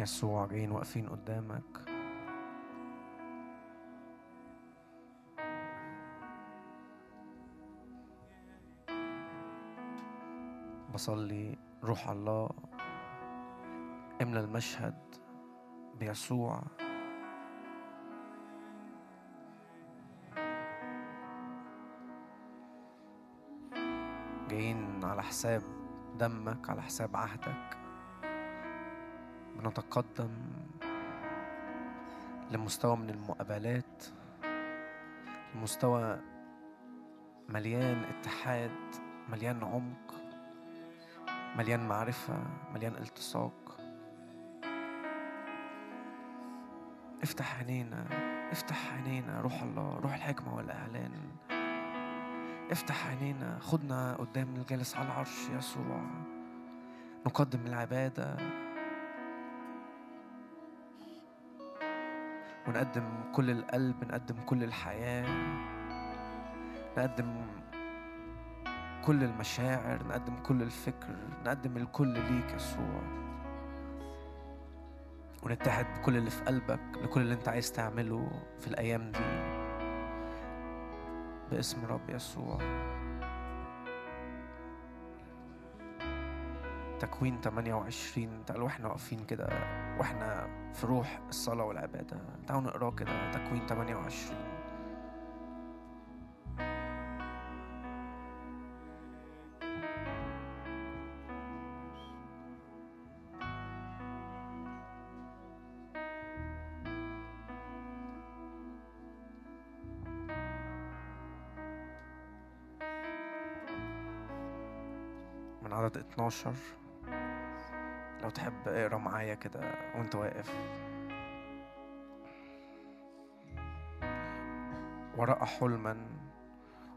يسوع جايين واقفين قدامك. بصلي روح الله املى المشهد بيسوع. جايين على حساب دمك على حساب عهدك. بنتقدم لمستوى من المقابلات لمستوى مليان اتحاد مليان عمق مليان معرفة مليان التصاق. افتح عينينا افتح عينينا روح الله روح الحكمة والإعلان. افتح عينينا خدنا قدام الجالس على العرش يسوع. نقدم العبادة. ونقدم كل القلب نقدم كل الحياة نقدم كل المشاعر نقدم كل الفكر نقدم الكل ليك يسوع. ونتحد بكل اللي في قلبك لكل اللي انت عايز تعمله في الأيام دي. باسم رب يسوع. تكوين 28 تعالوا وإحنا واقفين كده وإحنا في روح الصلاة والعبادة. تعالوا نقراه كده تكوين 28 من عدد 12 لو تحب اقرا معايا كده وانت واقف؟ ورأى حلما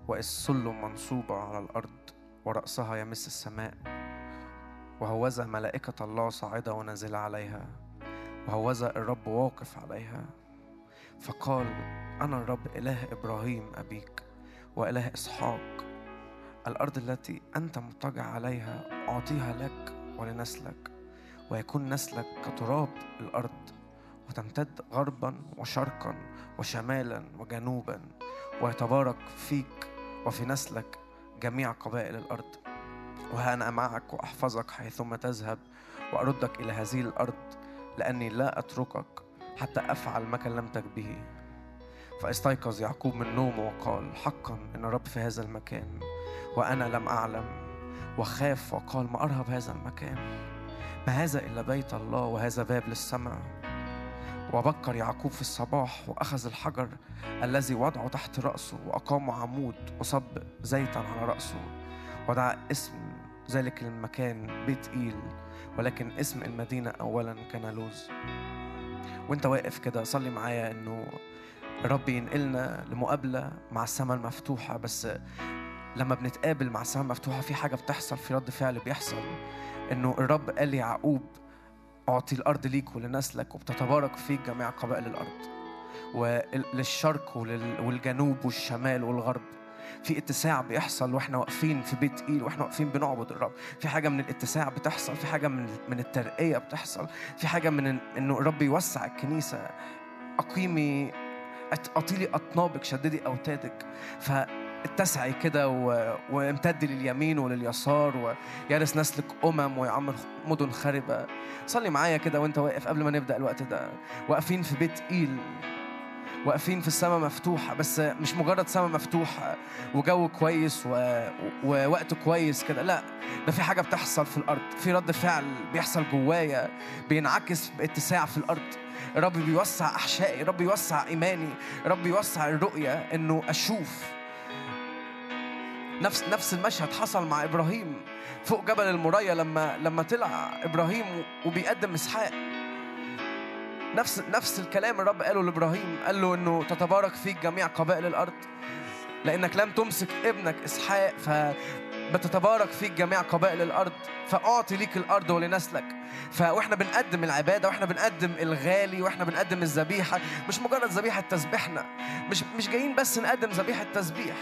وإذ سلم منصوبة على الأرض ورأسها يمس السماء وهوذا ملائكة الله صاعدة ونازلة عليها وهوذا الرب واقف عليها. فقال أنا الرب إله إبراهيم أبيك وإله إسحاق. الأرض التي أنت مضطجع عليها أعطيها لك ولنسلك. ويكون نسلك كتراب الأرض وتمتد غربا وشرقا وشمالا وجنوبا ويتبارك فيك وفي نسلك جميع قبائل الأرض. وها أنا معك وأحفظك حيثما تذهب وأردك إلى هذه الأرض لأني لا أتركك حتى أفعل ما كلمتك به. فاستيقظ يعقوب من نومه وقال حقا إن الرب في هذا المكان وأنا لم أعلم وخاف وقال ما أرهب هذا المكان؟ ما هذا إلا بيت الله وهذا باب للسماء وبكر يعقوب في الصباح وأخذ الحجر الذي وضعه تحت رأسه وأقام عمود وصب زيتا على رأسه. ودعا اسم ذلك المكان بيت إيل ولكن اسم المدينة أولا كان لوز. وأنت واقف كده صلي معايا إنه الرب ينقلنا لمقابلة مع السماء المفتوحة. بس لما بنتقابل مع السماء المفتوحة في حاجة بتحصل في رد فعل بيحصل. إنه الرب قال ليعقوب أعطي الأرض ليك ولنسلك وبتتبارك فيك جميع قبائل الأرض وللشرق ولل- والجنوب والشمال والغرب. في اتساع بيحصل وإحنا واقفين في بيت ايل وإحنا واقفين بنعبد الرب. في حاجة من الاتساع بتحصل في حاجة من من الترقية بتحصل في حاجة من إنه الرب يوسع الكنيسة. أقيمي اطيلي أطنابك شددي أوتادك. فاتسعي كده و... وامتدي لليمين ولليسار ويرث نسلك أمم ويعمر مدن خربة. صلي معايا كده وانت واقف قبل ما نبدأ الوقت ده. واقفين في بيت إيل. واقفين في السماء مفتوحة بس مش مجرد سماء مفتوحة. وجو كويس و... ووقت كويس كده. لا ده في حاجة بتحصل في الأرض. في رد فعل بيحصل جوايا. بينعكس باتساع في الأرض. الرب بيوسع أحشائي الرب بيوسع إيماني الرب بيوسع الرؤية إنه أشوف. نفس نفس المشهد حصل مع إبراهيم فوق جبل المريا لما لما طلع إبراهيم وبيقدم إسحاق. نفس نفس الكلام الرب قاله لإبراهيم قال له إنه تتبارك فيك جميع قبائل الأرض لأنك لم تمسك ابنك إسحاق بتتبارك فيك جميع قبائل الأرض فأعطي ليك الأرض ولنسلك. فإحنا بنقدم العبادة وإحنا بنقدم الغالي وإحنا بنقدم الذبيحة. مش مجرد ذبيحة تسبيحنا. مش مش جايين بس نقدم ذبيحة تسبيح.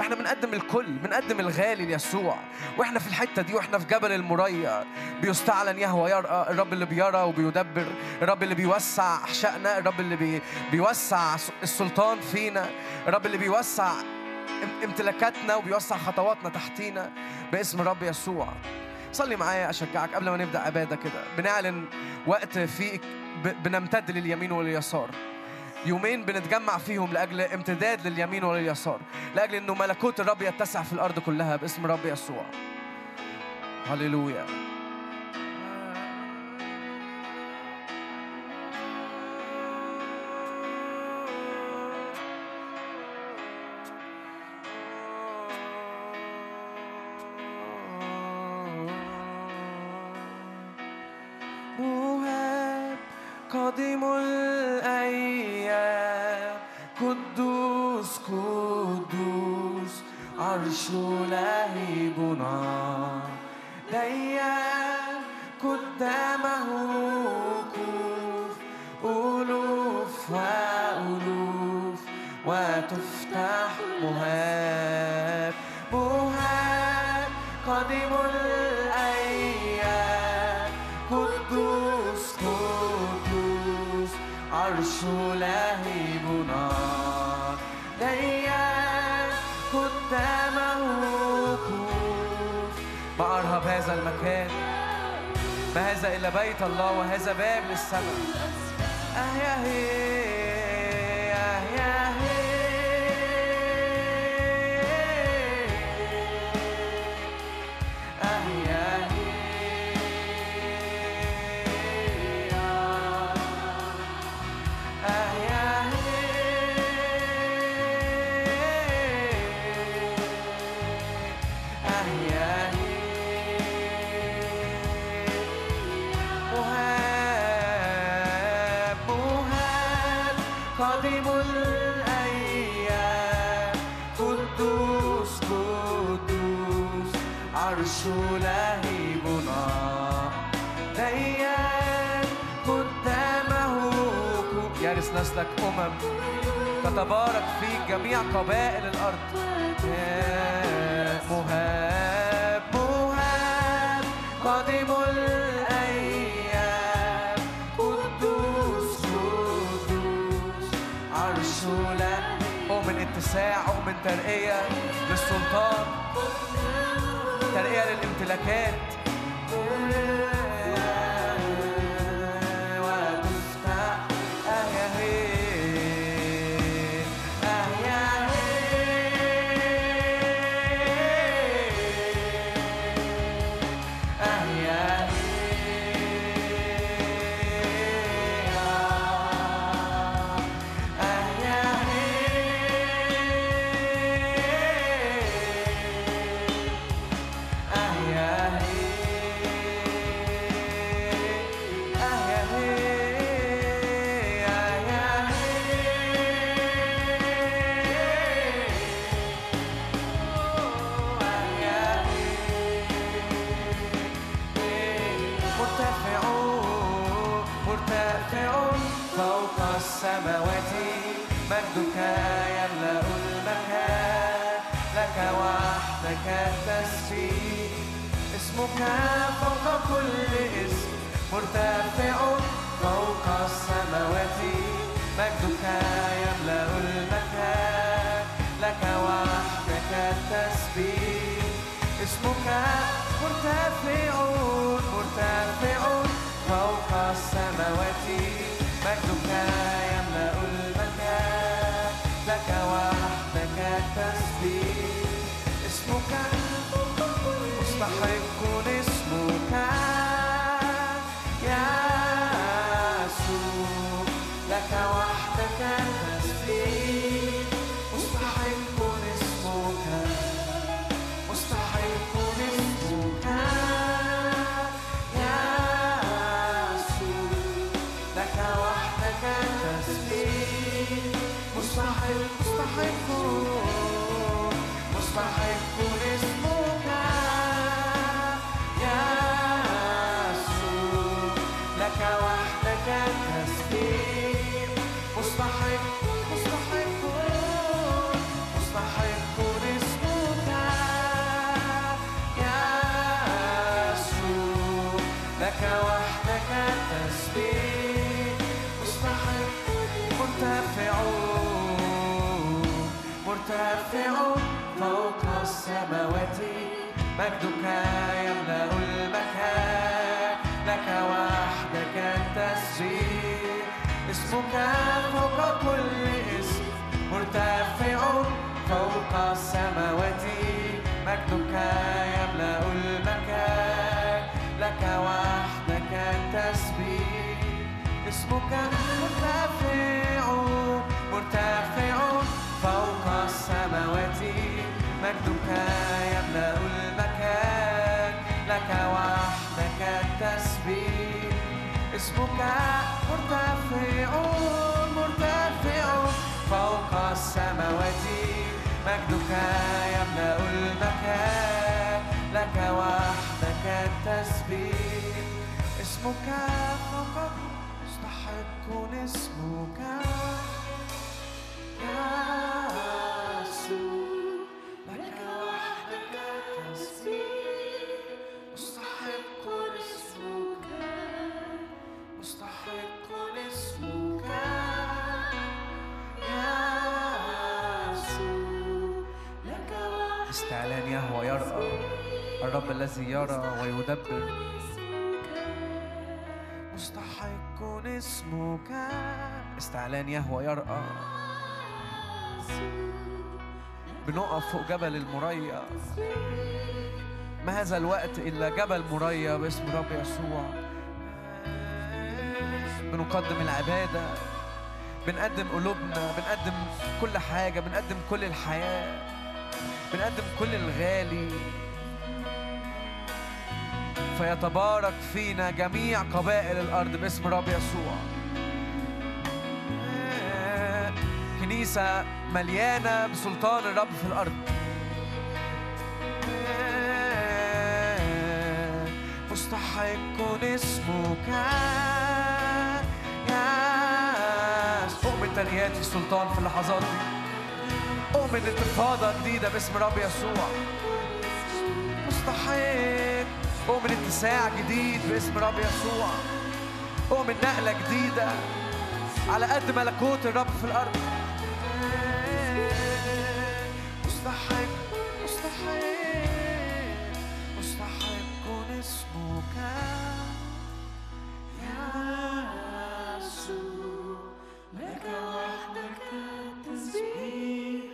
إحنا بنقدم الكل بنقدم الغالي ليسوع. وإحنا في الحتة دي وإحنا في جبل المريا. بيستعلن يهوى يرى الرب اللي بيرى وبيدبر. الرب اللي بيوسع أحشائنا. الرب اللي بي بيوسع السلطان فينا. الرب اللي بيوسع امتلاكاتنا وبيوسع خطواتنا تحتينا باسم الرب يسوع. صلي معايا أشجعك قبل ما نبدأ عبادة كده. بنعلن وقت فيك بنمتد لليمين ولليسار يومين بنتجمع فيهم لأجل امتداد لليمين ولليسار لأجل إنه ملكوت الرب يتسع في الأرض كلها باسم الرب يسوع. هللويا. باب مجدك يملأ المكان لك وحدك التسبيح اسمك فوق كل اسم مرتفع فوق السماوات. مجدك يملأ المكان لك وحدك التسبيح اسمك مرتفع مرتفع اسمك مرتفع مرتفع فوق السماوات. مجدك يملأ المكان لك وحدك التسبيح. اسمك فوق مستحق اسمك. يسوع الرب الذي يرى ويدبر. مستحق اسمك. استعلان يهوى يرأى. بنقف فوق جبل المريا. ما هذا الوقت إلا جبل مريا باسم رب يسوع. بنقدم العبادة. بنقدم قلوبنا. بنقدم كل حاجة. بنقدم كل الحياة. بنقدم كل الغالي. فيتبارك فينا جميع قبائل الأرض باسم رب يسوع. كنيسة مليانة بسلطان الرب في الأرض. مستحق اسمك يا أؤمن تنيات السلطان في اللحظات دي. أؤمن انتفاضة جديدة باسم رب يسوع. مستحق. أؤمن اتساع جديد باسم رب يسوع. أؤمن نقلة جديدة على قد ملكوت الرب في الأرض. مستحق مستحق مستحق اسمك يا يسوع لك وحدك التسبيح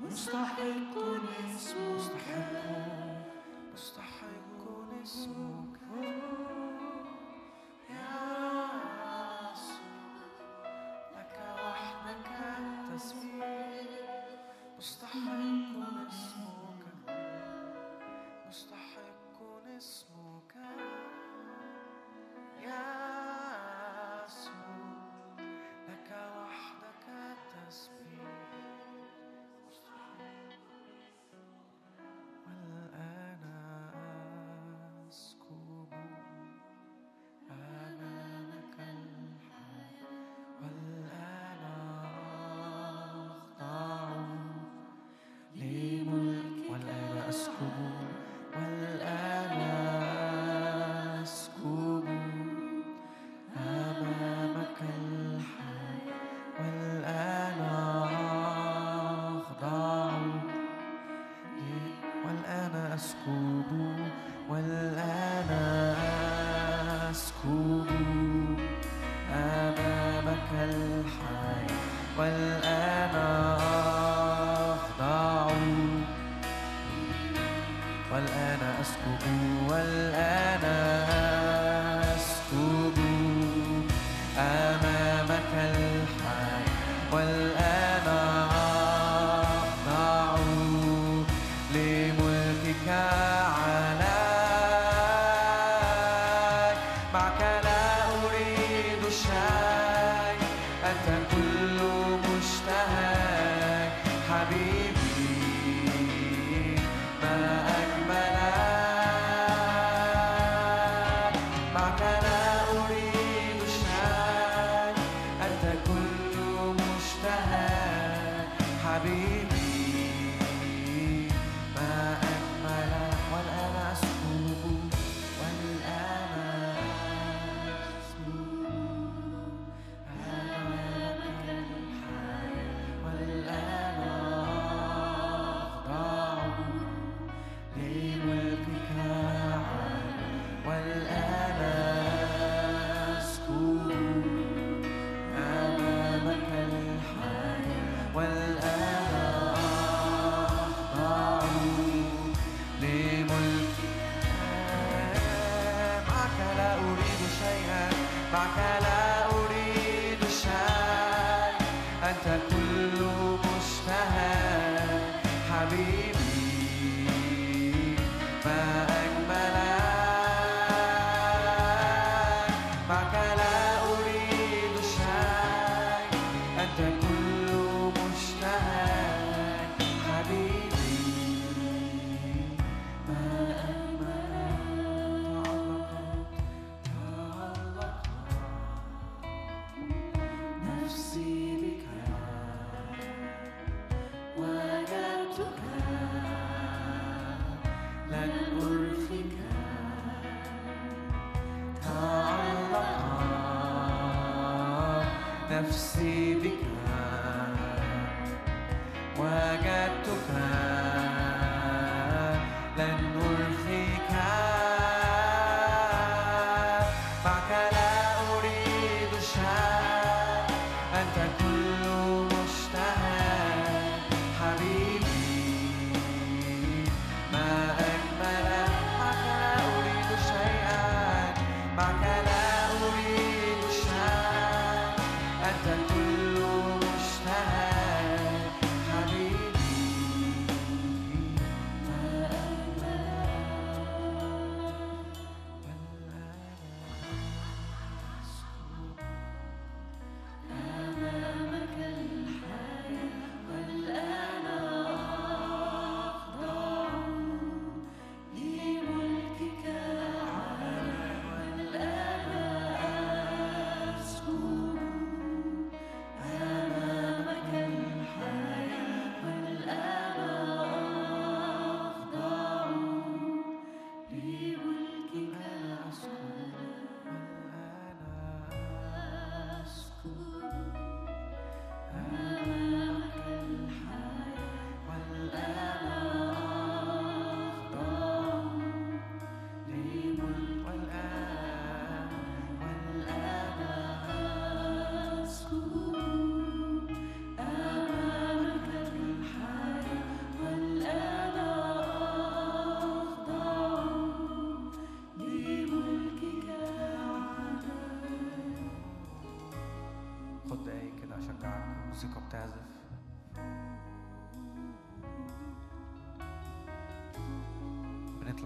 مستحق مستحق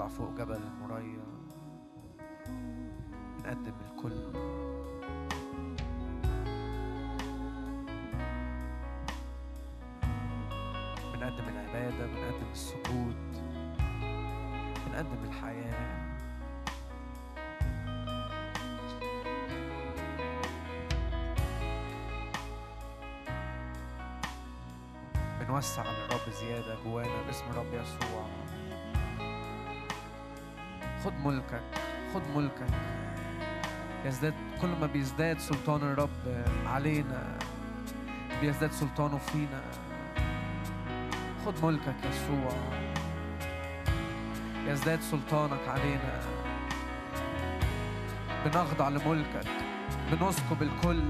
فوق جبل المريا. بنقدم الكل. بنقدم العبادة بنقدم السجود بنقدم الحياة. بنوسع للرب زيادة جوانا باسم الرب يسوع. خد ملكك خد ملكك. يزداد كل ما بيزداد سلطان الرب علينا بيزداد سلطانه فينا. خد ملكك يسوع. يزداد سلطانك علينا. بنخضع لملكك بنسكب الكل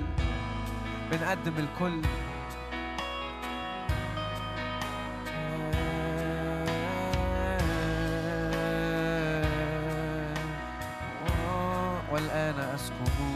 بنقدم الكل. home.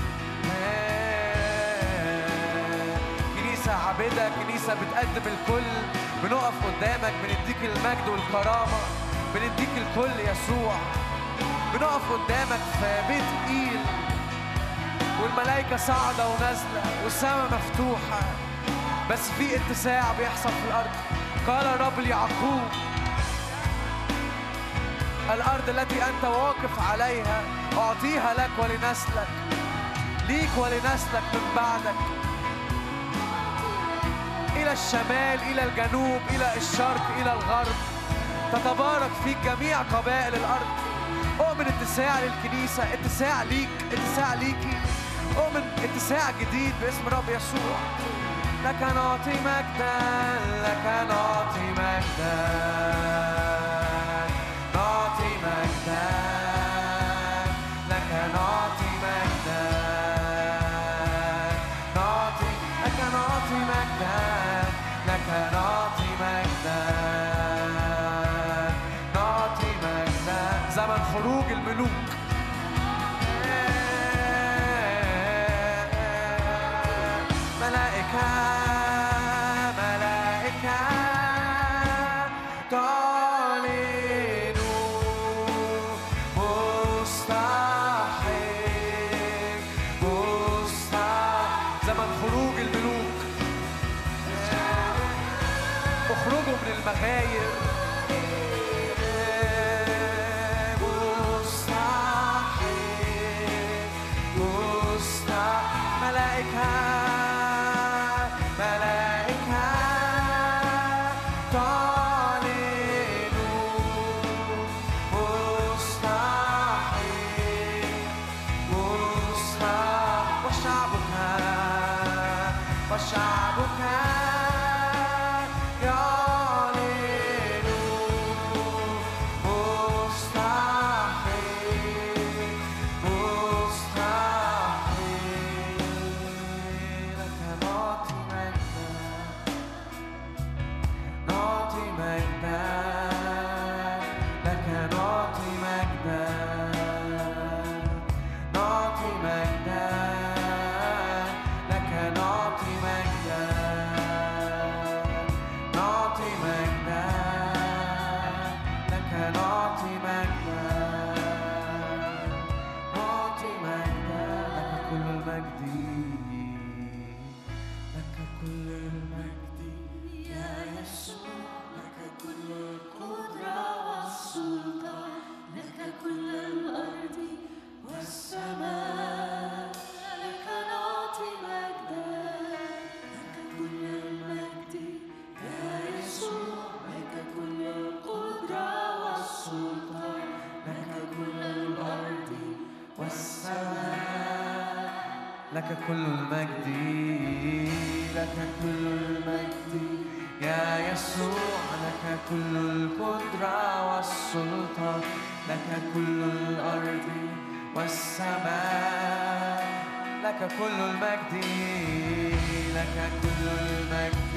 كنيسة عابدة كنيسة بتقدم الكل. بنقف قدامك بنديك المجد والكرامة بنديك الكل يسوع. بنقف قدامك في بيت إيل والملائكة صاعدة ونازلة والسماء مفتوحة. بس في اتساع بيحصل في الأرض. قال الرب ليعقوب الأرض التي أنت واقف عليها أعطيها لك ولنسلك. ليك ولنسلك من بعدك. الشمال إلى الجنوب إلى الشرق إلى الغرب. تتبارك فيك جميع قبائل الأرض. أؤمن اتساع للكنيسة اتساع ليك اتساع ليكي أؤمن اتساع جديد باسم الرب يسوع. لك نعطي مجدا لك نعطي مجدا. لك كل الأرض والسماء لك كل المجد لك كل المجد.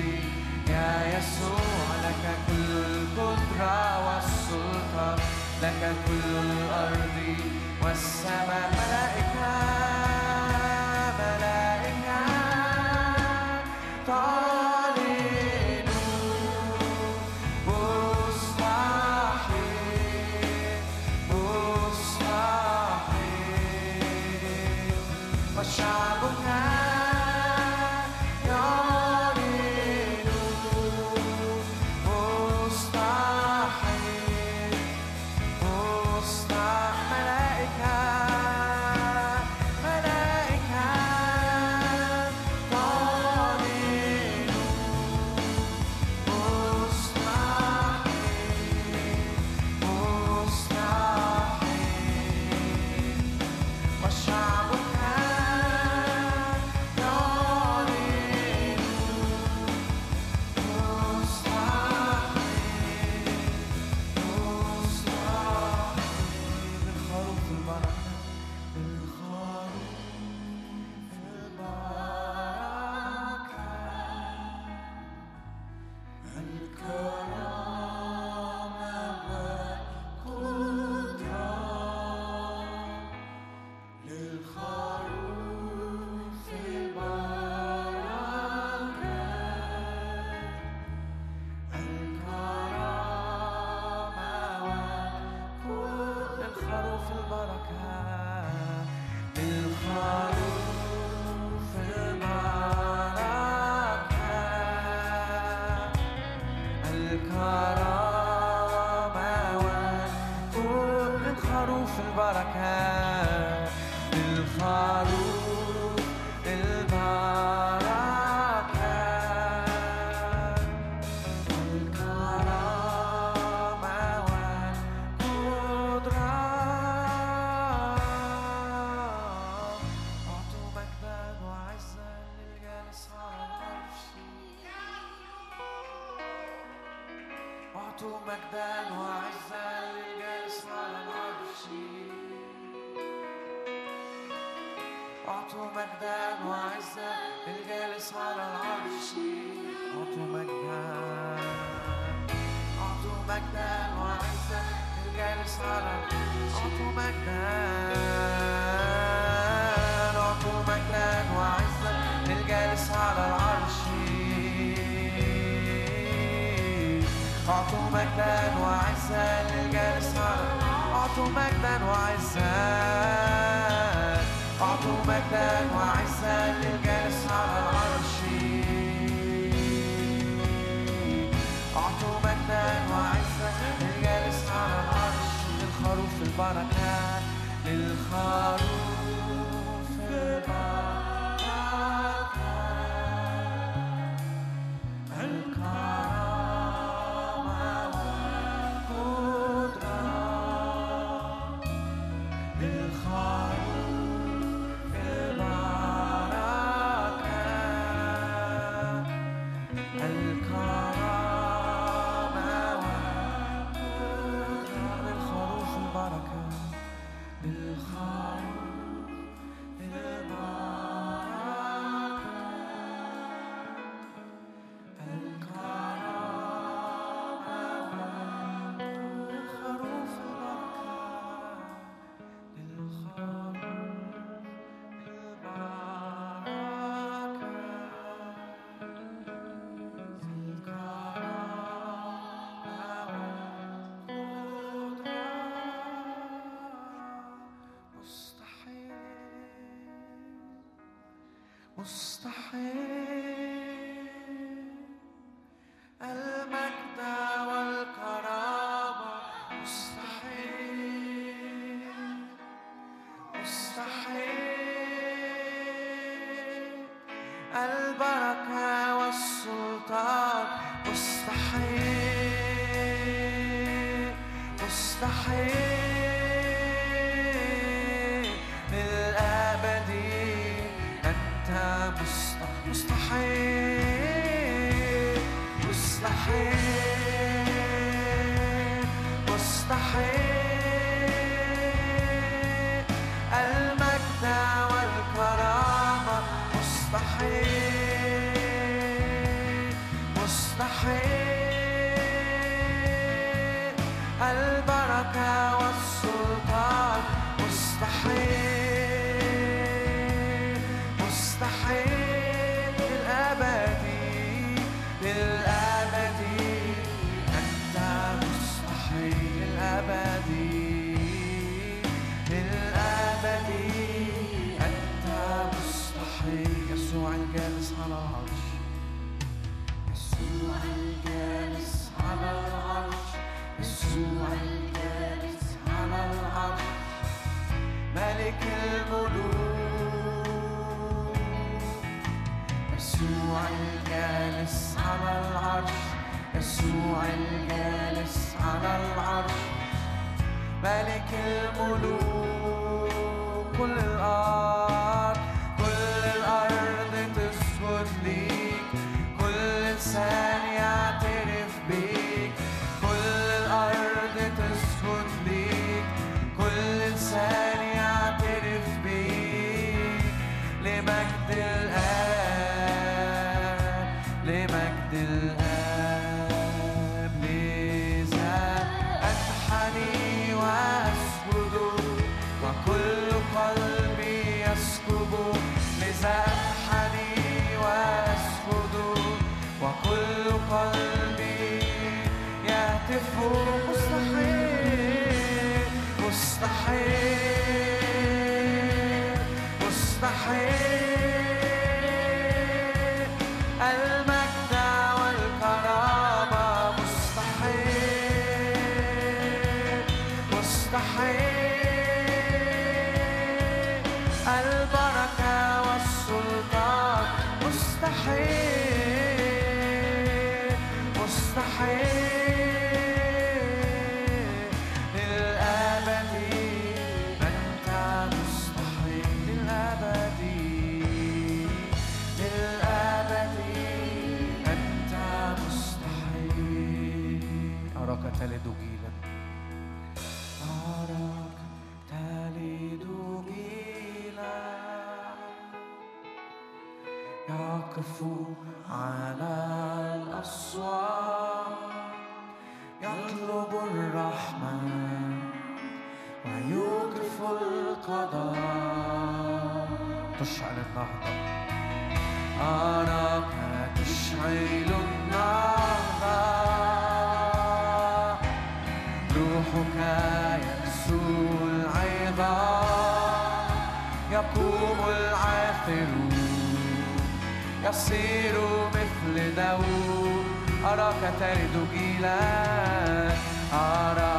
يا يسوع لك كل القدرة والسلطة لك كل الأرض والسماء. ملائكة ملائكة المجد والكرامة أصير مثل داوود أراك ترد جيلا أراك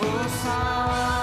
Oh,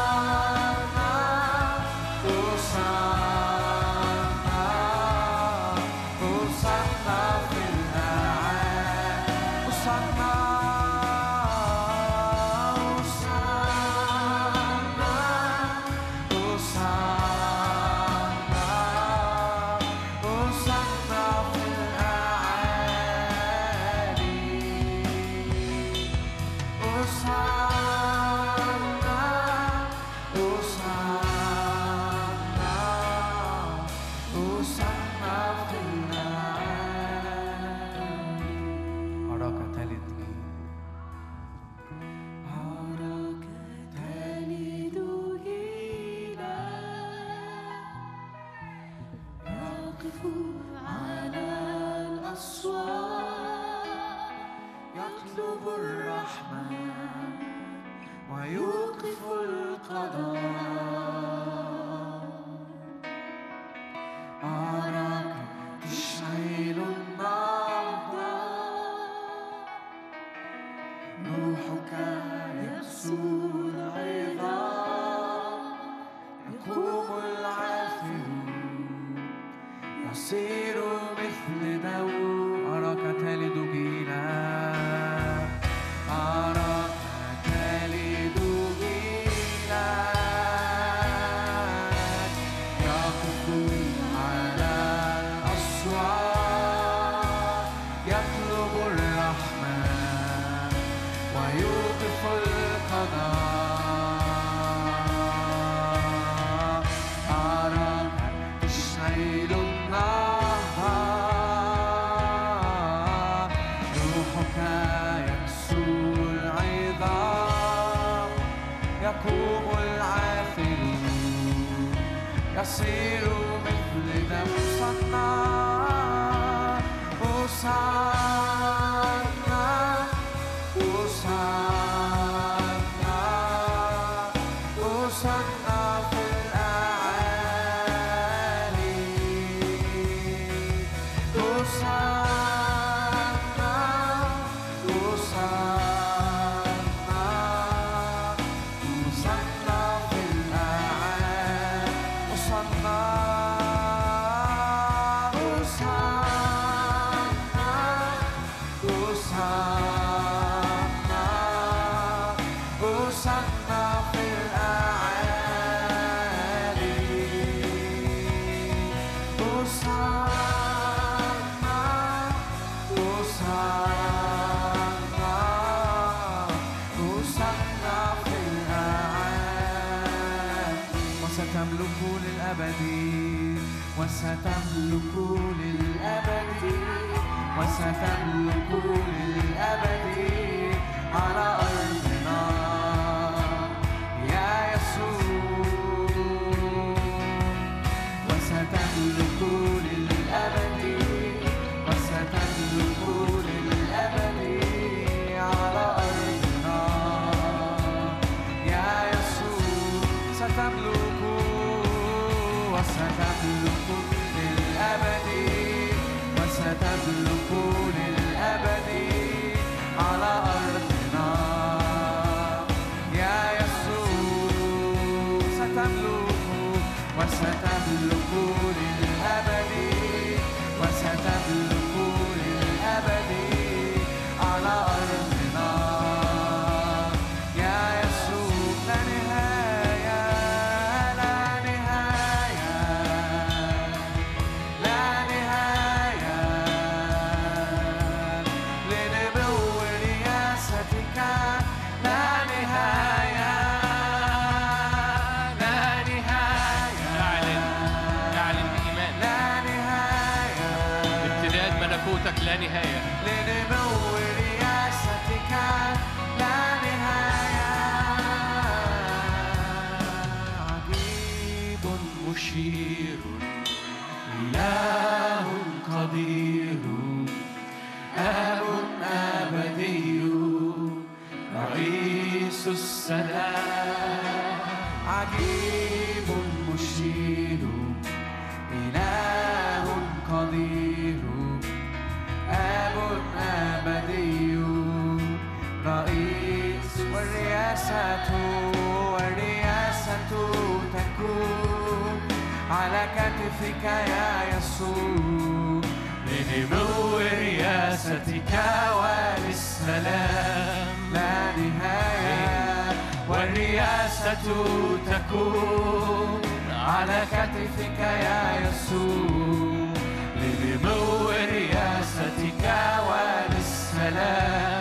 تكون على كتفك يا يسوع لنمو رياستك وللسلام.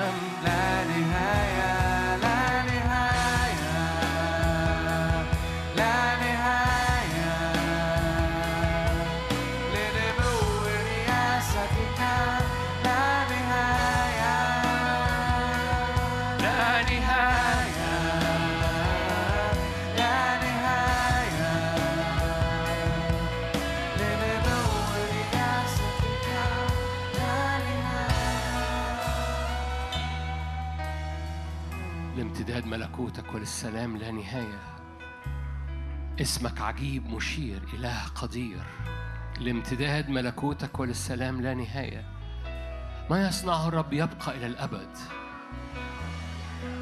ملكوتك وللسلام لا نهاية. اسمك عجيب مشير إله قدير. لامتداد ملكوتك وللسلام لا نهاية. ما يصنعه الرب يبقى إلى الأبد.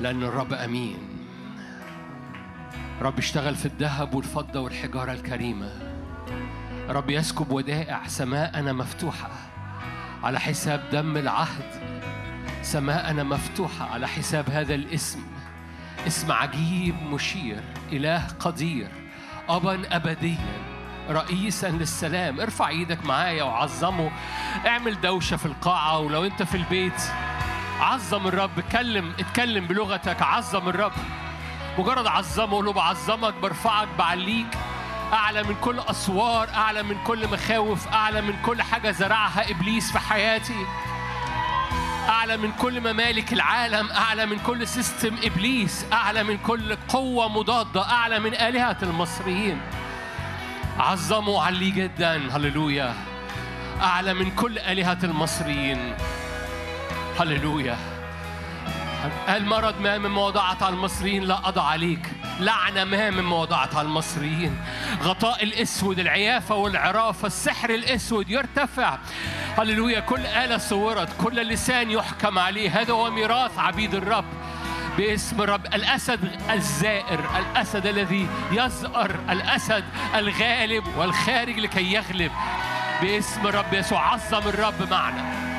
لأن الرب أمين. رب اشتغل في الذهب والفضة والحجارة الكريمة. رب يسكب ودائع سماءنا مفتوحة على حساب دم العهد. سماءنا مفتوحة على حساب هذا الاسم. اسم عجيب مشير إله قدير. أبا أبديا رئيسا للسلام. ارفع إيدك معايا وعظمه. اعمل دوشة في القاعة ولو أنت في البيت. عظم الرب اتكلم اتكلم بلغتك. عظم الرب. مجرد عظمه قول بعظمك برفعك بعليك. أعلى من كل أسوار أعلى من كل مخاوف أعلى من كل حاجة زرعها إبليس في حياتي. أعلى من كل ممالك العالم أعلى من كل سيستم إبليس أعلى من كل قوة مضادة أعلى من آلهة المصريين. عظموا عليه جدا هللويا. أعلى من كل آلهة المصريين. هللويا. المرض ما من وضعت على المصريين لا أضع عليك. لعنة ما من وضعت على المصريين. غطاء الأسود العيافة والعرافة السحر الأسود يرتفع. هللويا كل آلة صورت كل لسان يحكم عليه. هذا هو ميراث عبيد الرب باسم الرب الأسد الزائر الأسد الذي يزأر الأسد الغالب والخارج لكي يغلب. باسم الرب يسوع عظم الرب معنا.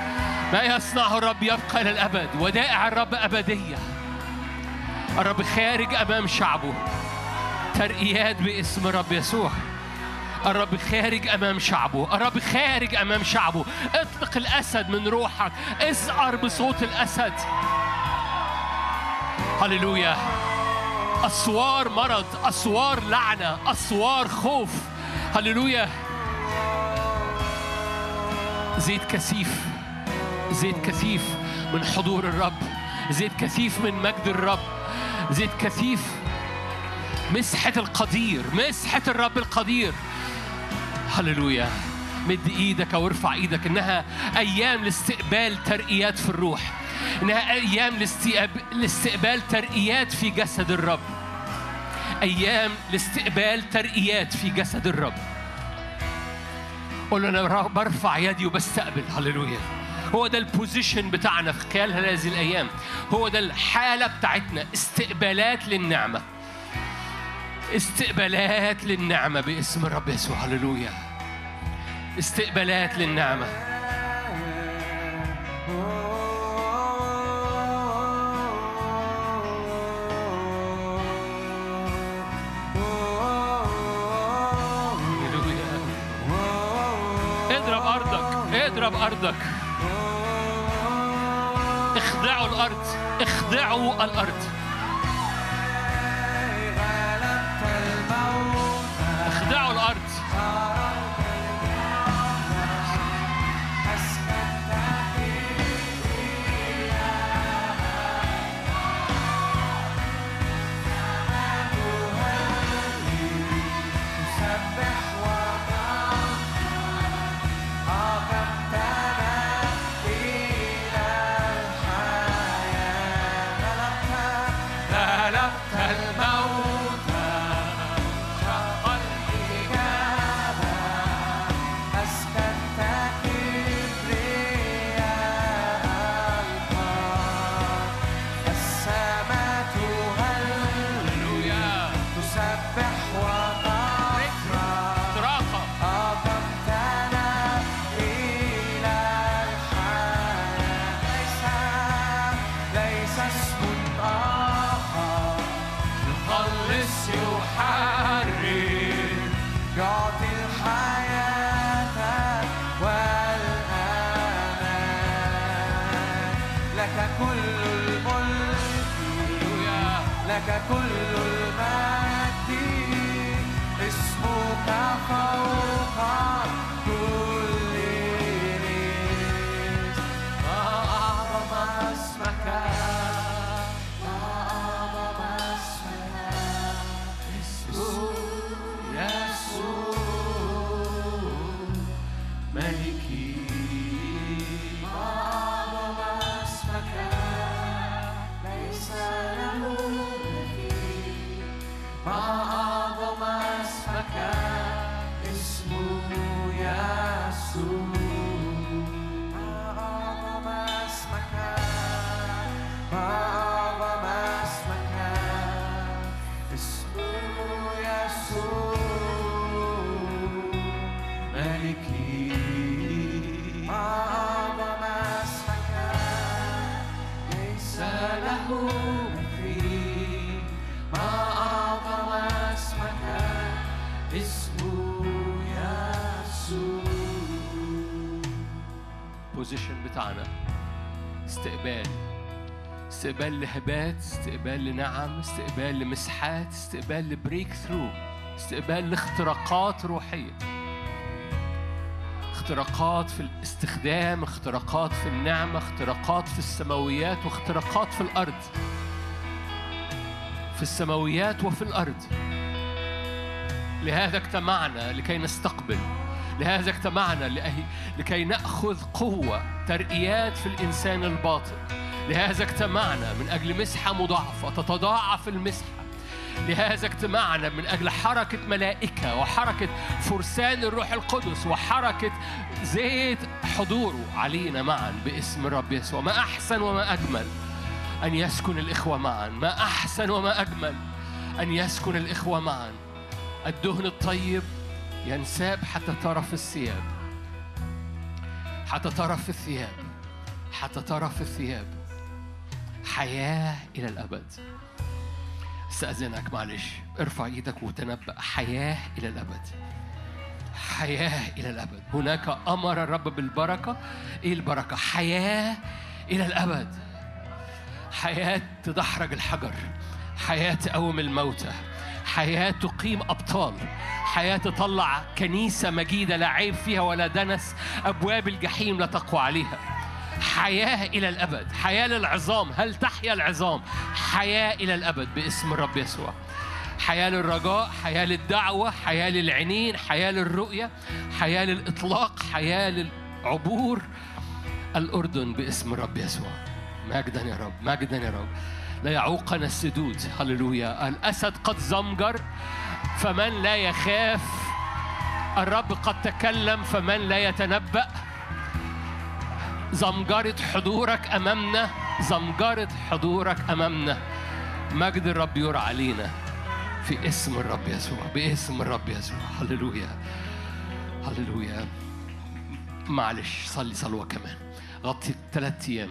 ما يصنعه الرب يبقى إلى الأبد ودائع الرب أبدية. الرب خارج أمام شعبه. ترقيات باسم الرب يسوع. الرب خارج أمام شعبه. الرب خارج أمام شعبه. اطلق الأسد من روحك. اسعر بصوت الأسد. هللويا. أسوار مرض أسوار لعنة أسوار خوف. هللويا. زيت كثيف. زيت كثيف من حضور الرب زيت كثيف من مجد الرب زيت كثيف مسحة القدير مسحة الرب القدير. هللويا. مد إيدك أو ارفع إيدك. إنها أيام لاستقبال ترقيات في الروح. إنها أيام لاستقبال ترقيات في جسد الرب. أيام لاستقبال ترقيات في جسد الرب. قول أنا برفع يدي وبستقبل. هللويا. هو ده البوزيشن بتاعنا في خلال هذه الأيام. هو ده الحالة بتاعتنا. استقبالات للنعمة. استقبالات للنعمة باسم الرب يسوع. هللويا. استقبالات للنعمة. اضرب أرضك. اضرب أرضك. اخضعوا الأرض اخضعوا الأرض. لك كل المجد اسمك فوق بتاعنا. استقبال. استقبال لهبات استقبال لنعم استقبال لمسحات استقبال لبريك ثرو استقبال لاختراقات روحية. اختراقات في الاستخدام اختراقات في النعمة اختراقات في السماويات واختراقات في الأرض. في السماويات وفي الأرض. لهذا اجتمعنا لكي نستقبل. لهذا اجتمعنا لكي نأخذ قوة ترقيات في الإنسان الباطن. لهذا اجتمعنا من أجل مسحة مضاعفة تتضاعف المسحة. لهذا اجتمعنا من أجل حركة ملائكة وحركة فرسان الروح القدس وحركة زيت حضوره علينا معا باسم الرب يسوع. ما أحسن وما أجمل أن يسكن الإخوة معا. ما أحسن وما أجمل أن يسكن الإخوة معا. الدهن الطيب ينساب حتى طرف الثياب. حتى طرف الثياب. حتى طرف الثياب. حياة إلى الأبد. استأذنك معلش. ارفع إيدك وتنبأ. حياة إلى الأبد. حياة إلى الأبد. هناك أمر الرب بالبركة. إيه البركة؟ حياة إلى الأبد. حياة تدحرج الحجر. حياة تقوم الموتى. حياة تقيم أبطال حياة تطلع كنيسة مجيدة لا عيب فيها ولا دنس أبواب الجحيم لا تقوى عليها. حياة إلى الأبد حياة للعظام هل تحيا العظام؟ حياة إلى الأبد باسم الرب يسوع. حياة للرجاء حياة للدعوة حياة للعينين حياة للرؤية حياة للإطلاق حياة للعبور. الأردن باسم الرب يسوع. مجدا يا رب مجدا يا رب. لا يعوقنا السدود. هللويا. الأسد قد زمجر فمن لا يخاف. الرب قد تكلم فمن لا يتنبأ. زمجرة حضورك أمامنا زمجرة حضورك أمامنا. مجد الرب يرى علينا. في اسم الرب يسوع باسم الرب يسوع. هللويا. هللويا. معلش صلي صلوة كمان. غطي ثلاث أيام.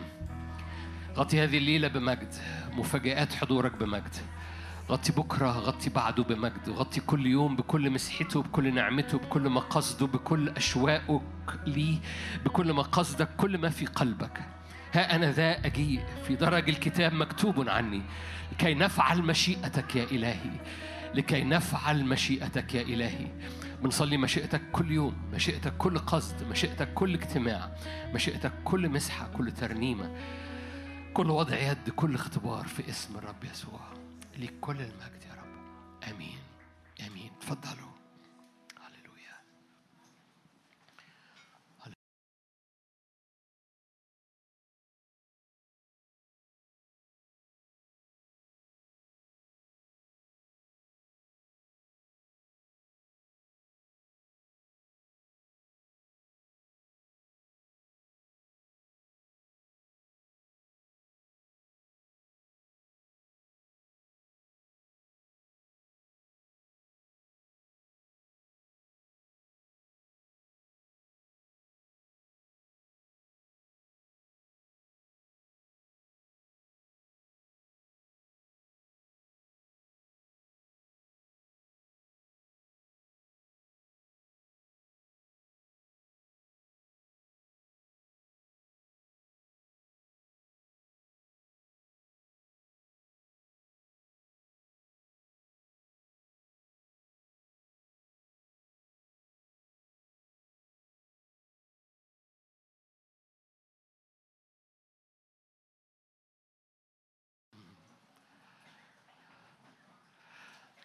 غطي هذه الليلة بمجد مفاجآت حضورك بمجد. غطي بكرة غطي بعده بمجد. غطي كل يوم بكل مسحته بكل نعمته بكل مقاصده بكل أشواقك ليه بكل مقاصدك كل ما في قلبك. ها أنا ذا أجيء في درج الكتاب مكتوب عني. لكي نفعل مشيئتك يا إلهي. لكي نفعل مشيئتك يا إلهي. بنصلي مشيئتك كل يوم مشيئتك كل قصد مشيئتك كل اجتماع مشيئتك كل مسحة كل ترنيمة. كل وضع يد كل اختبار في اسم الرب يسوع ليك كل المجد يا رب. آمين. آمين. تفضلوا.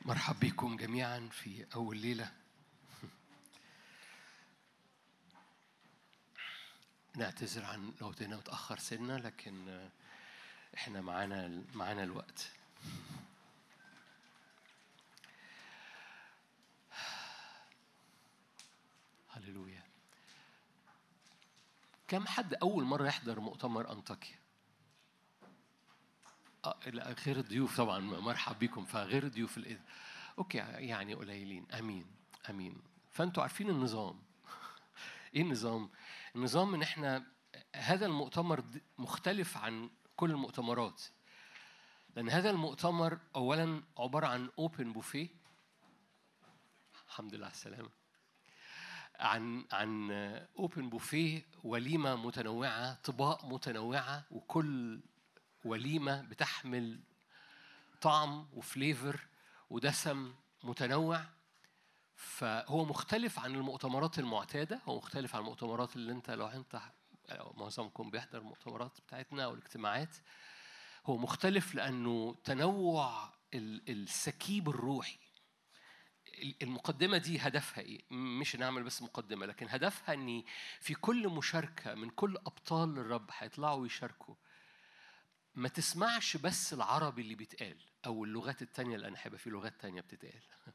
مرحب بكم جميعا في أول ليلة. نعتذر عن لو جينا متأخر سنة لكن إحنا معانا معانا الوقت. هللويا. كم حد أول مرة يحضر مؤتمر أنطاكيا؟ آه، غير الضيوف طبعا مرحب بكم. فغير الضيوف الإذن. okay يعني قليلين. أمين أمين. فأنتوا عارفين النظام. إيه النظام؟ النظام إن إحنا هذا المؤتمر مختلف عن كل المؤتمرات. لأن هذا المؤتمر أولا عبارة عن open buffet الحمد لله على السلامة. عن عن open buffet وليمة متنوعة أطباق متنوعة وكل وليمة بتحمل طعم وفليفر ودسم متنوع. فهو مختلف عن المؤتمرات المعتادة هو مختلف عن المؤتمرات اللي انت لو انت معظمكم بيحضر المؤتمرات بتاعتنا أو الاجتماعات هو مختلف لأنه تنوع ال- السكيب الروحي. المقدمة دي هدفها إيه؟ مش نعمل بس مقدمة لكن هدفها إن في كل مشاركة من كل أبطال الرب هيطلعوا يشاركوا. ما تسمعش بس العربي اللي بيتقال أو اللغات التانية لأن هيبقى في لغات تانية بتتقال.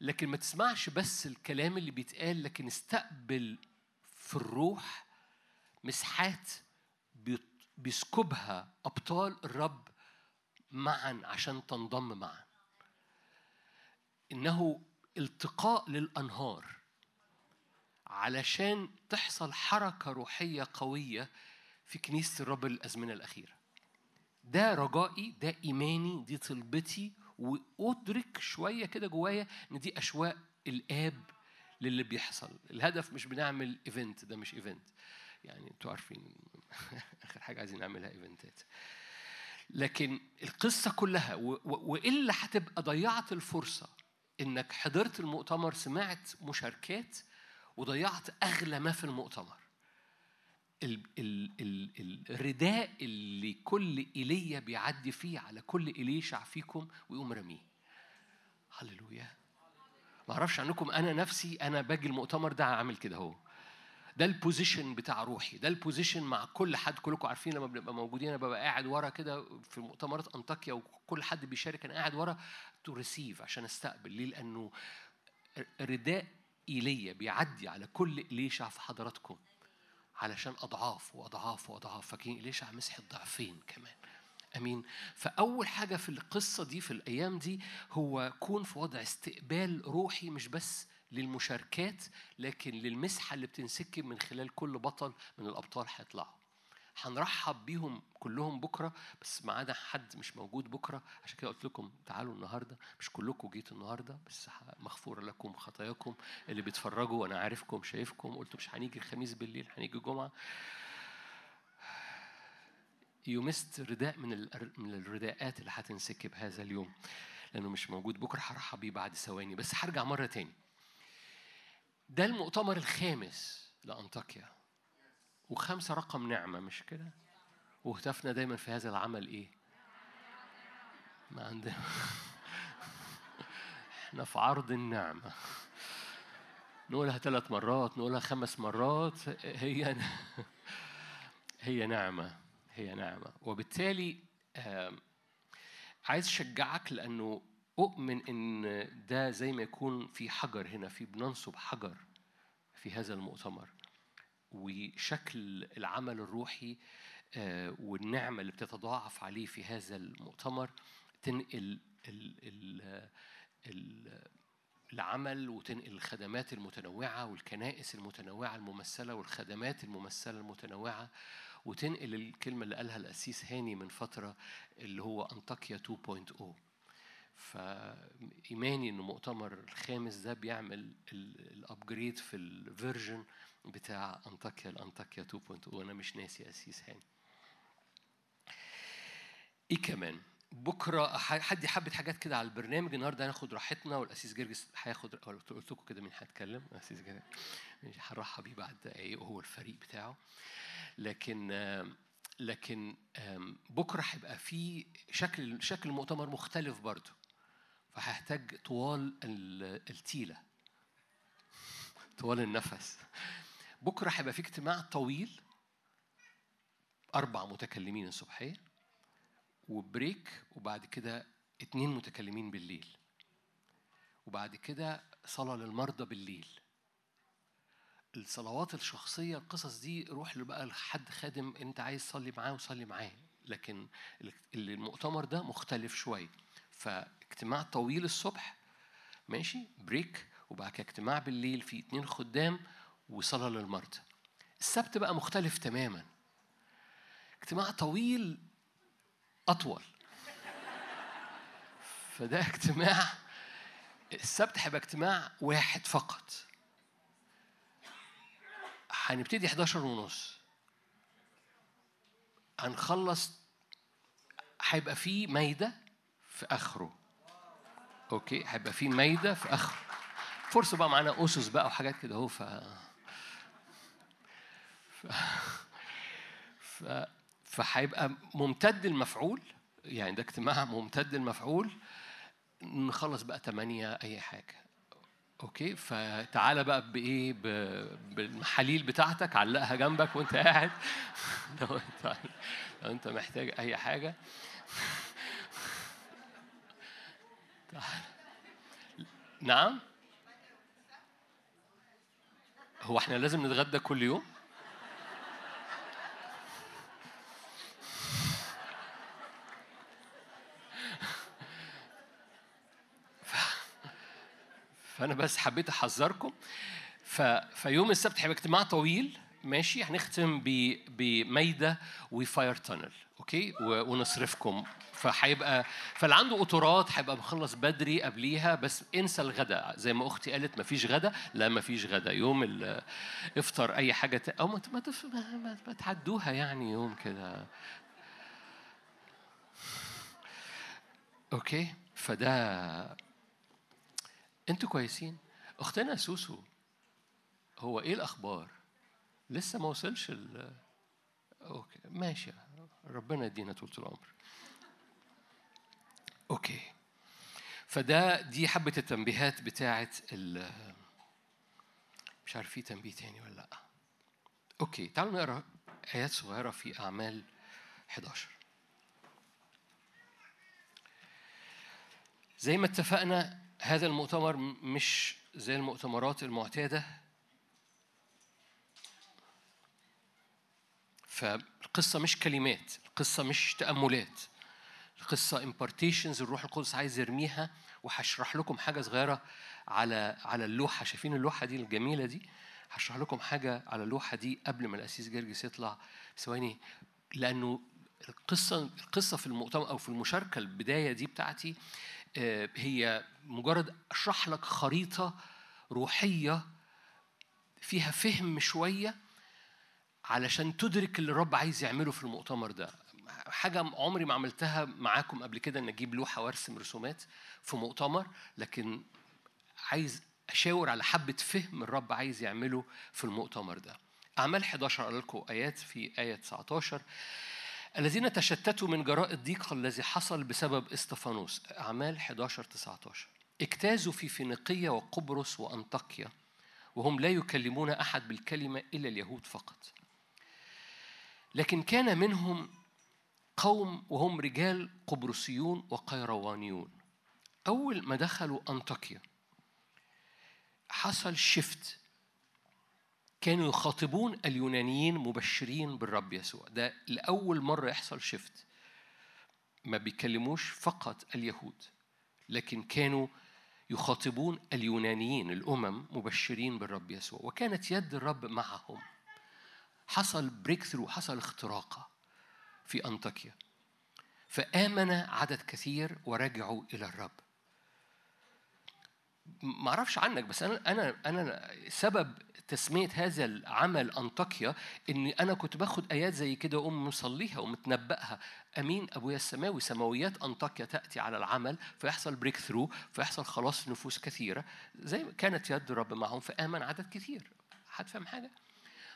لكن ما تسمعش بس الكلام اللي بيتقال لكن استقبل في الروح مساحات بيسكبها أبطال الرب معا عشان تنضم معا. إنه التقاء للأنهار علشان تحصل حركة روحية قوية في كنيسة الرب الأزمنة الأخيرة. ده رجائي ده إيماني دي طلبتي وأدرك شوية كده جوايا إن دي أشواق الآب للي بيحصل. الهدف مش بنعمل event ده مش event يعني أنتوا عارفين آخر حاجة عايزين نعملها event ات لكن القصة كلها و- و- وإلا هتبقى ضيعت الفرصة إنك حضرت المؤتمر سمعت مشاركات وضيعت أغلى ما في المؤتمر. ال ال ال الرداء اللي كل إيليا بيعدي فيه على كل إليشع فيكم ويقوم رميه هللويا. ما أعرفش عنكم أنا نفسي أنا باجي المؤتمر ده عامل كده أهو. ده ال position بتاع روحي ده ال position مع كل حد كلكم عارفين لما بنبقى موجودين أنا ببقى قاعد ورا كده في مؤتمرات أنطاكيا وكل حد بيشارك أنا قاعد ورا to receive عشان أستقبل. ليه؟ لأنه رداء إيليا بيعدي على كل إليشع في حضراتكم. علشان أضعاف وأضعاف وأضعاف. فاكرين إليشع مسح الضعفين كمان؟ أمين. فأول حاجة في القصة دي في الأيام دي هو كون في وضع استقبال روحي مش بس للمشاركات لكن للمسحة اللي بتنسكب من خلال كل بطل من الأبطال هيطلعوا. هنرحب بيهم كلهم بكرة بس ما عدا حد مش موجود بكرة. عشان كده قلت لكم تعالوا النهارده. مش كلكم جيتوا النهارده بس مغفورة لكم خطاياكم اللي بيتفرجوا وأنا عارفكم شايفكم. قلتوا مش هنيجي الخميس بالليل هنيجي الجمعة. يومست رداء من من الرداءات اللي هتنسكب هذا اليوم. لأنه مش موجود بكرة هرحب بيه بعد ثواني. بس هرجع مرة تاني. ده المؤتمر الخامس لأنطاكيا. وخمسة رقم نعمة مش كده؟ وهتفنا دايما في هذا العمل إيه؟ ما عندنا. إحنا في عرض النعمة. نقولها ثلاث مرات نقولها خمس مرات هي هي نعمة هي نعمة. وبالتالي عايز أشجعك لأنه أؤمن إن ده زي ما يكون في حجر هنا في بننصب حجر في هذا المؤتمر. وشكل العمل الروحي آه، والنعمة اللي بتتضاعف عليه في هذا المؤتمر تنقل ال ال ال العمل وتنقل الخدمات المتنوعة والكنائس المتنوعة الممثلة والخدمات الممثلة المتنوعة وتنقل الكلمة اللي قالها القسيس هاني من فترة اللي هو أنطاكيا 2.0 فإيماني إن المؤتمر الخامس ده بيعمل ال upgrade في ال version بتاع أنطاكيا لأنطاكيا 2.0 أنا مش ناسي أسيس هاني. إيه كمان؟ بكرة ح- حد حبت حاجات كده على البرنامج النهارده هناخد راحتنا والأسيس جرجس هياخد قلت لكم كده مين هيتكلم؟ الاسيس جرجس. هنرحب بيه بعد دقايق وهو الفريق بتاعه. لكن لكن آم، بكرة هيبقى في شكل شكل المؤتمر مختلف برضه. فهحتاج طوال ال- التيلة. طوال النفس. بكرة هيبقى في اجتماع طويل أربع متكلمين الصبحية وبريك وبعد كده اتنين متكلمين بالليل. وبعد كده صلاة للمرضى بالليل. الصلوات الشخصية القصص دي روح بقى لحد خادم انت عايز تصلي معاه وصلي معاه. لكن ال- المؤتمر ده مختلف شوية. فاجتماع طويل الصبح ماشي بريك وبعد كده اجتماع بالليل في اتنين خدام وصلاة للمرضى السبت بقى مختلف تماما. اجتماع طويل أطول. فده اجتماع السبت هيبقى اجتماع واحد فقط. هنبتدي 11 ونص. هنخلص هيبقى فيه مايدة في آخره. أوكي؟ هيبقى فيه مايدة في آخره. فرصة بقى معانا أسس بقى وحاجات كده أهو ف... ف... فهيبقى ممتد المفعول يعني ده اجتماع ممتد المفعول نخلص بقى تمانية أي حاجة. أوكي؟ فتعالى بقى بإيه؟ بالمحاليل بتاعتك علقها جنبك وأنت قاعد. لو انت لو أنت محتاج أي حاجة. تعال. نعم؟ هو إحنا لازم نتغدى كل يوم؟ فأنا بس حبيت أحذركم. ف... فيوم السبت هيبقى اجتماع طويل ماشي؟ هنختم ب... بمايدة و fire tunnel أوكي؟ و... ونصرفكم. فهيبقى فاللي عنده قطارات هيبقى مخلص بدري قبليها بس انسى الغداء. زي ما أختي قالت مفيش غدا لا مفيش غدا يوم ال... إفطر أي حاجة ت... أو ما. ما... ما... ما تعدوها يعني يوم كده. أوكي؟ فده أنتوا كويسين. اختنا سوسو هو إيه الاخبار؟ لسه ما وصلش ال okay ماشي. ربنا يدينا طول العمر. okay. فده دي حبة التنبيهات بتاعت ال مش عارف في تنبيه تاني ولا لأ. okay تعالوا نقرأ آيات صغيرة في أعمال 11 زي ما اتفقنا هذا المؤتمر مش زي المؤتمرات المعتادة. فالقصة مش كلمات القصة مش تأملات. القصة impartations الروح القدس عايز يرميها وهشرح لكم حاجة صغيرة على على اللوحة. شايفين اللوحة دي الجميلة دي؟ هشرح لكم حاجة على اللوحة دي قبل ما الأسيس جرجس يطلع. ثواني لأنه القصة القصة في المؤتمر أو في المشاركة البداية دي بتاعتي هي مجرد أشرح لك خريطة روحية فيها فهم شوية علشان تدرك اللي الرب عايز يعمله في المؤتمر ده. حاجة عمري ما عملتها معاكم قبل كده إن أجيب لوحة وأرسم رسومات في مؤتمر لكن عايز أشاور على حبة فهم الرب عايز يعمله في المؤتمر ده. أعمال 11 أقول لكم آيات في آية 19 الذين تشتتوا من جراء الضيق الذي حصل بسبب إستفانوس أعمال 11 19 اجتازوا في فينيقية وقبرص وأنطاكيا وهم لا يكلمون أحد بالكلمة إلا اليهود فقط. لكن كان منهم قوم وهم رجال قبرصيون وقيروانيون. أول ما دخلوا أنطاكيا حصل شفت كانوا يخاطبون اليونانيين مبشرين بالرب يسوع. ده لأول مرة يحصل شفت ما بيكلموش فقط اليهود لكن كانوا يخاطبون اليونانيين الأمم مبشرين بالرب يسوع. وكانت يد الرب معهم. حصل بريك ثرو حصل اختراقة في أنطاكيا. فآمن عدد كثير ورجعوا إلى الرب. ما أعرفش عنك بس أنا أنا أنا سبب تسمية هذا العمل أنطاكيا إني أنا كنت باخد آيات زي كده وأقوم مصليها ومتنبأها. أمين ابويا السماوي سماويات أنطاكيا تأتي على العمل فيحصل بريك ثرو فيحصل خلاص نفوس كثيرة زي كانت يد الرب معهم فآمن عدد كثير. حد فاهم حاجة؟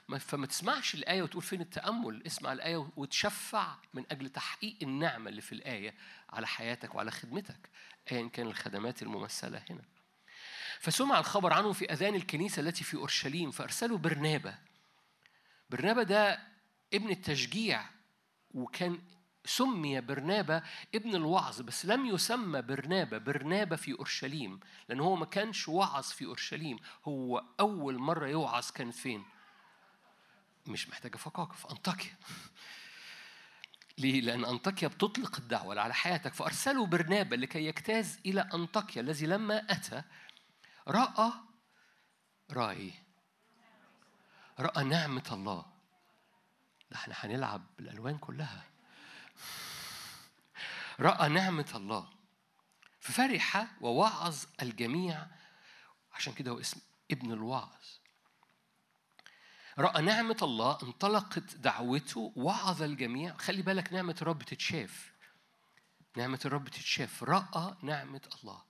ما- فما تسمعش الآية وتقول فين التأمل اسمع الآية وتشفع من أجل تحقيق النعمة اللي في الآية على حياتك وعلى خدمتك أيا كان الخدمات الممثلة هنا. فسمع الخبر عنه في أذان الكنيسة التي في أورشليم فأرسلوا برنابة برنابة ده ابن التشجيع وكان سمي برنابة ابن الوعظ بس لم يسمى برنابة برنابة في أورشليم لأن هو ما كانش وعظ في أورشليم هو أول مرة يوعظ كانت فين؟ مش محتاجة فقاقة في أنطاكيا ليه؟ لأن أنطاكيا بتطلق الدعوة على حياتك فأرسلوا برنابا لكي يجتاز إلى أنطاكيا الذي لما أتى رأى رأى إيه؟ رأى نعمة الله. ده إحنا هنلعب بالألوان كلها. رأى نعمة الله. ففرح ووعظ الجميع. عشان كده هو اسم ابن الوعظ. رأى نعمة الله انطلقت دعوته وعظ الجميع. خلي بالك نعمة الرب تتشاف. نعمة الرب تتشاف. رأى نعمة الله.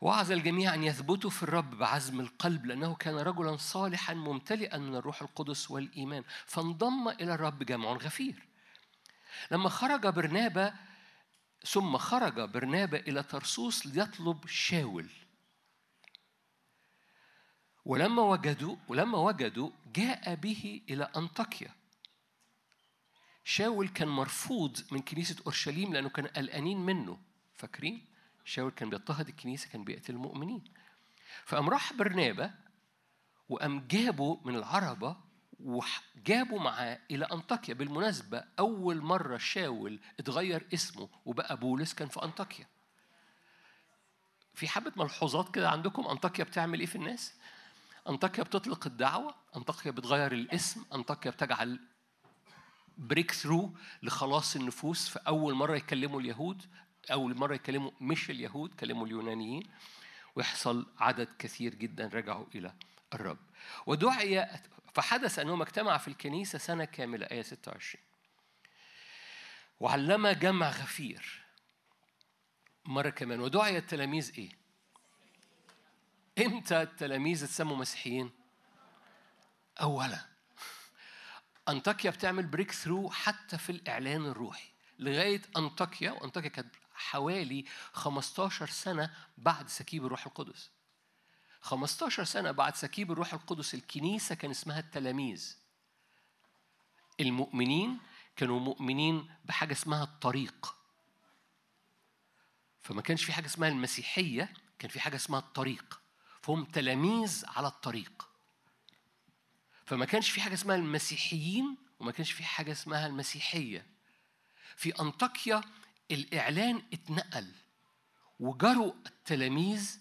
وعظ الجميع أن يثبتوا في الرب بعزم القلب لأنه كان رجلا صالحا ممتلئا من الروح القدس والإيمان فانضم إلى الرب جمع غفير. لما خرج برنابا ثم خرج برنابا إلى ترسوس ليطلب شاول. ولما وجدوا ولما وجدوا جاء به إلى أنطاكيا. شاول كان مرفوض من كنيسة أورشليم لأنه كان قلقانين منه. فاكرين؟ شاول كان بيضطهد الكنيسة كان بيقتل المؤمنين. فقام راح برنابا وقام جابه من العربة وجابوا معاه إلى أنطاكيا. بالمناسبة أول مرة شاول اتغير اسمه وبقى بولس كان في أنطاكيا. في حبة ملحوظات كده عندكم؟ أنطاكيا بتعمل إيه في الناس؟ أنطاكيا بتطلق الدعوة أنطاكيا بتغير الاسم أنطاكيا بتجعل بريك ثرو لخلاص النفوس. فأول مرة يكلموا اليهود أول مرة يكلموا مش اليهود كلموا اليونانيين ويحصل عدد كثير جدا رجعوا إلى الرب ودعي فحدث أنهم اجتمع في الكنيسة سنة كاملة آية 26 وعلم جمع غفير مرة كمان ودعي التلاميذ إيه؟ إمتى التلاميذ اتسموا مسيحيين؟ أولا أنطاكيا بتعمل breakthrough حتى في الإعلان الروحي لغاية أنطاكيا وأنطاكيا كانت حوالي 15 سنة بعد سكيب الروح القدس. 15 سنة بعد سكيب الروح القدس الكنيسة كان اسمها التلاميذ. المؤمنين كانوا مؤمنين بحاجة اسمها الطريق. فما كانش في حاجة اسمها المسيحية كان في حاجة اسمها الطريق. فهم تلاميذ على الطريق. فما كانش في حاجة اسمها المسيحيين وما كانش في حاجة اسمها المسيحية. في أنطاكيا الإعلان اتنقل وجروا التلاميذ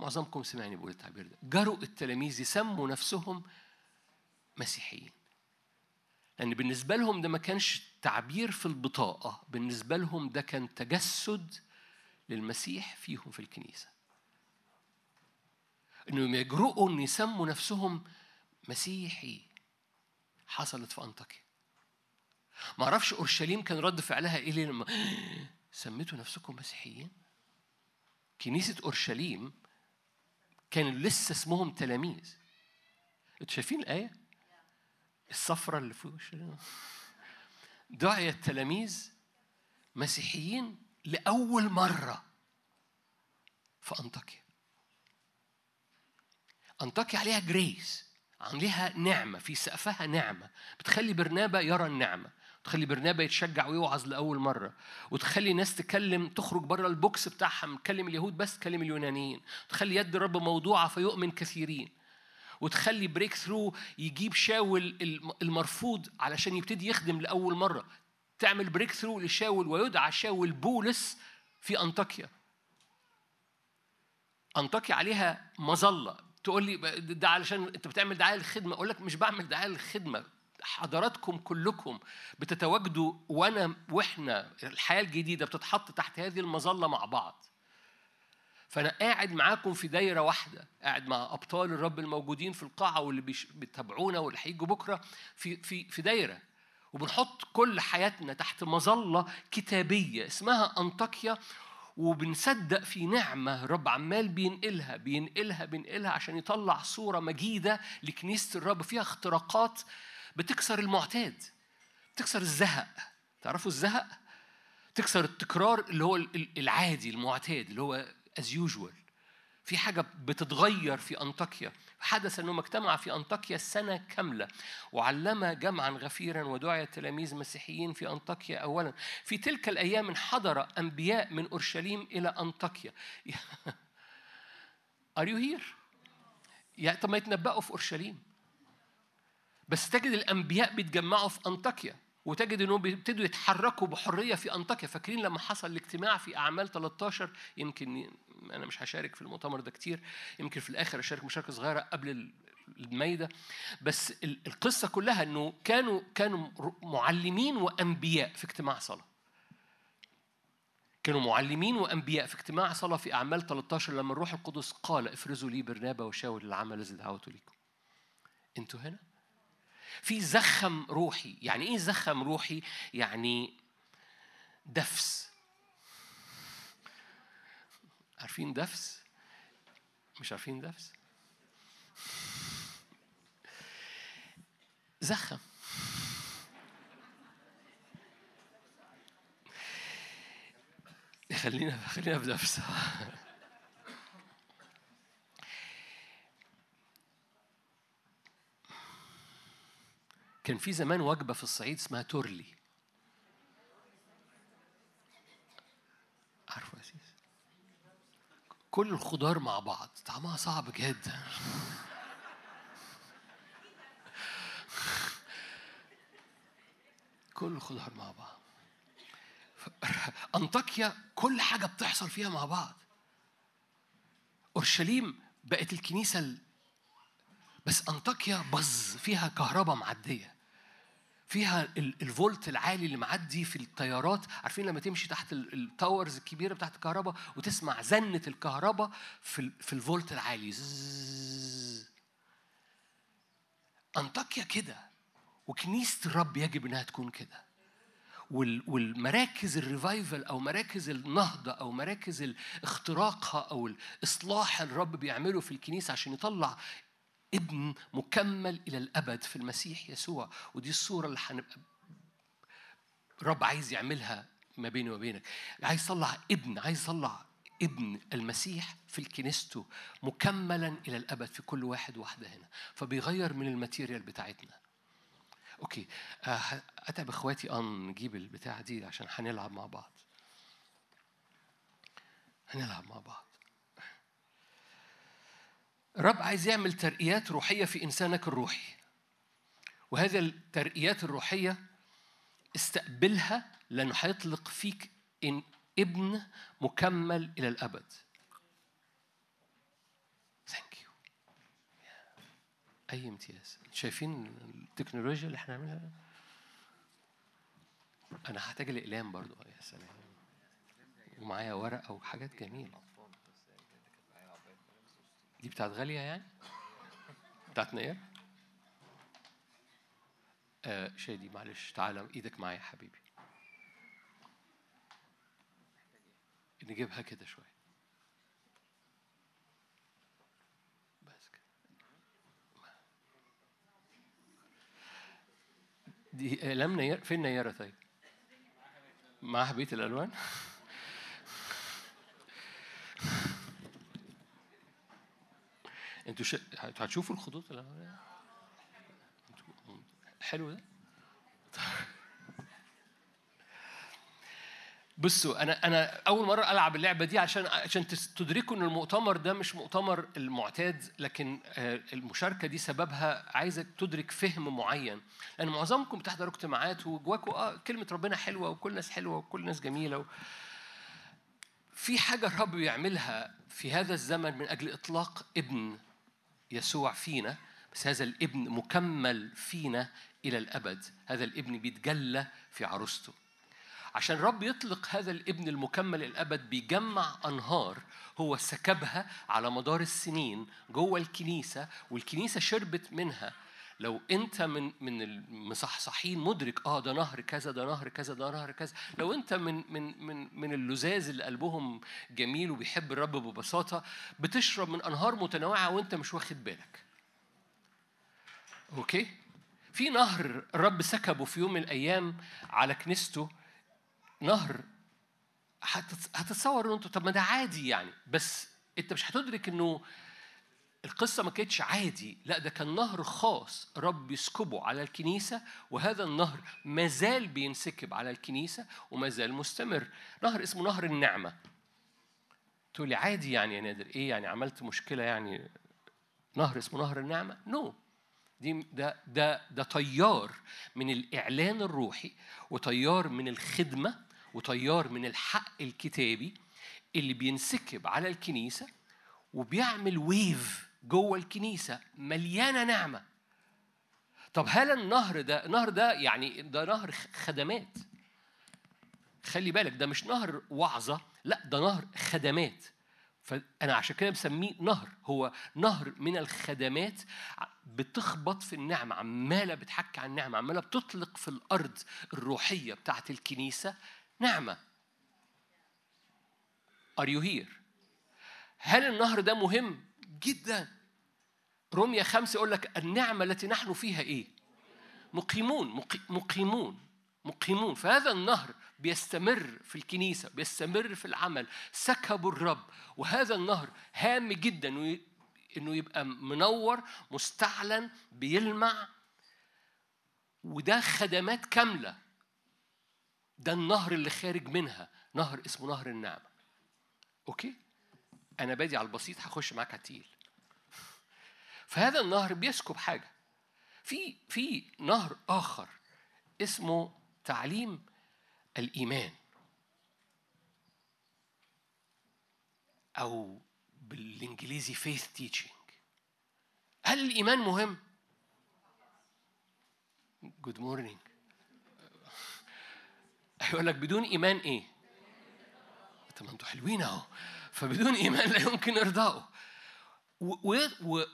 معظمكم سمعني بقول التعبير ده جروا التلاميذ يسموا نفسهم مسيحيين. لأن بالنسبة لهم ده ما كانش تعبير في البطاقة بالنسبة لهم ده كان تجسد للمسيح فيهم في الكنيسة. إنهم يجرؤوا إن يسموا نفسهم مسيحي. حصلت في أنطاكيا. ما أعرفش أورشليم كان رد فعلها إيه لما سميتوا نفسكم مسيحيين؟ كنيسة أورشليم كان لسه اسمهم تلاميذ. أنتوا شايفين الآية؟ الصفرة اللي فوق دعي التلاميذ مسيحيين لأول مرة في أنطاكيا. أنطاكيا عليها جريس عليها نعمة في سقفها نعمة بتخلي برنابا يرى النعمة. تخلي برنابا يتشجع ويوعظ لأول مرة وتخلي ناس تكلم تخرج بره البوكس بتاعها مكلم اليهود بس تكلم اليونانيين تخلي يد الرب موضوعة فيؤمن كثيرين وتخلي breakthrough يجيب شاول المرفوض علشان يبتدي يخدم لأول مرة. تعمل breakthrough لشاول ويدعى شاول بولس في أنطاكيا. أنطاكيا عليها مظلة. تقول لي ده علشان أنت بتعمل دعاية للخدمة. أقول لك مش بعمل دعاية للخدمة. حضراتكم كلكم بتتواجدوا وانا وإحنا الحياة الجديدة بتتحط تحت هذه المظلة مع بعض. فأنا قاعد معاكم في دايرة واحدة قاعد مع أبطال الرب الموجودين في القاعة واللي بيتابعونا واللي هيجوا بكرة في في في دايرة. وبنحط كل حياتنا تحت مظلة كتابية اسمها أنطاكيا وبنصدق في نعمة رب عمال بينقلها بينقلها بينقلها عشان يطلع صورة مجيدة لكنيسة الرب فيها اختراقات بتكسر المعتاد بتكسر الزهق. تعرفوا الزهق؟ تكسر التكرار اللي هو العادي المعتاد اللي هو as usual. في حاجة بتتغير في أنطاكيا. حدث أنهم اجتمع في أنطاكيا سنة كاملة وعلم جمعا غفيرا ودعي تلاميذ مسيحيين في أنطاكيا أولا. في تلك الأيام حضر أنبياء من أورشليم إلى أنطاكيا. Are you here؟ يعني طب ما يتنبأوا في أورشليم. بس تجد الأنبياء بيتجمعوا في أنطاكيا وتجد إنهم بيبتدوا يتحركوا بحرية في أنطاكيا. فاكرين لما حصل الاجتماع في أعمال 13 يمكن أنا مش هشارك في المؤتمر ده كتير يمكن في الآخر أشارك مشاركة صغيرة قبل المايده بس القصة كلها إنه كانوا كانوا معلمين وأنبياء في اجتماع صلاة. كانوا معلمين وأنبياء في اجتماع صلاة في أعمال 13 لما الروح القدس قال افرزوا لي برنابا وشاول العمل الذي دعوته لكم أنتوا هنا؟ في زخم روحي. يعني إيه زخم روحي؟ يعني دفس. عارفين دفس؟ مش عارفين دفس؟ زخم. خلينا خلينا في كان في زمان وجبة في الصعيد اسمها تورلي. عارفه يا سيس كل الخضار مع بعض. طعمها صعب جدا. كل الخضار مع بعض. أنطاكيا كل حاجة بتحصل فيها مع بعض. أورشليم بقت الكنيسة ال... بس أنطاكيا بز فيها كهرباء معدية. فيها ال- الفولت العالي اللي معدي في الطيارات عارفين لما تمشي تحت ال- ال towers الكبيرة بتاعت الكهرباء وتسمع زنة الكهرباء في في الفولت العالي. أنطاكيا كده وكنيسة الرب يجب إنها تكون كده. وال- والمراكز ال revival أو مراكز النهضة أو مراكز اختراقها أو الإصلاح الرب بيعمله في الكنيسة عشان يطلع ابن مكمل إلى الأبد في المسيح يسوع. ودي الصورة اللي هنبقى الرب عايز يعملها ما بيني وبينك. عايز يطلع ابن عايز يطلع ابن المسيح في كنيسته مكملا إلى الأبد في كل واحد واحدة هنا. فبيغير من ال material بتاعتنا. okay. آه، اتعب اخواتي أن نجيب البتاع دي عشان هنلعب مع بعض. هنلعب مع بعض. الرب عايز يعمل ترقيات روحية في إنسانك الروحي. وهذه الترقيات الروحية استقبلها لأنه هيطلق فيك إن ابن مكمل إلى الأبد. ثانك يو أي امتياز؟ شايفين التكنولوجيا اللي إحنا عاملينها أنا هحتاج الاقلام برضو. يا سلام. ومعايا ورقة وحاجات جميلة. دي بتاعت غالية يعني؟ بتاعت نير؟ آه شادي معلش تعالى إيدك معايا يا حبيبي. نجيبها كده شوية. بس كده. دي اقلام نير فين نيرة طيب؟ معاها بيت الألوان؟ أنتوا ش... هتشوفوا الخطوط الأولانية؟ انتوا- حلو ده. بصوا أنا أنا أول مرة ألعب اللعبة دي عشان عشان تدركوا إن المؤتمر ده مش مؤتمر المعتاد لكن آه، المشاركة دي سببها عايزك تدرك فهم معين. لأن معظمكم بتحضروا اجتماعات وجواكوا آه كلمة ربنا حلوة وكل الناس حلوة وكل الناس جميلة و... في حاجة الرب بيعملها في هذا الزمن من أجل إطلاق ابن. يسوع فينا بس هذا الابن مكمل فينا إلى الأبد. هذا الابن بيتجلى في عروسته. عشان الرب يطلق هذا الابن المكمل الأبد بيجمع أنهار هو سكبها على مدار السنين جوه الكنيسة والكنيسة شربت منها لو انت من من المصحصحين مدرك آه ده نهر كذا ده نهر كذا ده نهر كذا. لو انت من من من من اللزاز اللي قلبهم جميل وبيحب الرب ببساطة بتشرب من أنهار متنوعة وانت مش واخد بالك. أوكي؟ في نهر الرب سكبه في يوم من الأيام على كنيسته. نهر هتتص- هتتصور ان أنتوا طب ما ده عادي يعني بس انت مش هتدرك إنه القصة ما كانتش عادي. لا ده كان نهر خاص رب يسكبه على الكنيسة وهذا النهر ما زال بينسكب على الكنيسة وما زال مستمر. نهر اسمه نهر النعمة. تقول لي عادي يعني يا نادر إيه يعني عملت مشكلة يعني نهر اسمه نهر النعمة؟ نو. no. دي ده ده ده تيار من الإعلان الروحي وتيار من الخدمة وتيار من الحق الكتابي اللي بينسكب على الكنيسة وبيعمل ويف جوه الكنيسة مليانة نعمة. طب هل النهر ده النهر ده يعني ده نهر خدمات؟ خلي بالك ده مش نهر وعظة لا ده نهر خدمات. فأنا عشان كده بسميه نهر. هو نهر من الخدمات بتخبط في النعمة عمالة بتحكي عن النعمة عمالة بتطلق في الأرض الروحية بتاعت الكنيسة نعمة. Are you here؟ هل النهر ده مهم؟ جدا. روميا خمسة يقول لك النعمة التي نحن فيها إيه؟ مقيمون مقي- مقيمون مقيمون. فهذا النهر بيستمر في الكنيسة بيستمر في العمل. سكبوا الرب. وهذا النهر هام جدا. إنه يبقى منور مستعلن بيلمع. وده خدمات كاملة. ده النهر اللي خارج منها. نهر اسمه نهر النعمة. okay؟ أنا بادي على البسيط هخش معاك على التقيل فهذا النهر بيسكب حاجة. في في نهر آخر اسمه تعليم الإيمان. أو بالإنجليزي faith teaching. هل الإيمان مهم؟ good morning هيقول لك بدون إيمان إيه؟ طب ما أنتوا حلوين أهو. فبدون إيمان لا يمكن إرضائه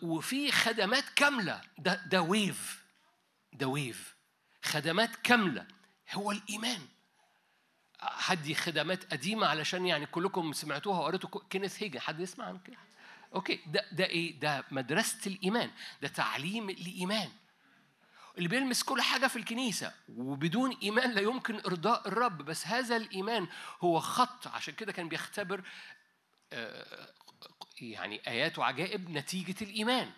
وفي خدمات كاملة. ده ده wave ده wave خدمات كاملة. هو الإيمان. حد خدمات قديمة علشان يعني كلكم سمعتوها وقريتوا كينيث هيجن حد يسمع عن كده okay. ده ده إيه؟ ده مدرسة الإيمان. ده تعليم الإيمان. اللي بيلمس كل حاجة في الكنيسة. وبدون إيمان لا يمكن إرضاء الرب. بس هذا الإيمان هو خط. عشان كده كان بيختبر يعني آيات وعجائب نتيجة الإيمان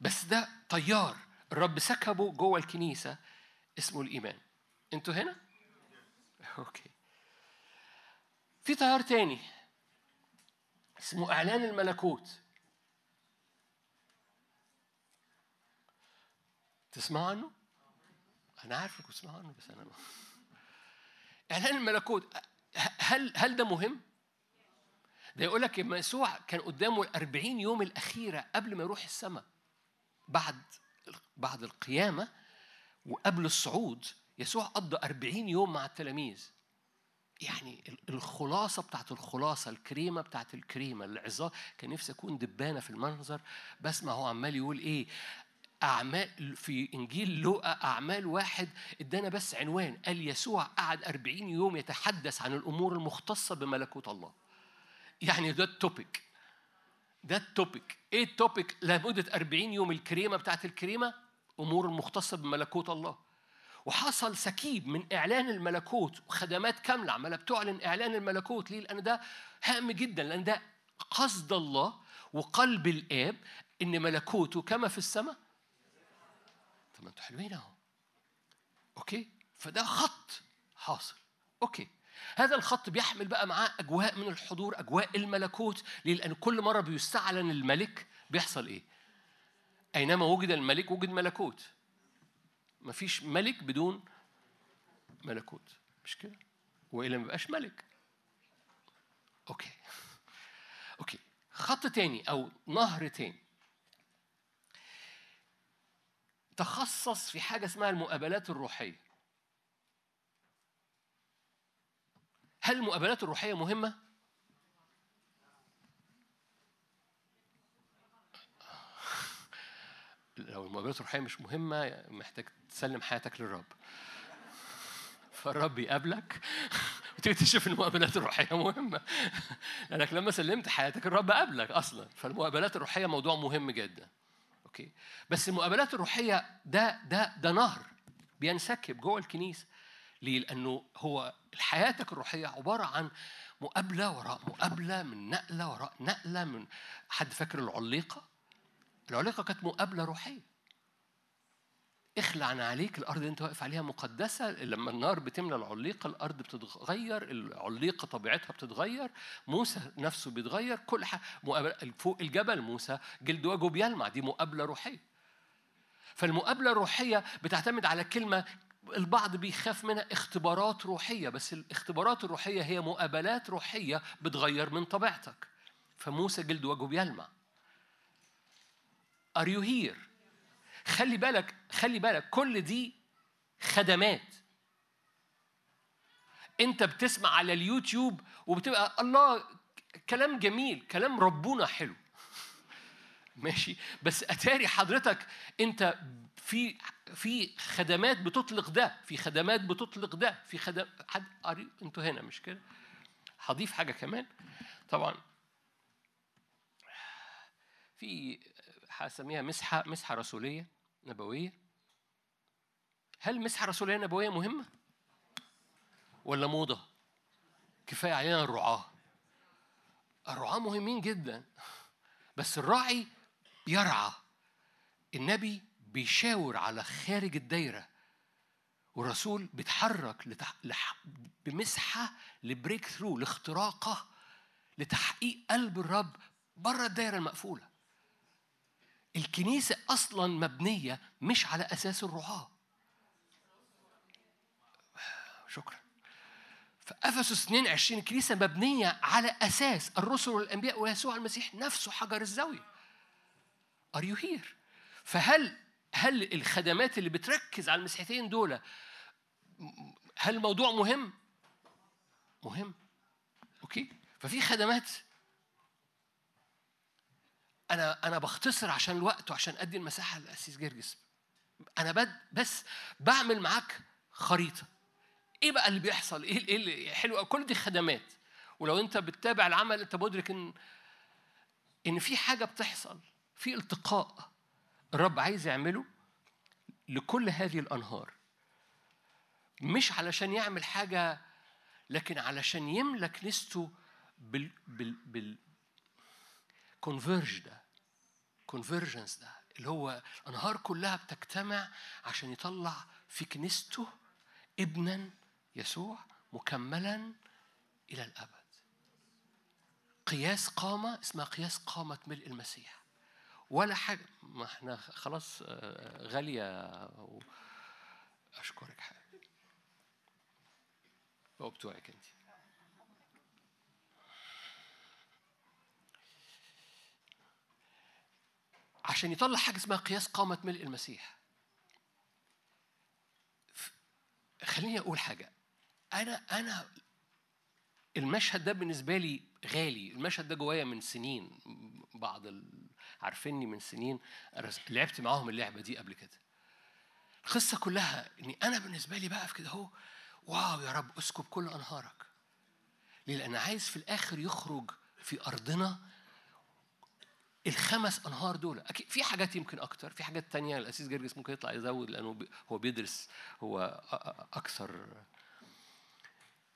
بس ده تيار الرب سكبه جوه الكنيسة اسمه الإيمان أنتوا هنا؟ okay في طيار تاني اسمه إعلان الملكوت تسمعوا عنه؟ أنا عارف تسمعوا عنه بس أنا. إعلان الملكوت هل هل ده مهم؟ ده يقول لك يسوع كان قدامه الأربعين يوم الأخيرة قبل ما يروح السماء بعد بعد القيامة وقبل الصعود يسوع قضى أربعين يوم مع التلاميذ. يعني ال- الخلاصة بتاعت الخلاصة الكريمة بتاعت الكريمة العظام كان نفسي أكون دبانة في المنظر بسمع هو عمال يقول إيه أعمال في إنجيل لوقا أعمال واحد ادانا بس عنوان قال يسوع قعد أربعين يوم يتحدث عن الأمور المختصة بملكوت الله. يعني ده ال topic ده ال topic إيه ال topic لمدة 40 يوم الكريمة بتاعت الكريمة؟ أمور مختصة بملكوت الله. وحصل سكيب من إعلان الملكوت وخدمات كاملة عمالة بتعلن إعلان الملكوت. ليه؟ لأن ده هام جدا لأن ده قصد الله وقلب الآب إن ملكوته كما في السماء. طب ما أنتوا حلوين أهو. okay؟ فده خط حاصل. okay. هذا الخط بيحمل بقى معاه أجواء من الحضور أجواء الملكوت ليه؟ لأن كل مرة بيستعلن الملك بيحصل إيه؟ أينما وجد الملك وجد ملكوت. مفيش ملك بدون ملكوت. مش كده؟ وإلا ما بقاش ملك. okay. okay. خط تاني أو نهر تاني. تخصص في حاجة اسمها المقابلات الروحية. هل المقابلات الروحية مهمة؟ لو المقابلات الروحية مش مهمة محتاج تسلم حياتك للرب. فالرب يقابلك وتكتشف ان المقابلات الروحية مهمة. لأنك لما سلمت حياتك الرب قابلك أصلا. فالمقابلات الروحية موضوع مهم جدا. أوكي؟ بس المقابلات الروحية ده ده ده نهر بينسكب جوه الكنيسة. ليه؟ لأنه هو حياتك الروحية عبارة عن مقابلة وراء مقابلة من نقلة وراء نقلة من حد فاكر العليقة؟ العليقة كانت مقابلة روحية اخلع عن عليك الأرض اللي أنت واقف عليها مقدسة لما النار بتملى العليقة الأرض بتتغير العليقة طبيعتها بتتغير موسى نفسه بيتغير كل حاجة مقابلة فوق الجبل موسى جلد وجهه بيلمع دي مقابلة روحية فالمقابلة الروحية بتعتمد على كلمة البعض بيخاف منها اختبارات روحية بس الاختبارات الروحية هي مقابلات روحية بتغير من طبيعتك. فموسى جلد وجهه بيلمع. Are you here؟ خلي بالك خلي بالك كل دي خدمات. انت بتسمع على اليوتيوب وبتبقى الله كلام جميل كلام ربنا حلو. ماشي. بس أتاري حضرتك انت في في خدمات بتطلق ده في خدمات بتطلق ده في خدم حد أنتوا هنا مش كده؟ هضيف حاجة كمان. طبعا في هسميها مسحة مسحة رسولية نبوية. هل مسحة رسولية نبوية مهمة؟ ولا موضة؟ كفاية علينا الرعاة. الرعاة مهمين جدا بس الراعي يرعى. النبي بيشاور على خارج الدايرة والرسول بيتحرك لتح... لح... بمسحة لبريك ثرو لاختراقة لتحقيق قلب الرب بره الدايرة المقفولة. الكنيسة أصلا مبنية مش على أساس الرعاة. شكرا. فافسس 22 الكنيسة مبنية على أساس الرسل والأنبياء ويسوع المسيح نفسه حجر الزاوية. Are you here؟ فهل هل الخدمات اللي بتركز على المسيحيتين دول هل الموضوع مهم؟ مهم. أوكي؟ ففي خدمات. أنا أنا بختصر عشان الوقت وعشان أدي المساحة للاسيس جرجس. أنا بد بس بعمل معاك خريطة. إيه بقى اللي بيحصل؟ إيه إيه اللي حلو؟ كل دي خدمات. ولو أنت بتتابع العمل أنت مدرك إن إن في حاجة بتحصل في التقاء. الرب عايز يعمله لكل هذه الأنهار. مش علشان يعمل حاجة لكن علشان يملى كنيسته بال بال بال ده كونفرجنس ده اللي هو الانهار كلها بتجتمع عشان يطلع في كنيسته ابنا يسوع مكملا إلى الأبد. قياس قامة اسمها قياس قامة ملء المسيح. ولا حاجة. ما إحنا خلاص آه، غالية. و... أشكرك حبيبي هو بتوعك انت. عشان يطلع حاجة اسمها قياس قامه ملء المسيح. خليني أقول حاجة. أنا أنا المشهد ده بالنسبة لي غالي. المشهد ده جوايا من سنين بعض ال... عارفيني من سنين لعبت معاهم اللعبة دي قبل كده. القصة كلها اني أنا بالنسبة لي بقف كده أهو واو يا رب اسكب كل أنهارك. ليه؟ لأن عايز في الآخر يخرج في أرضنا الخمس أنهار دول. أكيد في حاجات يمكن أكتر في حاجات تانية الأسيس جرجس ممكن يطلع يزود لأنه هو بيدرس هو أكثر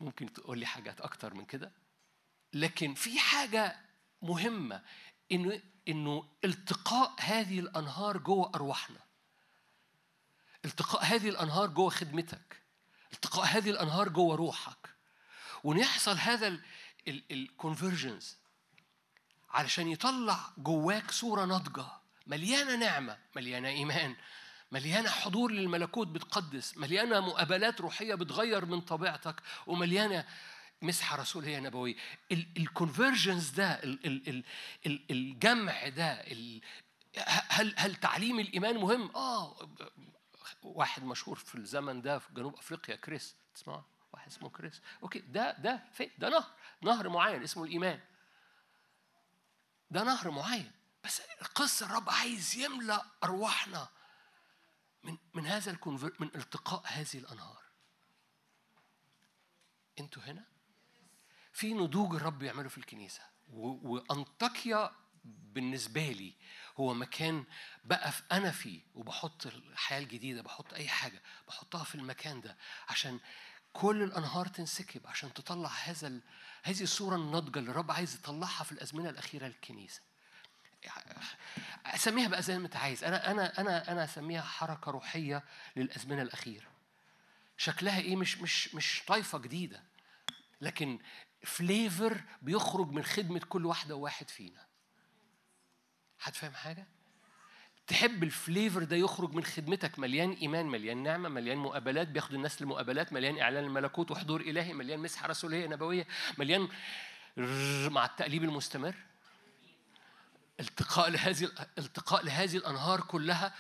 ممكن تقول لي حاجات أكتر من كده. لكن في حاجة مهمة إنه إنه التقاء هذه الأنهار جوه أرواحنا. التقاء هذه الأنهار جوه خدمتك. التقاء هذه الأنهار جوه روحك. وإن يحصل هذا الكونفرجنس علشان يطلع جواك صورة ناضجة مليانة نعمة مليانة إيمان مليانة حضور للملكوت بتقدس مليانة مقابلات روحية بتغير من طبيعتك ومليانة مسحة رسولية نبوية. ال convergence ده ال- ال- ال- ال- الجمع ده هل هل تعليم الإيمان مهم؟ آه واحد مشهور في الزمن ده في جنوب أفريقيا كريس. تسمع؟ واحد اسمه كريس. okay ده ده فين؟ ده نهر نهر معين اسمه الإيمان. ده نهر معين. بس القصة الرب عايز يملأ أرواحنا من من هذا الكونفر من التقاء هذه الأنهار. أنتوا هنا؟ في نضوج الرب يعمله في الكنيسة. وأنطاكيا بالنسبة لي هو مكان بقف أنا فيه وبحط الحياة الجديدة بحط أي حاجة بحطها في المكان ده عشان كل الأنهار تنسكب عشان تطلع هذا ال... هذه الصورة الناضجة اللي الرب عايز يطلعها في الأزمنة الأخيرة للكنيسة. أسميها بقى زي ما أنت عايز. أنا أنا أنا أنا أسميها حركة روحية للأزمنة الأخيرة. شكلها إيه؟ مش مش مش طائفة جديدة. لكن flavor بيخرج من خدمة كل واحدة وواحد فينا. حد فاهم حاجة؟ تحب ال flavor ده يخرج من خدمتك مليان إيمان مليان نعمة مليان مقابلات بياخد الناس لمقابلات مليان إعلان الملكوت وحضور إلهي مليان مسحه رسولية نبوية مليان مع التقليب المستمر. التقاء لهذه التقاء لهذه الأنهار كلها.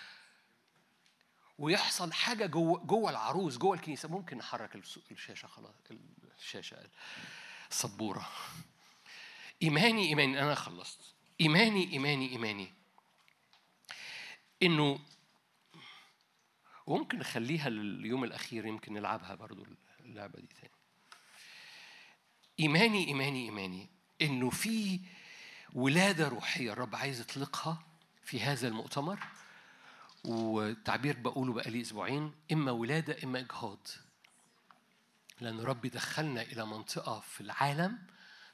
ويحصل حاجة جوه جوه العروس جوه الكنيسة. ممكن نحرك الشاشة خلاص الشاشة. السبوره إيماني إيماني أنا خلصت. إيماني إيماني إيماني. إنه وممكن نخليها لليوم الأخير يمكن نلعبها برضو اللعبة دي تاني. إيماني إيماني إيماني. إنه في ولادة روحية الرب عايز يطلقها في هذا المؤتمر. وتعبير بقوله بقالي أسبوعين إما ولادة إما إجهاض. لأن الرب يدخلنا إلى منطقة في العالم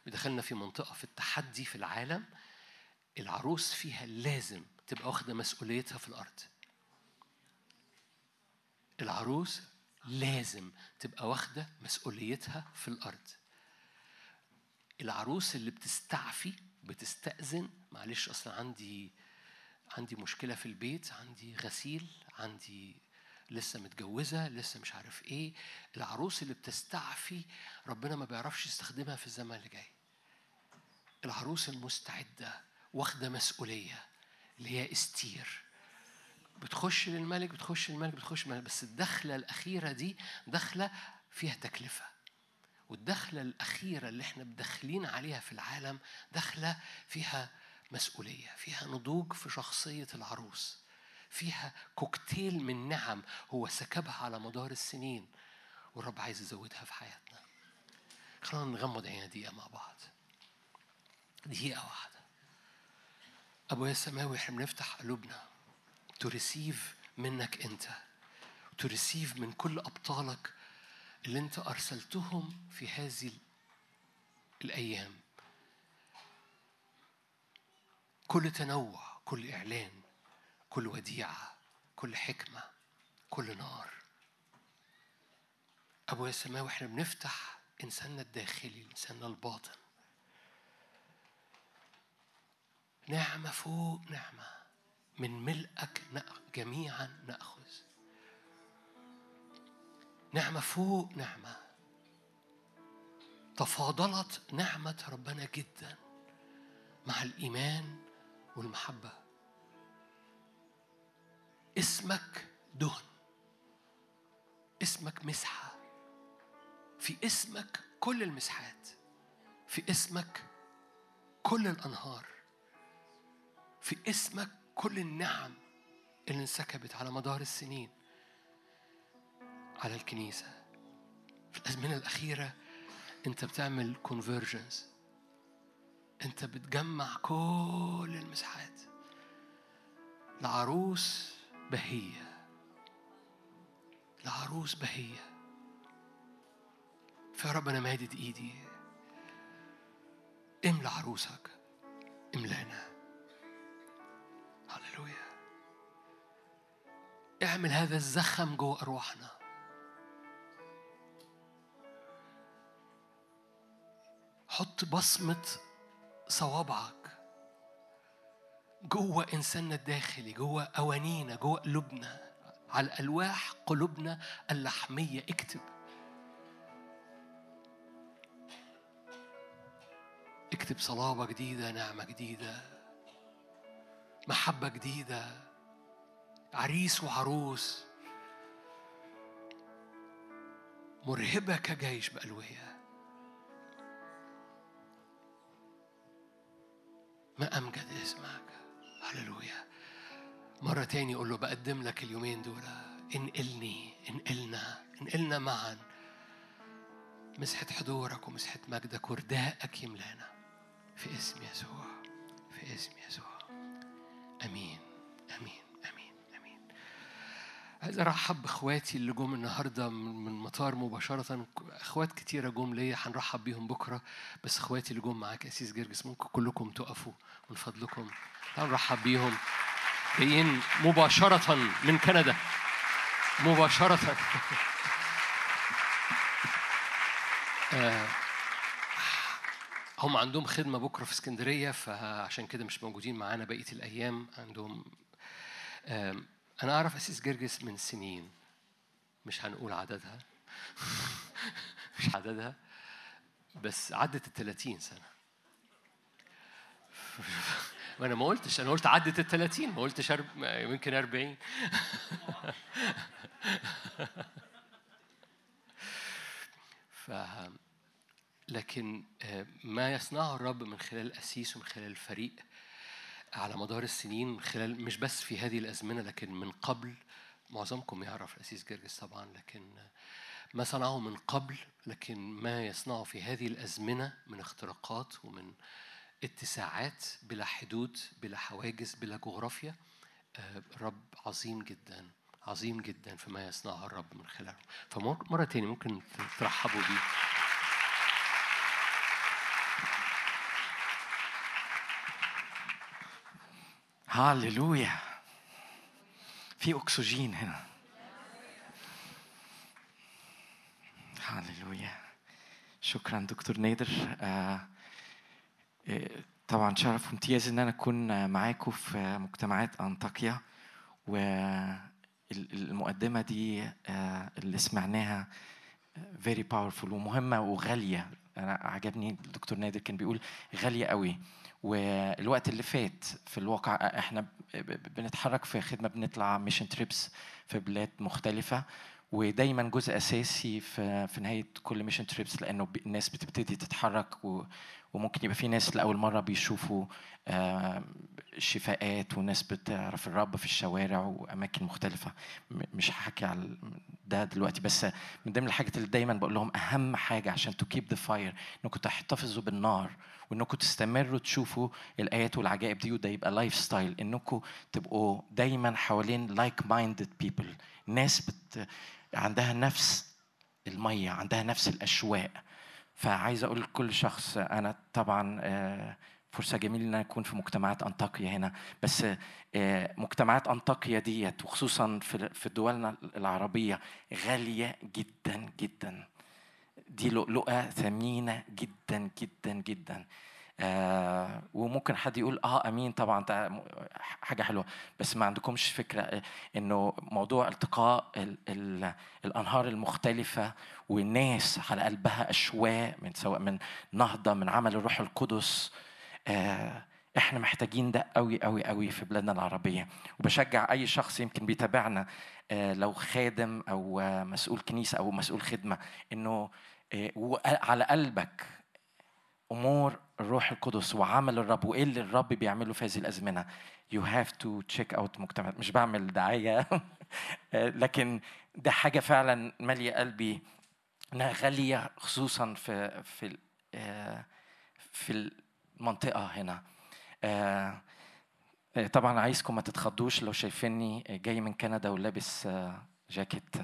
بيدخلنا في منطقة في التحدي في العالم العروس فيها لازم تبقى واخدة مسؤوليتها في الأرض. العروس لازم تبقى واخدة مسؤوليتها في الأرض. العروس اللي بتستعفي بتستأذن معلش أصلا عندي عندي مشكلة في البيت عندي غسيل عندي لسه متجوزة لسه مش عارف إيه. العروس اللي بتستعفي ربنا ما بيعرفش يستخدمها في الزمن اللي جاي. العروس المستعدة واخدة مسؤولية اللي هي استير. بتخش للملك بتخش للملك بتخش للملك. بس الدخلة الأخيرة دي دخلة فيها تكلفة. والدخلة الأخيرة اللي إحنا بداخلين عليها في العالم دخلة فيها مسؤولية فيها نضوج في شخصية العروس. فيها كوكتيل من نعم هو سكبها على مدار السنين والرب عايز يزودها في حياتنا. خلونا نغمض عينا دقيقة مع بعض. دقيقة واحدة. أبويا السماوي إحنا بنفتح قلوبنا تريسيف منك أنت تريسيف من كل أبطالك اللي أنت أرسلتهم في هذه الأيام. كل تنوع كل إعلان كل وديعة كل حكمة كل نار. أبويا السماوي إحنا بنفتح إنساننا الداخلي إنساننا الباطن. نعمة فوق نعمة. من ملئك جميعا نأخذ. نعمة فوق نعمة. تفاضلت نعمة ربنا جدا مع الإيمان والمحبة. اسمك دهن. اسمك مسحة. في اسمك كل المسحات في اسمك كل الأنهار. في اسمك كل النعم اللي انسكبت على مدار السنين. على الكنيسة. في الأزمنة الأخيرة أنت بتعمل كونفرجنس أنت بتجمع كل المساحات. لعروس بهية. لعروس بهية. فيا رب أنا مادد إيدي. املى عروسك. املأنا. هللويا. اعمل هذا الزخم جوه أرواحنا. حط بصمة صوابعك. جوه إنساننا الداخلي جوه أوانينا جوه قلوبنا. على ألواح قلوبنا اللحمية. اكتب. اكتب صلابة جديدة نعمة جديدة محبة جديدة عريس وعروس. مرهبة كجيش بألوية. ما أمجد اسمك. هللويا. مرة تاني أقول له بقدم لك اليومين دول انقلني انقلنا انقلنا معا. مسحة حضورك ومسحة مجدك ورداءك يملانا. في اسم يسوع في اسم يسوع. آمين آمين. عايز ارحب باخواتي اللي جم النهارده من المطار مباشرة. اخوات كتيرة جم ليا هنرحب بيهم بكرة. بس اخواتي اللي جم معاك أسيس جرجس ممكن كلكم تقفوا من فضلكم. تعالوا نرحب بيهم. جايين مباشرة من كندا. مباشرة. آه، هم عندهم خدمة بكرة في اسكندرية فعشان كده مش موجودين معانا بقية الأيام. عندهم أنا أعرف أسيس جرجس من سنين. مش هنقول عددها. مش عددها. بس عدت ال 30 سنة. ما أنا ما قلتش أنا قلت عدت ال 30 ما قلتش أرب... يمكن 40 ف لكن آه، ما يصنعه الرب من خلال الأسيس ومن خلال الفريق على مدار السنين خلال مش بس في هذه الأزمنة لكن من قبل معظمكم يعرف الأسيس جرجس طبعا لكن ما صنعه من قبل لكن ما يصنعه في هذه الأزمنة من اختراقات ومن اتساعات بلا حدود بلا حواجز بلا جغرافيا آه، رب عظيم جدا عظيم جدا فيما يصنعه الرب من خلاله. فمرة تاني ممكن ترحبوا بيه. هاليلويا في اكسجين هنا هاليلويا شكرا دكتور نادر طبعا شرف وامتياز ان أنا اكون معاكم في مجتمعات انطاكيا والمقدمه دي اللي سمعناها very powerful. ومهمه وغاليه أنا عجبني الدكتور نادر كان بيقول غاليه قوي والوقت اللي فات في الواقع إحنا بنتحرك في خدمة بنطلع mission trips في بلاد مختلفة ودايما جزء أساسي في في نهاية كل mission trips لأنه الناس بتبتدي تتحرك وممكن يبقى في ناس لأول مرة بيشوفوا شفاءات وناس بتعرف الرب في الشوارع وأماكن مختلفة. مش هحكي على ده دلوقتي بس من ضمن الحاجات اللي دايما بقول لهم أهم حاجة عشان to keep the fire إنكم تحتفظوا بالنار. وإنكم تستمروا تشوفوا الآيات والعجائب دي وده يبقى lifestyle إنكم تبقوا دايما حوالين like-minded people ناس بت عندها نفس المية عندها نفس الأشواق. فعايز أقول لكل شخص أنا طبعا آه، فرصة جميلة إن أكون في مجتمعات أنطاكيا هنا. بس آه، مجتمعات أنطاكيا ديت وخصوصا في دولنا العربية غالية جدا جدا. دي لؤلؤة ثمينة جدا جدا جدا. آه وممكن حد يقول آه أمين طبعا حاجة حلوة. بس ما عندكمش فكرة آه، إنه موضوع التقاء ال ال الأنهار المختلفة والناس على قلبها اشواق من سواء من نهضة من عمل الروح القدس. آه إحنا محتاجين ده قوي قوي قوي في بلادنا العربية. وبشجع أي شخص يمكن بيتابعنا آه لو خادم أو مسؤول كنيسة أو مسؤول خدمة إنه آه، على قلبك. أمور الروح القدس وعمل الرب وإيه اللي الرب بيعمله في هذه الأزمنة. you have to check out مجتمعات مش بعمل دعاية. آه، لكن ده حاجة فعلا مالية قلبي إنها غالية خصوصا في في آه، في المنطقة هنا. طبعا عايزكم ما تتخضوش لو شايفيني جاي من كندا ولابس جاكيت.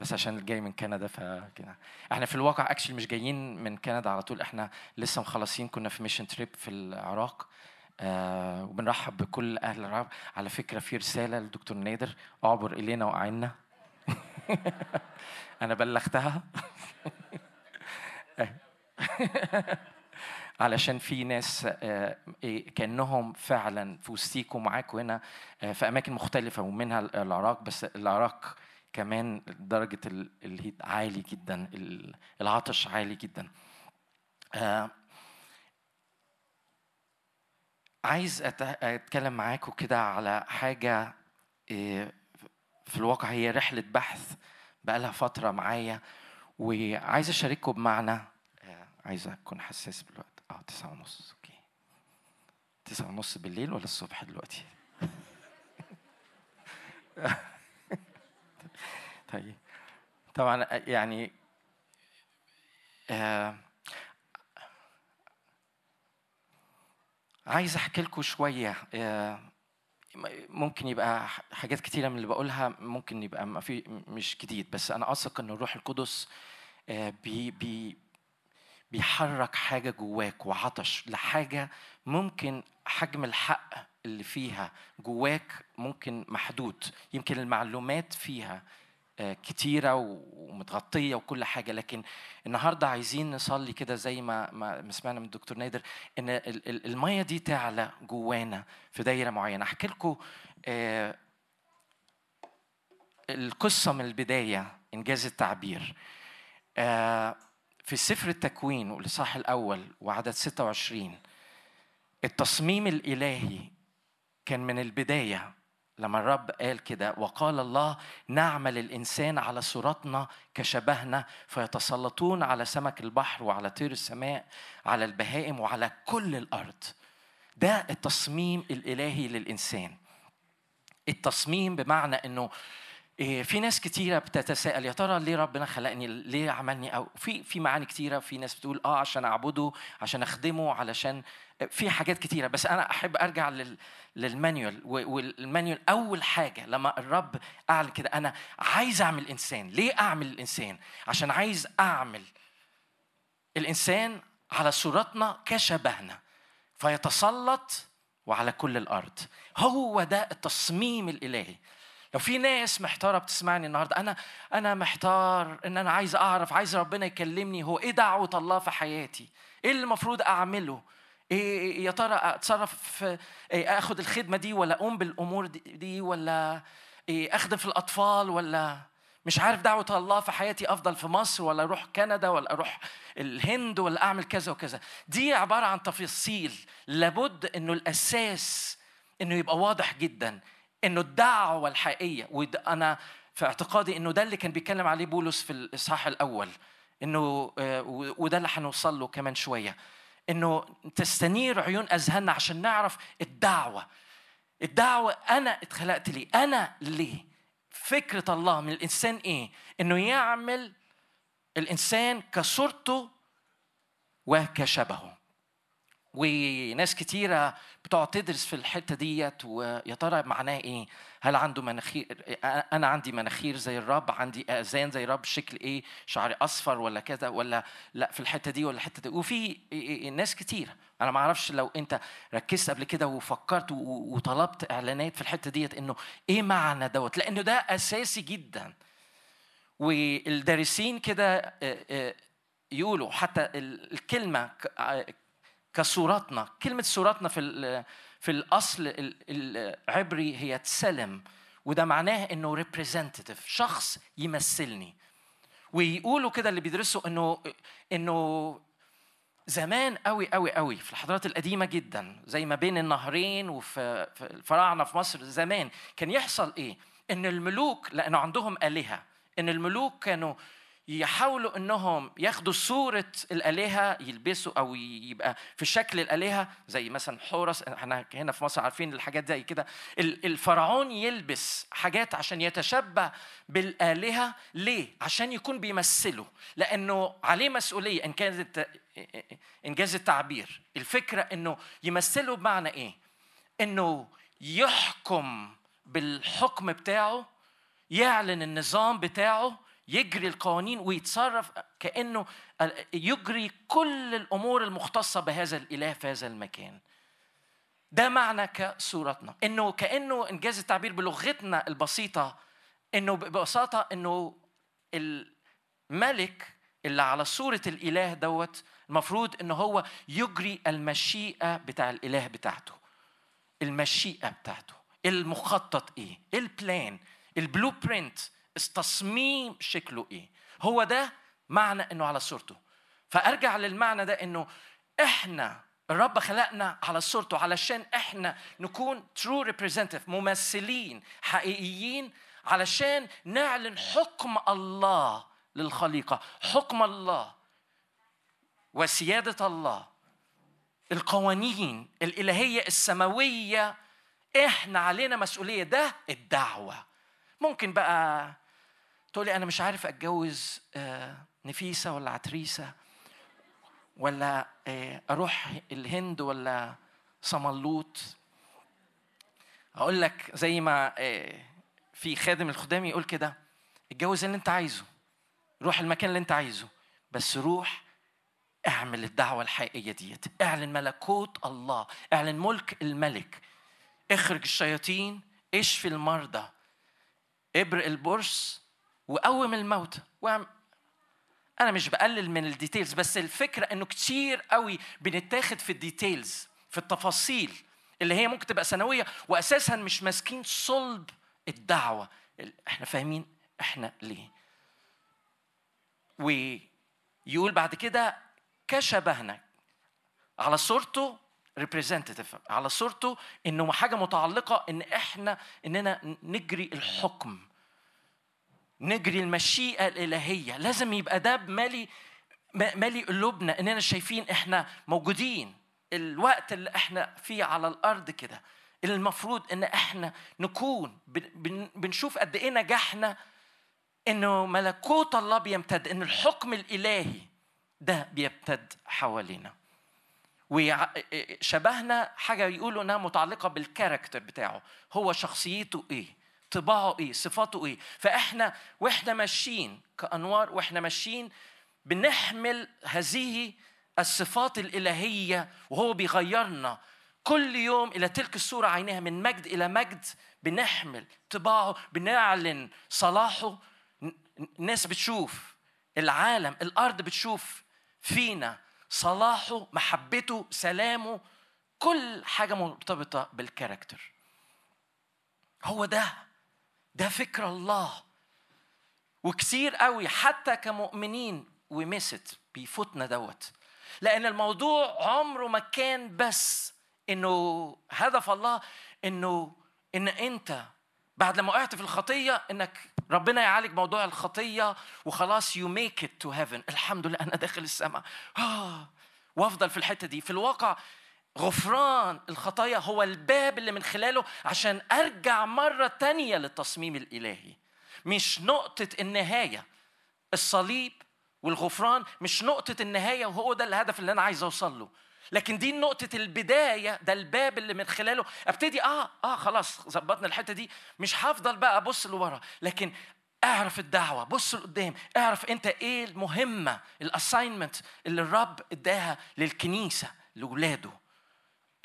بس عشان جاي من كندا فكده إحنا في الواقع actually مش جايين من كندا على طول إحنا لسه مخلصين كنا في mission trip في العراق آه وبنرحب بكل أهل العراق. على فكرة في رسالة للدكتور نادر اعبر إلينا وأعنا. أنا بلغتها. علشان في ناس آه، إيه، كأنهم فعلا في وسطيكم معاكم هنا آه، في أماكن مختلفة ومنها العراق. بس العراق كمان درجة الهيت عالي جدا العطش عالي جدا. آه عايز أتكلم معاكم كده على حاجة آه، في الواقع هي رحلة بحث بقالها فترة معايا وعايز أشارككم بمعنى. آه، عايز أكون حساس بالوقت. آه تسعة ونص. أوكي. تسعة ونص بالليل ولا الصبح دلوقتي؟ طيب. طبعا يعني آه عايز أحكي لكم شوية آه ممكن يبقى حاجات كتيرة من اللي بقولها ممكن يبقى ما في مش جديد. بس أنا أثق إن الروح القدس آه بي بي بيحرك حاجة جواك وعطش لحاجة ممكن حجم الحق اللي فيها جواك ممكن محدود. يمكن المعلومات فيها كتيرة ومتغطية وكل حاجة لكن النهاردة عايزين نصلي كده زي ما ما سمعنا من الدكتور نادر إن المية دي تعلى جوانا في دايرة معينة. أحكي لكم آه، القصة من البداية إنجاز التعبير. آه، في سفر التكوين والإصحاح الأول وعدد 26 التصميم الإلهي كان من البداية لما الرب قال كده وقال الله نعمل الإنسان على صورتنا كشبهنا فيتسلطون على سمك البحر وعلى طير السماء على البهائم وعلى كل الأرض. ده التصميم الإلهي للإنسان. التصميم بمعنى إنه إيه، في ناس كتيرة بتتساءل يا ترى ليه ربنا خلقني ليه عملني أو في في معاني كتيرة في ناس بتقول آه عشان أعبده عشان أخدمه علشان في حاجات كتيرة بس أنا أحب أرجع لل للمانيوال والمانيوال أول حاجة لما الرب أعلن كده أنا عايز أعمل إنسان. ليه أعمل الإنسان؟ عشان عايز أعمل الإنسان على صورتنا كشبهنا فيتسلط وعلى كل الأرض. هو ده التصميم الإلهي. لو في ناس محتارة بتسمعني النهارده أنا أنا محتار إن أنا عايز أعرف عايز ربنا يكلمني هو إيه دعوة الله في حياتي؟ إيه اللي المفروض أعمله؟ إيه يا ترى أتصرف إيه اخد الخدمة دي ولا أقوم بالأمور دي ولا إيه أخدم في الأطفال ولا؟ مش عارف دعوة الله في حياتي أفضل في مصر ولا أروح كندا ولا أروح الهند ولا أعمل كذا وكذا. دي عبارة عن تفاصيل. لابد أنه الأساس أنه يبقى واضح جدا. أنه الدعوة الحقيقية وأنا في اعتقادي أنه ده اللي كان بيتكلم عليه بولس في الإصحاح الأول. أنه آه، وده اللي هنوصل له كمان شوية. أنه تستنير عيون أذهاننا عشان نعرف الدعوة الدعوة أنا اتخلقت ليه أنا ليه فكرة الله من الإنسان إيه؟ إنه يعمل الإنسان كصورته وكشبهه وناس كتيرة بتقعد تدرس في الحتة ديت ويا ترى معناه إيه؟ هل عنده مناخير أنا عندي مناخير زي الرب عندي آذان زي الرب شكل إيه؟ شعري أصفر ولا كذا ولا لأ في الحتة دي ولا الحتة دي وفي ناس كتيرة أنا ما أعرفش لو أنت ركزت قبل كده وفكرت وطلبت إعلانات في الحتة ديت إنه إيه معنى دوت؟ لأنه ده أساسي جدا والدارسين كده يقولوا حتى الكلمة كصورتنا كلمة صورتنا في في الأصل العبري هي تسلم وده معناه إنه ريبريزنتيف شخص يمثلني ويقولوا كده اللي بيدرسوا إنه إنه زمان قوي قوي قوي في الحضارات القديمة جدا زي ما بين النهرين وفي الفراعنة في مصر زمان كان يحصل إيه؟ إن الملوك لأنه عندهم آلهة إن الملوك كانوا يحاولوا إنهم ياخدوا صورة الآلهة يلبسوا أو يبقى في شكل الآلهة زي مثلا حورس إحنا هنا في مصر عارفين الحاجات زي كده. الفرعون يلبس حاجات عشان يتشبه بالآلهة. ليه؟ عشان يكون بيمثله. لأنه عليه مسؤولية ان كانت إنجاز التعبير. الفكرة إنه يمثله بمعنى إيه؟ إنه يحكم بالحكم بتاعه يعلن النظام بتاعه يجري القوانين ويتصرف كأنه يجري كل الأمور المختصة بهذا الإله في هذا المكان. ده معنى كصورتنا. إنه كأنه إنجاز التعبير بلغتنا البسيطة إنه ببساطة إنه الملك اللي على صورة الإله دوت المفروض ان هو يجري المشيئة بتاع الإله بتاعته. المشيئة بتاعته. المخطط إيه؟ ال plan ال blueprint التصميم شكله إيه. هو ده معنى إنه على صورته. فأرجع للمعنى ده إنه إحنا الرب خلقنا على صورته علشان إحنا نكون true representative ممثلين حقيقيين علشان نعلن حكم الله للخليقة. حكم الله وسيادة الله. القوانين الإلهية السماوية إحنا علينا مسؤولية. ده الدعوة. ممكن بقى تقولي أنا مش عارف أتجوز آه، نفيسة ولا عتريسة ولا آه، أروح الهند ولا صملوط. أقول لك زي ما آه، في خادم الخدام يقول كده اتجوز اللي انت عايزه روح المكان اللي انت عايزه بس روح اعمل الدعوة الحقيقية ديت. اعلن ملكوت الله اعلن ملك الملك. اخرج الشياطين اشفي المرضى. ابرئ البرص وقوم الموتى أنا مش بقلل من ال details بس الفكرة إنه كتير قوي بنتاخد في ال details في التفاصيل اللي هي ممكن تبقى سنويه واساسا مش ماسكين صلب الدعوة. إحنا فاهمين إحنا ليه. ويقول بعد كده كشبهنا. على صورته ريبريزنتيف على صورته إنه حاجة متعلقة إن إحنا إننا نجري الحكم. نجري المشيئة الإلهية. لازم يبقى ده مالي مالي قلوبنا إننا شايفين إحنا موجودين. الوقت اللي إحنا فيه على الأرض كده المفروض إن إحنا نكون. بنشوف قد إيه نجحنا. إنه ملكوت الله بيمتد إن الحكم الإلهي ده بيمتد حوالينا. وشبهنا حاجة يقولوا إنها متعلقة بالكاركتر بتاعه. هو شخصيته إيه؟ طباعه إيه؟ صفاته إيه؟ فإحنا وإحنا ماشيين كأنوار وإحنا ماشيين بنحمل هذه الصفات الإلهية وهو بيغيرنا. كل يوم إلى تلك الصورة عينها من مجد إلى مجد بنحمل طباعه بنعلن صلاحه. الناس بتشوف العالم الأرض بتشوف فينا صلاحه محبته سلامه. كل حاجة مرتبطة بالكاركتر. هو ده. ده فكر الله. وكثير قوي حتى كمؤمنين و missed بيفوتنا دوت. لأن الموضوع عمره ما كان بس إنه هدف الله إنه إن أنت بعد لما وقعت في الخطية إنك ربنا يعالج موضوع الخطية وخلاص you make it to heaven الحمد لله أنا داخل السماء. آه وأفضل في الحتة دي. في الواقع غفران الخطايا هو الباب اللي من خلاله عشان أرجع مرة تانية للتصميم الإلهي. مش نقطة النهاية الصليب والغفران مش نقطة النهاية وهو ده الهدف اللي أنا عايز أوصل له. لكن دي نقطة البداية ده الباب اللي من خلاله. أبتدي آه آه خلاص ظبطنا الحتة دي. مش هفضل بقى أبص لورا لكن اعرف الدعوة بص لقدام. اعرف أنت إيه المهمة الاساينمنت اللي الرب اداها للكنيسة لاولاده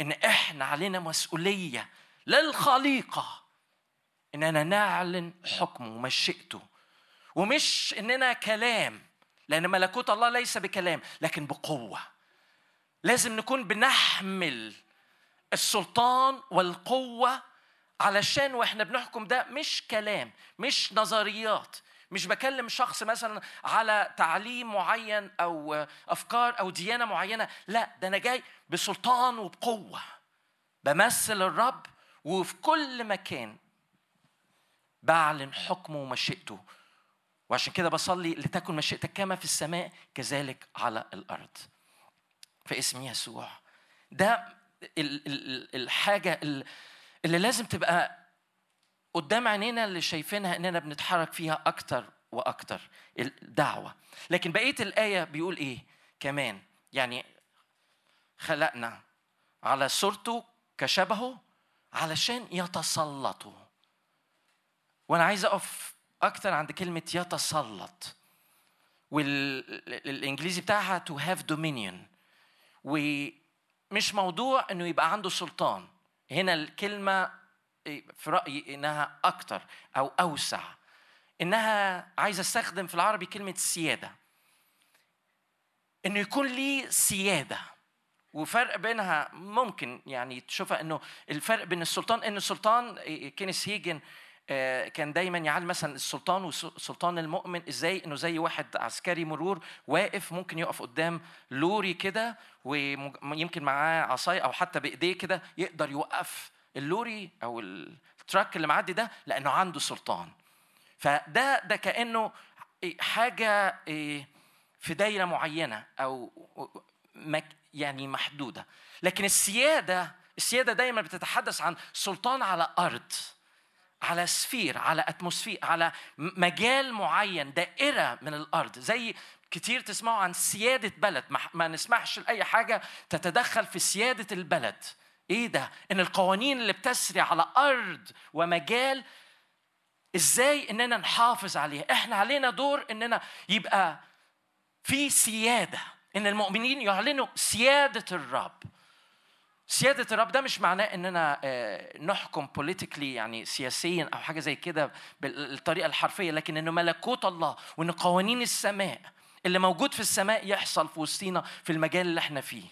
إن إحنا علينا مسؤولية للخليقة. إننا نعلن حكمه ومشيئته ومش إننا كلام لأن ملكوت الله ليس بكلام لكن بقوة. لازم نكون بنحمل السلطان والقوة علشان وإحنا بنحكم ده مش كلام مش نظريات. مش بكلم شخص مثلا على تعليم معين أو أفكار أو ديانة معينة لا ده أنا جاي بسلطان وبقوة. بمثل الرب وفي كل مكان بعلن حكمه ومشيئته. وعشان كده بصلي لتكن مشيئتك كما في السماء كذلك على الأرض. في اسم يسوع. ده الحاجة اللي لازم تبقى قدام عينينا اللي شايفينها إننا بنتحرك فيها أكتر وأكتر الدعوة. لكن بقية الآية بيقول إيه كمان؟ يعني خلقنا على صورته كشبهه علشان يتسلطوا. وأنا عايز أقف أكتر عند كلمة يتسلط. والانجليزي بتاعها to have dominion. ومش موضوع إنه يبقى عنده سلطان. هنا الكلمة في رأيي إنها أكتر أو أوسع. إنها عايز أستخدم في العربي كلمة سيادة. إنه يكون لي سيادة. وفرق بينها ممكن يعني تشوفها إنه الفرق بين السلطان إن السلطان كينيث هيجن آه، كان دايما يعلم مثلا السلطان والسلطان المؤمن إزاي؟ إنه زي واحد عسكري مرور واقف ممكن يقف قدام لوري كده ويمكن معاه عصاية أو حتى بإيديه كده يقدر يوقف اللوري أو ال truck اللي معدي ده لأنه عنده سلطان. فده ده كأنه حاجة إيه، في دايرة معينة أو يعني محدودة. لكن السيادة السيادة دايما بتتحدث عن سلطان على أرض على سفير على أتموسفير على مجال معين دائرة من الأرض. زي كتير تسمعوا عن سيادة بلد. ما نسمحش لأي حاجة تتدخل في سيادة البلد. إيه ده؟ إن القوانين اللي بتسري على أرض ومجال إزاي إننا نحافظ عليها؟ إحنا علينا دور إننا يبقى في سيادة إن المؤمنين يعلنوا سيادة الرب. سيادة الرب ده مش معناه إننا آه، نحكم بوليتيكلي يعني سياسيا أو حاجة زي كده بالطريقة الحرفية لكن إنه ملكوت الله وإن قوانين السماء اللي موجود في السماء يحصل في وسطينا في المجال اللي إحنا فيه.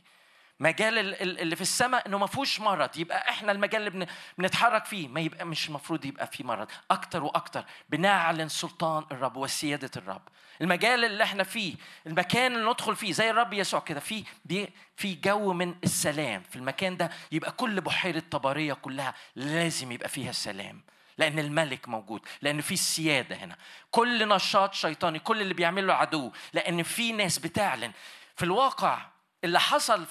مجال ال- ال- اللي في السماء إنه ما فيهوش مرض. يبقى إحنا المجال اللي بن- بنتحرك فيه ما يبقى مش المفروض يبقى فيه مرض. أكتر وأكتر بنعلن سلطان الرب وسيادة الرب. المجال اللي إحنا فيه المكان اللي ندخل فيه زي الرب يسوع كده في في جو من السلام. في المكان ده يبقى كل بحيرة طبرية كلها لازم يبقى فيها السلام لأن الملك موجود. لأن في السياده هنا. كل نشاط شيطاني كل اللي بيعمله عدو. لأن في ناس بتعلن. في الواقع اللي حصل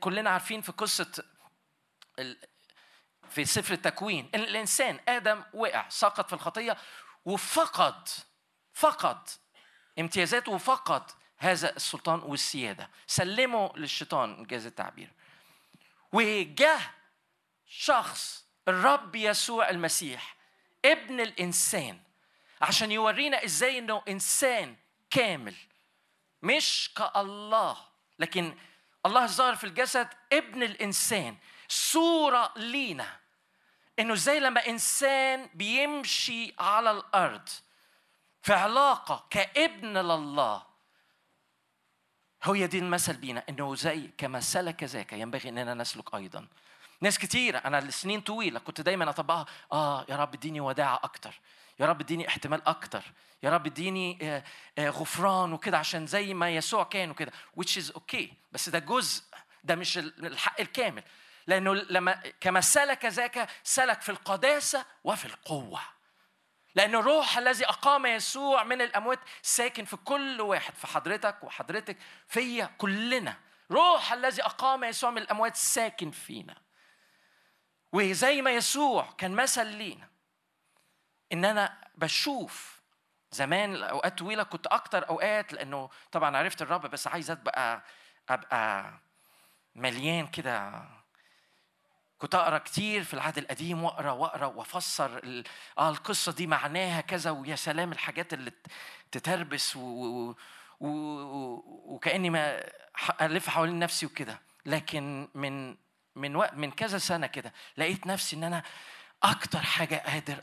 كلنا عارفين في قصة في سفر التكوين إن الإنسان آدم وقع سقط في الخطية وفقد فقد امتيازاته وفقد هذا السلطان والسيادة. سلمه للشيطان انجاز التعبير. وجه شخص الرب يسوع المسيح ابن الإنسان عشان يورينا إزاي إنه إنسان كامل مش كالله. لكن الله ظهر في الجسد ابن الإنسان صورة لينا إنه إزاي لما إنسان بيمشي على الأرض في علاقة كابن لله هو دي المثل بينا إنه زي كما سلك ذاك ينبغي إننا نسلك أيضا. ناس كتيرة أنا لسنين طويلة كنت دايما أطبقها آه يا رب اديني وداعة أكتر. يا رب اديني احتمال أكتر. يا رب اديني آه، آه، غفران وكده عشان زي ما يسوع كان وكده which is okay. بس ده جزء ده مش ال- الحق الكامل. لأنه لما كما سلك ذاك سلك في القداسة وفي القوة. لأن الروح الذي أقام يسوع من الأموات ساكن في كل واحد في حضرتك وحضرتك فيا كلنا. روح الذي أقام يسوع من الأموات ساكن فينا. وزي ما يسوع كان مثل لينا. إن أنا بشوف زمان أوقات طويلة كنت أكتر أوقات لأنه طبعا عرفت الرب بس عايز أبقى أبقى مليان كده. كنت أقرأ كتير في العهد القديم وأقرأ وأقرأ وأفسر آه القصة دي معناها كذا ويا سلام الحاجات اللي تتربس و... و... و... وكأني ما ألف حوالين نفسي وكده. لكن من من وقت من كذا سنة كده لقيت نفسي إن أنا أكتر حاجة قادر.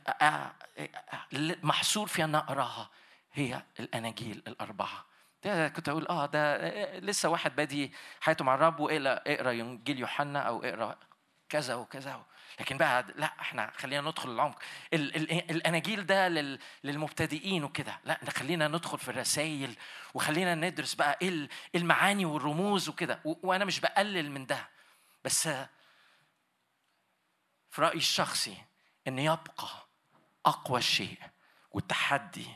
محصور فيها إن أقراها هي الأناجيل الأربعة. ده كنت أقول آه ده لسه واحد بادي حياته مع الرب واقرا إقرأ إنجيل يوحنا أو إقرأ كذا وكذا لكن بقى لا إحنا خلينا ندخل العمق. ال- ال- الأناجيل ده لل- للمبتدئين وكده. لا ده خلينا ندخل في الرسائل وخلينا ندرس بقى إيه ال- المعاني والرموز وكده. وأنا مش بقلل من ده. بس في رأيي الشخصي إن يبقى أقوى شيء والتحدي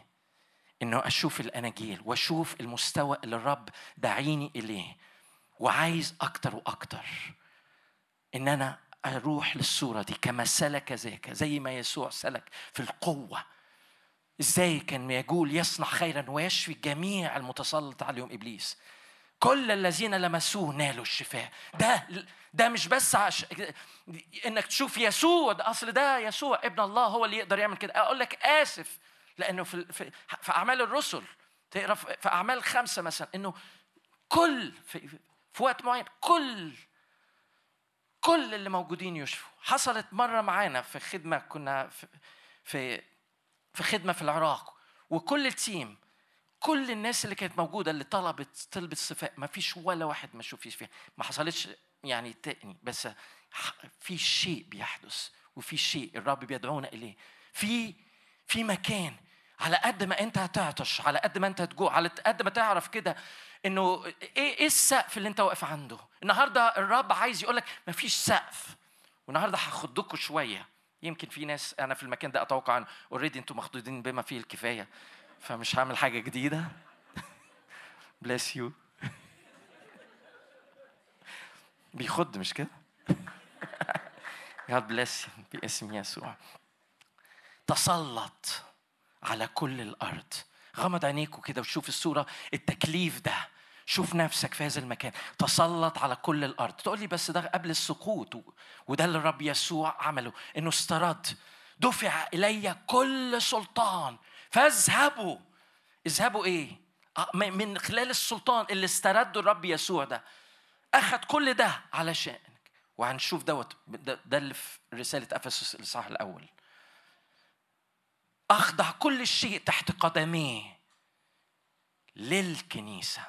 إنه أشوف الأناجيل وأشوف المستوى اللي الرب داعيني إليه وعايز أكتر وأكتر إن أنا أروح للصورة دي كما سلك ذاك زي ما يسوع سلك في القوة. إزاي كان يقول يصنع خيرا ويشفي جميع المتسلط عليهم إبليس؟ كل الذين لمسوه نالوا الشفاء. ده ده مش بس عش... إنك تشوف يسوع ده أصل ده يسوع ابن الله هو اللي يقدر يعمل كده. أقول لك آسف لأنه في في, في أعمال الرسل تقرأ في أعمال خمسة مثلا إنه كل في, في وقت معين كل كل اللي موجودين يشفوا. حصلت مرة معانا في خدمة كنا في في, في خدمة في العراق وكل التيم كل الناس اللي كانت موجودة اللي طلبت طلبت شفاء ما فيش ولا واحد ما شوفيش فيها. ما حصلتش يعني تاني بس في شيء بيحدث وفي شيء الرب بيدعونا إليه. في في مكان على قد ما أنت هتعطش على قد ما أنت هتجوع على قد ما تعرف كده إنه إيه إيه السقف اللي أنت واقف عنده؟ النهارده الرب عايز يقول لك مفيش سقف. والنهاردة هاخدكوا شوية. يمكن في ناس أنا في المكان ده أتوقع إن اوريدي أنتوا مخدودين بما فيه الكفاية. فمش هعمل حاجة جديدة. Bless you. بيخد مش كده؟ God bless you. باسم يسوع. تسلط على كل الأرض. غمض عينيكوا كده وشوف الصورة التكليف ده. شوف نفسك في هذا المكان. تسلط على كل الأرض. تقول لي بس ده قبل السقوط وده اللي الرب يسوع عمله إنه استرد. دفع إلي كل سلطان. فاذهبوا. اذهبوا إيه؟ آه، من خلال السلطان اللي استرده الرب يسوع ده. أخذ كل ده علشانك. وهنشوف دوت ده, ده اللي في رسالة أفسس الإصحاح الأول. أخضع كل شيء تحت قدميه للكنيسة.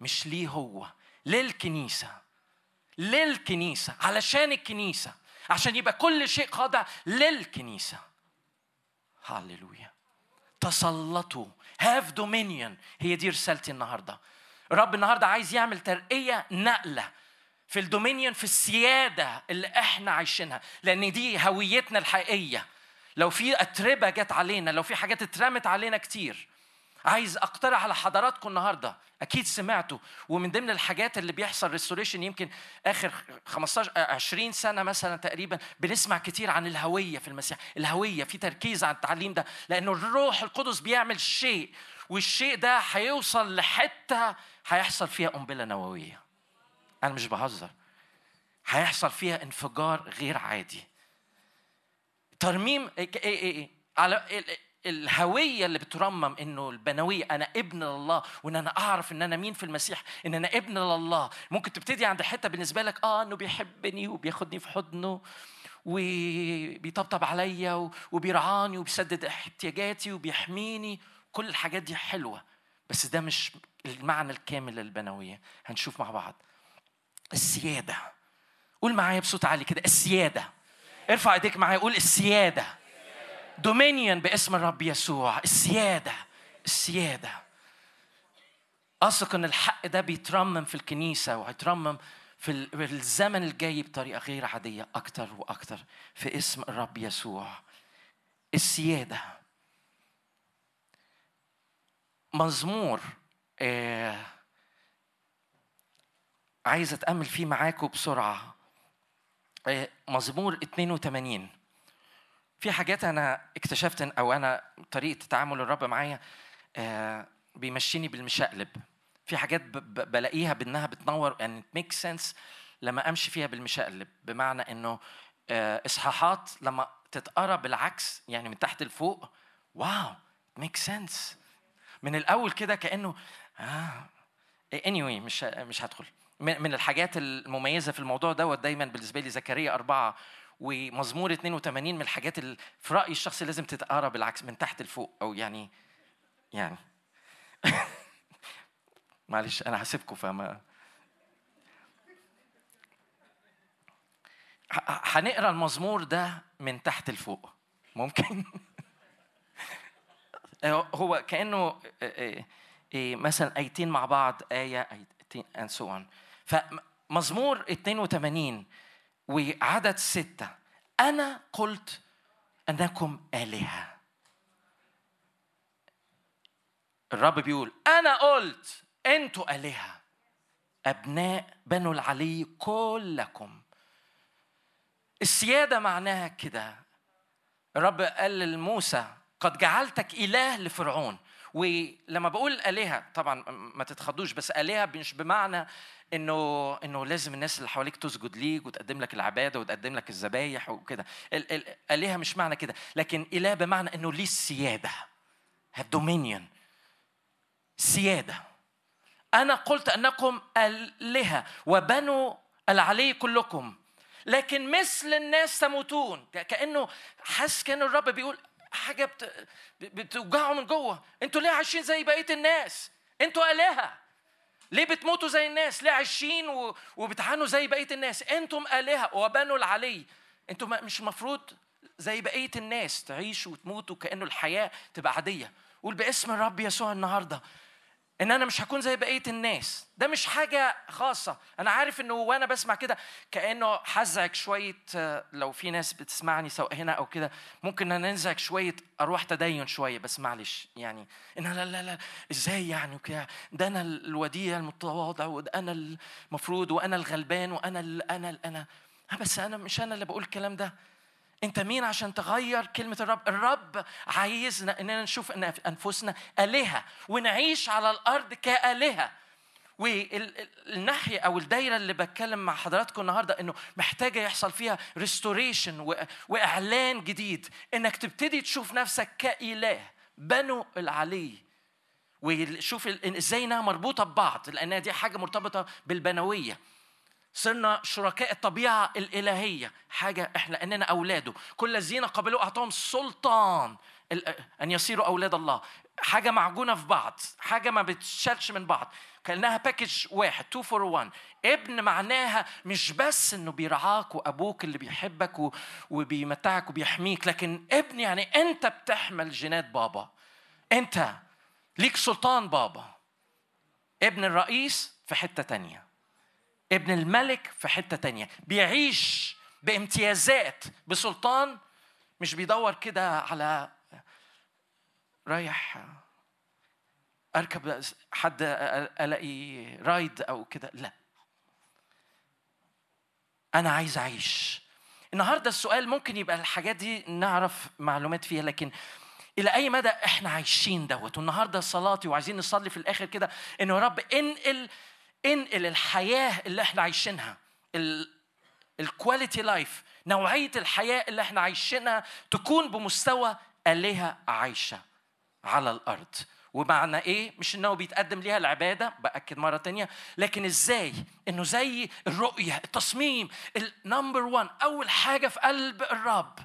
مش ليه هو؟ للكنيسة. للكنيسة. علشان الكنيسة. عشان يبقى كل شيء خاضع للكنيسة. هللويا تسلطوا have dominion هي دي رسالتي النهارده. الرب النهارده عايز يعمل ترقية نقلة في ال dominion في السيادة اللي إحنا عايشينها. لأن دي هويتنا الحقيقية. لو في أتربة جت علينا لو في حاجات اترمت علينا كتير عايز أقترح على حضراتكم النهارده. أكيد سمعتوا. ومن ضمن الحاجات اللي بيحصل ريستوريشن يمكن آخر 15 20 سنة مثلا تقريبا بنسمع كتير عن الهوية في المسيح. الهوية في تركيز على التعليم ده. لأنه الروح القدس بيعمل شيء والشيء ده هيوصل لحتة هيحصل فيها قنبلة نووية. أنا مش بهزر. هيحصل فيها انفجار غير عادي. ترميم إيه إيه إيه على الهوية اللي بترمم إنه البنوية أنا ابن لله وإن أنا أعرف إن أنا مين في المسيح إن أنا ابن لله. ممكن تبتدي عند حتة بالنسبة لك آه إنه بيحبني وبياخدني في حضنه وبيطبطب عليا وبيرعاني وبيسدد احتياجاتي وبيحميني. كل الحاجات دي حلوة بس ده مش المعنى الكامل للبنوية. هنشوف مع بعض. السيادة. قول معايا بصوت عالي كده السيادة. ارفع ايديك معايا قول السيادة. دومينيون باسم الرب يسوع. السيادة. السيادة. أثق إن الحق ده بيترمم في الكنيسة وهيترمم في الزمن الجاي بطريقة غير عادية أكتر وأكتر في اسم الرب يسوع. السيادة. مزمور آه عايز أتأمل فيه معاكم بسرعة آه مزمور 82 في حاجات أنا اكتشفت أو أنا طريقة تعامل الرب معايا آه بيمشيني بالمشقلب. في حاجات بلاقيها بإنها بتنور يعني make sense لما أمشي فيها بالمشقلب. بمعنى إنه آه إصحاحات لما تتقرأ بالعكس يعني من تحت لفوق wow make sense من الأول كده كأنه آه anyway مش مش هدخل. من الحاجات المميزة في الموضوع دوت دايما بالنسبة لي زكريا أربعة ومزمور 82 من الحاجات اللي في رأيي الشخصي لازم تتقرا بالعكس من تحت لفوق أو يعني يعني. معلش أنا هسيبكم فما هنقرأ المزمور ده من تحت لفوق. ممكن؟ هو كأنه مثلا آيتين مع بعض آية آيتين and so on. فمزمور 82 وعدد ستة. أنا قلت أنكم آلهة. الرب بيقول أنا قلت أنتوا آلهة. أبناء بنو العلي كلكم. السيادة معناها كده. الرب قال لموسى قد جعلتك إله لفرعون. ولما بقول آلهة طبعا ما تتخضوش بس آلهة مش بمعنى إنه إنه لازم الناس اللي حواليك تسجد ليك وتقدم لك العبادة وتقدم لك الذبايح وكده. الالهه مش معنى كده لكن إله بمعنى إنه ليه السياده الدومينيون سيادة. أنا قلت أنكم آلهة وبنو العلي كلكم. لكن مثل الناس تموتون. كأنه حاسس كأن الرب بيقول حاجة بت... بتوجعه من جوه. أنتوا ليه عايشين زي بقية الناس؟ أنتوا آلهة. ليه بتموتوا زي الناس؟ ليه عايشين وبتعانوا زي بقية الناس؟ أنتم آلهة. وبنوا العلي. أنتم مش المفروض زي بقية الناس تعيشوا وتموتوا كأنه الحياة تبقى عادية. قول باسم الرب يسوع النهارده. إن أنا مش هكون زي بقية الناس. ده مش حاجة خاصة. أنا عارف إنه وأنا بسمع كده كأنه حزعك شوية لو في ناس بتسمعني سواء هنا أو كده ممكن ننزعك شوية أروح تدين شوية بس معلش يعني إن لا لا لا إزاي يعني وكده؟ ده أنا الوديع المتواضع وده أنا المفروض وأنا الغلبان وأنا أنا أنا بس أنا مش أنا اللي بقول الكلام ده. انت مين عشان تغير كلمة الرب؟ الرب عايزنا إننا نشوف إن أنفسنا آلهة ونعيش على الأرض كآلهة. والناحية أو الدايرة اللي بتكلم مع حضراتكم النهاردة إنه محتاجة يحصل فيها ريستوريشن وإعلان جديد. إنك تبتدي تشوف نفسك كإله بنو العلي. وشوف إزاي إنها مربوطة ببعض لأنها دي حاجة مرتبطة بالبنوية. صرنا شركاء الطبيعة الإلهية. حاجة إحنا إننا أولاده. كل الذين قبلوا أعطاهم سلطان أن يصيروا أولاد الله. حاجة معجونة في بعض. حاجة ما بتشالش من بعض. كأنها package واحد two for one ابن معناها مش بس إنه بيرعاك وأبوك اللي بيحبك وبيمتعك وبيحميك لكن ابن يعني أنت بتحمل جينات بابا. أنت. ليك سلطان بابا. ابن الرئيس في حتة تانية. ابن الملك في حتة تانية. بيعيش بامتيازات بسلطان مش بيدور كده على رايح أركب حد ألاقي رايد أو كده. لا. أنا عايز أعيش. النهارده السؤال ممكن يبقى الحاجات دي نعرف معلومات فيها لكن إلى أي مدى إحنا عايشين دوت؟ والنهاردة صلاتي وعايزين نصلي في الآخر كده انه يا رب إنقل انقل الحياة اللي إحنا عايشينها ال quality life نوعية الحياة اللي إحنا عايشينها تكون بمستوى آلهة عايشة على الأرض. ومعنى إيه؟ مش انه بيتقدم ليها العبادة بأكد مرة تانية لكن إزاي؟ إنه زي الرؤية التصميم ال number 1 أول حاجة في قلب الرب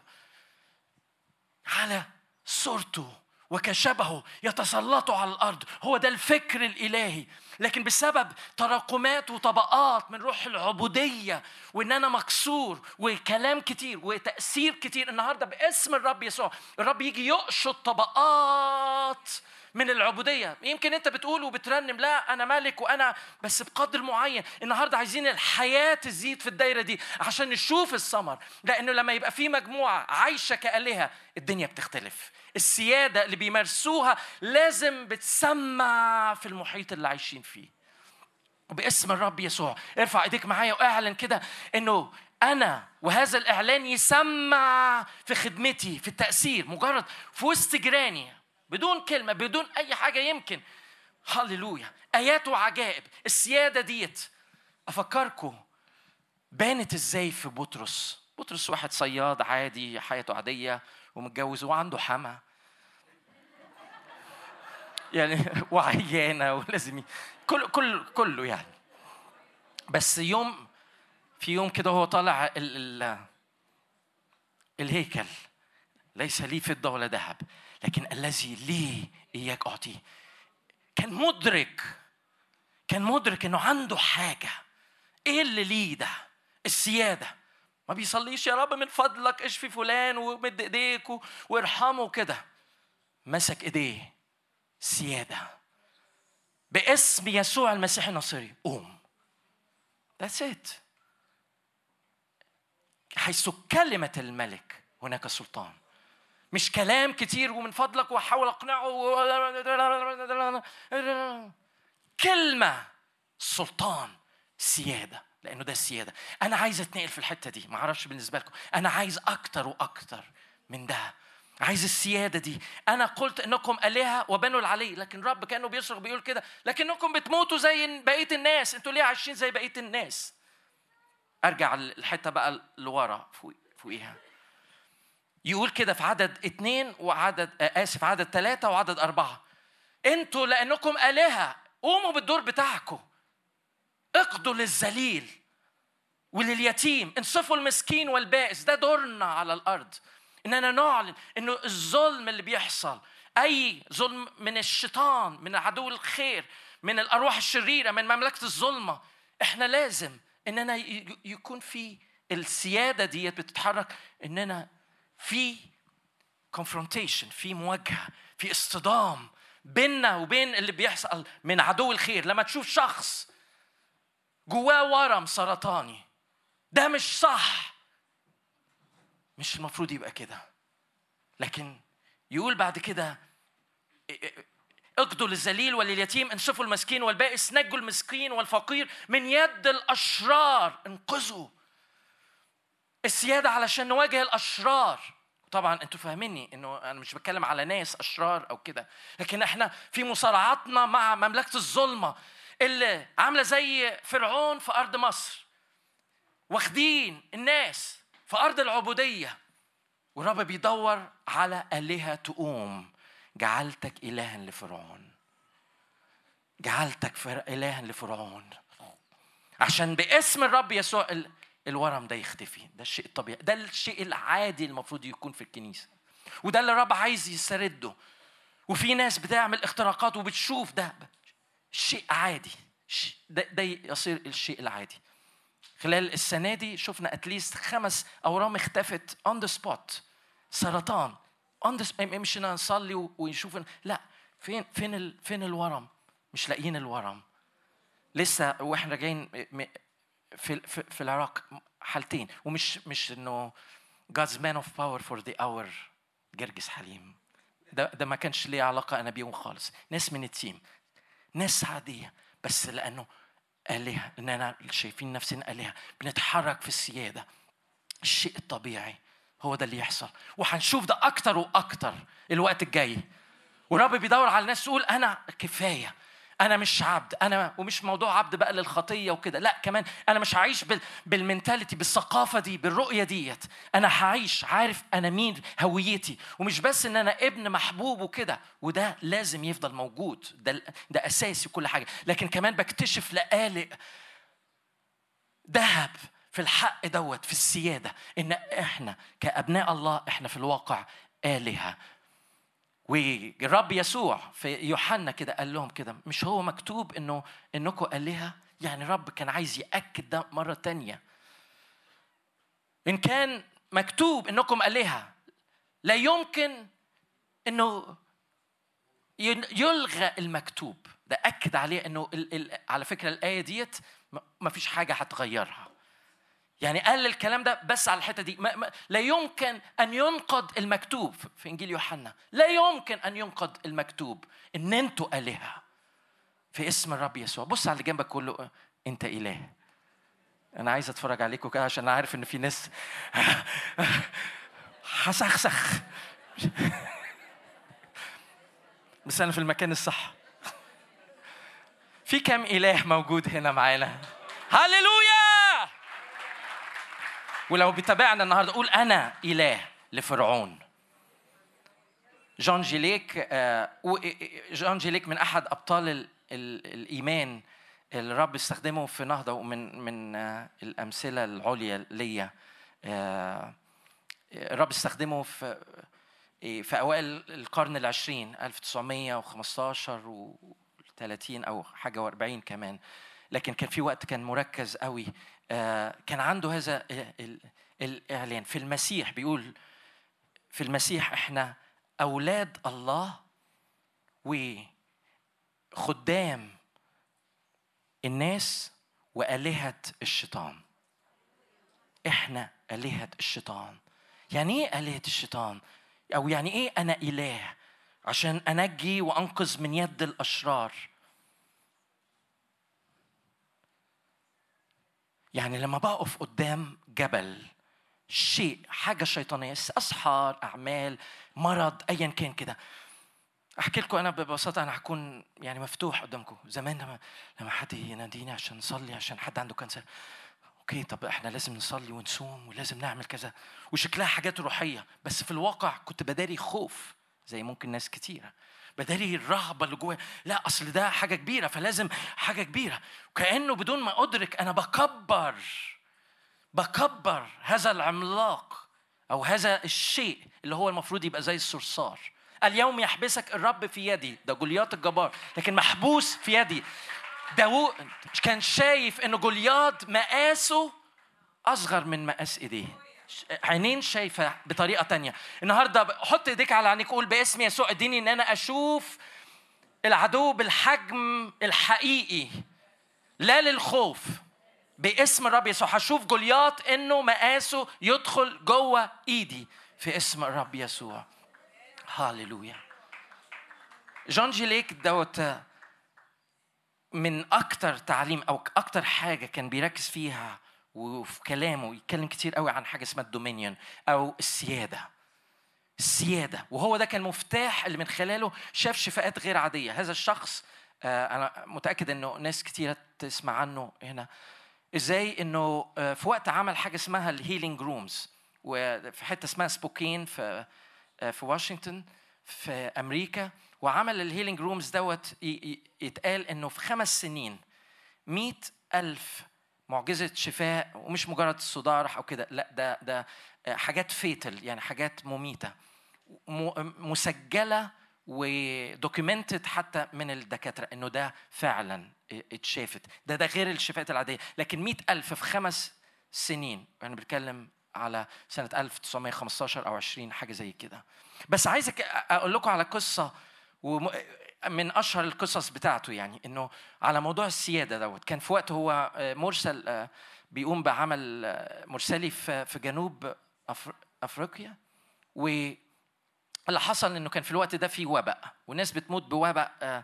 على صورته. وكشبهه يتسلطوا على الأرض. هو ده الفكر الإلهي. لكن بسبب تراكمات وطبقات من روح العبودية وإن أنا مكسور وكلام كتير وتأثير كتير النهارده باسم الرب يسوع الرب يجي يقشط طبقات من العبودية. يمكن أنت بتقول وبترنم لا أنا ملك وأنا بس بقدر معين. النهارده عايزين الحياة تزيد في الدايرة دي عشان نشوف الثمر لأنه لما يبقى في مجموعة عايشة كآلهة الدنيا بتختلف. السيادة اللي بيمارسوها لازم بتسمع في المحيط اللي عايشين فيه. وباسم الرب يسوع. ارفع ايديك معايا واعلن كده انه أنا وهذا الاعلان يسمع في خدمتي في التأثير مجرد في وسط جيراني بدون كلمة بدون أي حاجة يمكن. هللويا. آيات وعجائب. السيادة ديت. أفكركم بانت إزاي في بطرس؟ بطرس واحد صياد عادي حياته عادية. ومتجوز وعنده حما. يعني وعيانة ولازم كل كل كله يعني. بس يوم في يوم كده هو طالع ال ال الهيكل. ليس لي فضة ولا ذهب لكن الذي لي إياك أعطيه. كان مدرك كان مدرك إنه عنده حاجة. إيه اللي ليه ده؟ السيادة. ما بيصليش يا رب من فضلك اشفي فلان ومد ايديك وارحمه كده. مسك ايديه سيادة باسم يسوع المسيح الناصري. قوم. That's it. حيث كلمة الملك هناك سلطان. مش كلام كتير ومن فضلك واحاول أقنعه كلمة سلطان سيادة. لأنه ده السيادة أنا عايز أتنقل في الحتة دي ما أعرفش بالنسبة لكم. أنا عايز أكتر وأكتر من ده. عايز السيادة دي. أنا قلت إنكم آلهة وبنوا العلي لكن رب كأنه بيصرخ بيقول كده. لكنكم بتموتوا زي بقية الناس. أنتوا ليه عايشين زي بقية الناس؟ أرجع الحتة بقى لورا فوق- فوقيها. يقول كده في عدد اتنين وعدد آه، آسف عدد ثلاثة وعدد أربعة. أنتوا لأنكم آلهة قوموا بالدور بتاعكم. اقضوا للذليل ولليتيم انصفوا المسكين والبائس ده دورنا على الأرض. إننا نعلن إنه الظلم اللي بيحصل أي ظلم من الشيطان من عدو الخير من الأرواح الشريرة من مملكة الظلمة إحنا لازم إننا يكون في السيادة ديت بتتحرك إننا في confrontation في مواجهة في اصطدام بيننا وبين اللي بيحصل من عدو الخير. لما تشوف شخص جواه ورم سرطاني. ده مش صح. مش المفروض يبقى كده. لكن يقول بعد كده اقضوا للذليل ولليتيم انصفوا المسكين والبائس نجوا المسكين والفقير من يد الأشرار. انقذوا. السيادة علشان نواجه الأشرار. طبعا أنتوا فاهميني إنه أنا مش بتكلم على ناس أشرار أو كده لكن إحنا في مصارعاتنا مع مملكة الظلمة. اللي عاملة زي فرعون في أرض مصر. واخدين الناس في أرض العبودية. والرب بيدور على آلهة تقوم. جعلتك الها لفرعون. جعلتك الها لفرعون. عشان باسم الرب يسوع ال- الورم ده يختفي. ده الشيء الطبيعي. ده الشيء العادي المفروض يكون في الكنيسة. وده اللي الرب عايز يسرده وفي ناس بتعمل اختراقات وبتشوف ده. شيء عادي. ده, ده يصير الشيء العادي. خلال السنة دي شفنا at least خمس أورام اختفت on the spot سرطان. on the مش نصلي ونشوف لا. فين فين ال فين الورم؟ مش لاقيين الورم. لسه وإحنا راجعين في, في العراق حالتين. ومش مش إنه God's man of power for the hour جرجس حليم. ده ده ما كانش ليه علاقة أنا بيهم خالص. ناس من التيم. ناس عادية بس لأنه آلهة إننا شايفين نفسنا آلهة. بنتحرك في السيادة. الشيء الطبيعي هو ده اللي يحصل. وهنشوف ده أكتر وأكتر الوقت الجاي. ورب بيدور على الناس تقول أنا كفاية. أنا مش عبد أنا ومش موضوع عبد بقى للخطية وكده لا كمان أنا مش هعيش بال بالمنتاليتي بالثقافة دي بالرؤية ديت. أنا هعيش عارف أنا مين هويتي. ومش بس إن أنا ابن محبوب وكده وده لازم يفضل موجود. ده ده أساسي كل حاجة. لكن كمان بكتشف لقالق ذهب في الحق دوت في السيادة إن إحنا كأبناء الله إحنا في الواقع آلهة. والرب يسوع في يوحنا كده قال لهم كده مش هو مكتوب إنه إنكم؟ آلهة يعني الرب كان عايز يأكد ده مرة تانية. إن كان مكتوب إنكم؟ آلهة لا يمكن إنه يلغى المكتوب. ده أكد عليه إنه على فكرة الآية ديت ما- فيش حاجة هتغيرها. يعني قال الكلام ده بس على الحتة دي. ما ما لا يمكن أن ينقض المكتوب. في إنجيل يوحنا. لا يمكن أن ينقض المكتوب. إن أنتوا آلهة. في اسم الرب يسوع. بص على اللي جنبك كله. أنت إله. أنا عايز أتفرج عليكم كده عشان أنا عارف إن في ناس هسخسخ. بس أنا في المكان الصح. في كم إله موجود هنا معانا؟ هللويا! ولو بتابعنا النهارده قول أنا إله لفرعون. جون جيليك آه، و- جون جيليك من أحد أبطال ال- ال- الإيمان الرب استخدمه في نهضة ومن من آه، الأمثلة العليا ليا. آه، الرب استخدمه في في أوائل القرن العشرين 1915 و 30 أو حاجة و40 كمان. لكن كان في وقت كان مركز قوي آه، كان عنده هذا ال- ال- الإعلان. في المسيح بيقول في المسيح إحنا أولاد الله وخدام الناس وآلهة الشيطان. إحنا آلهة الشيطان. يعني إيه آلهة الشيطان؟ أو يعني إيه أنا إله؟ عشان أنجي وأنقذ من يد الأشرار. يعني لما بقف قدام جبل شيء حاجة شيطانية أسحار أعمال مرض أيا كان كده. أحكي لكم أنا ببساطة أنا هكون يعني مفتوح قدامكم. زمان لما لما حد يناديني عشان نصلي عشان حد عنده cancer okay طب إحنا لازم نصلي ونصوم ولازم نعمل كذا. وشكلها حاجات روحية. بس في الواقع كنت بداري خوف زي ممكن ناس كتيرة. بداري الرهبة اللي جوايا. لا أصل ده حاجة كبيرة فلازم حاجة كبيرة. كأنه بدون ما أدرك أنا بكبر بكبر هذا العملاق أو هذا الشيء اللي هو المفروض يبقى زي الصرصار. اليوم يحبسك الرب في يدي ده جولياط الجبار لكن محبوس في يدي. داوود كان شايف إن جولياط مقاسه أصغر من مقاس إيديه. عينين شايفة بطريقة تانية. النهارده حط ايديك على عينيك قول باسم يسوع اديني ان أنا أشوف العدو بالحجم الحقيقي لا للخوف باسم الرب يسوع. هشوف جولياط انه مقاسه يدخل جوه ايدي في اسم الرب يسوع. هاليلويا جون جي ليك دوت من أكتر تعليم أو أكتر حاجة كان بيركز فيها وفي كلامه يتكلم كتير قوي عن حاجة اسمها ال dominion أو السيادة. السياده وهو ده كان مفتاح اللي من خلاله شاف شفاءات غير عادية. هذا الشخص آه، أنا متأكد إنه ناس كتيره تسمع عنه هنا. إزاي؟ إنه آه، في وقت عمل حاجة اسمها ال healing rooms وفي حتة اسمها سبوكان في آه، في واشنطن في أمريكا. وعمل ال healing rooms دوت يتقال إنه في خمس سنين مئة ألف معجزة شفاء ومش مجرد صداع أو كده لأ ده ده حاجات fatal يعني حاجات مميتة مسجلة و documented حتى من الدكاترة إنه ده فعلا اتشافت ده ده غير الشفاءات العادية لكن مئة ألف في خمس سنين يعني بنتكلم على سنة 1915 أو 20 حاجة زي كده بس عايز أقول لكم على قصة. من أشهر القصص بتاعته يعني إنه على موضوع السيادة دوت. كان في وقت هو آه، مرسل آه، بيقوم بعمل آه، مرسلي في جنوب أفريقيا. و اللي حصل إنه كان في الوقت ده في وباء. والناس بتموت بوباء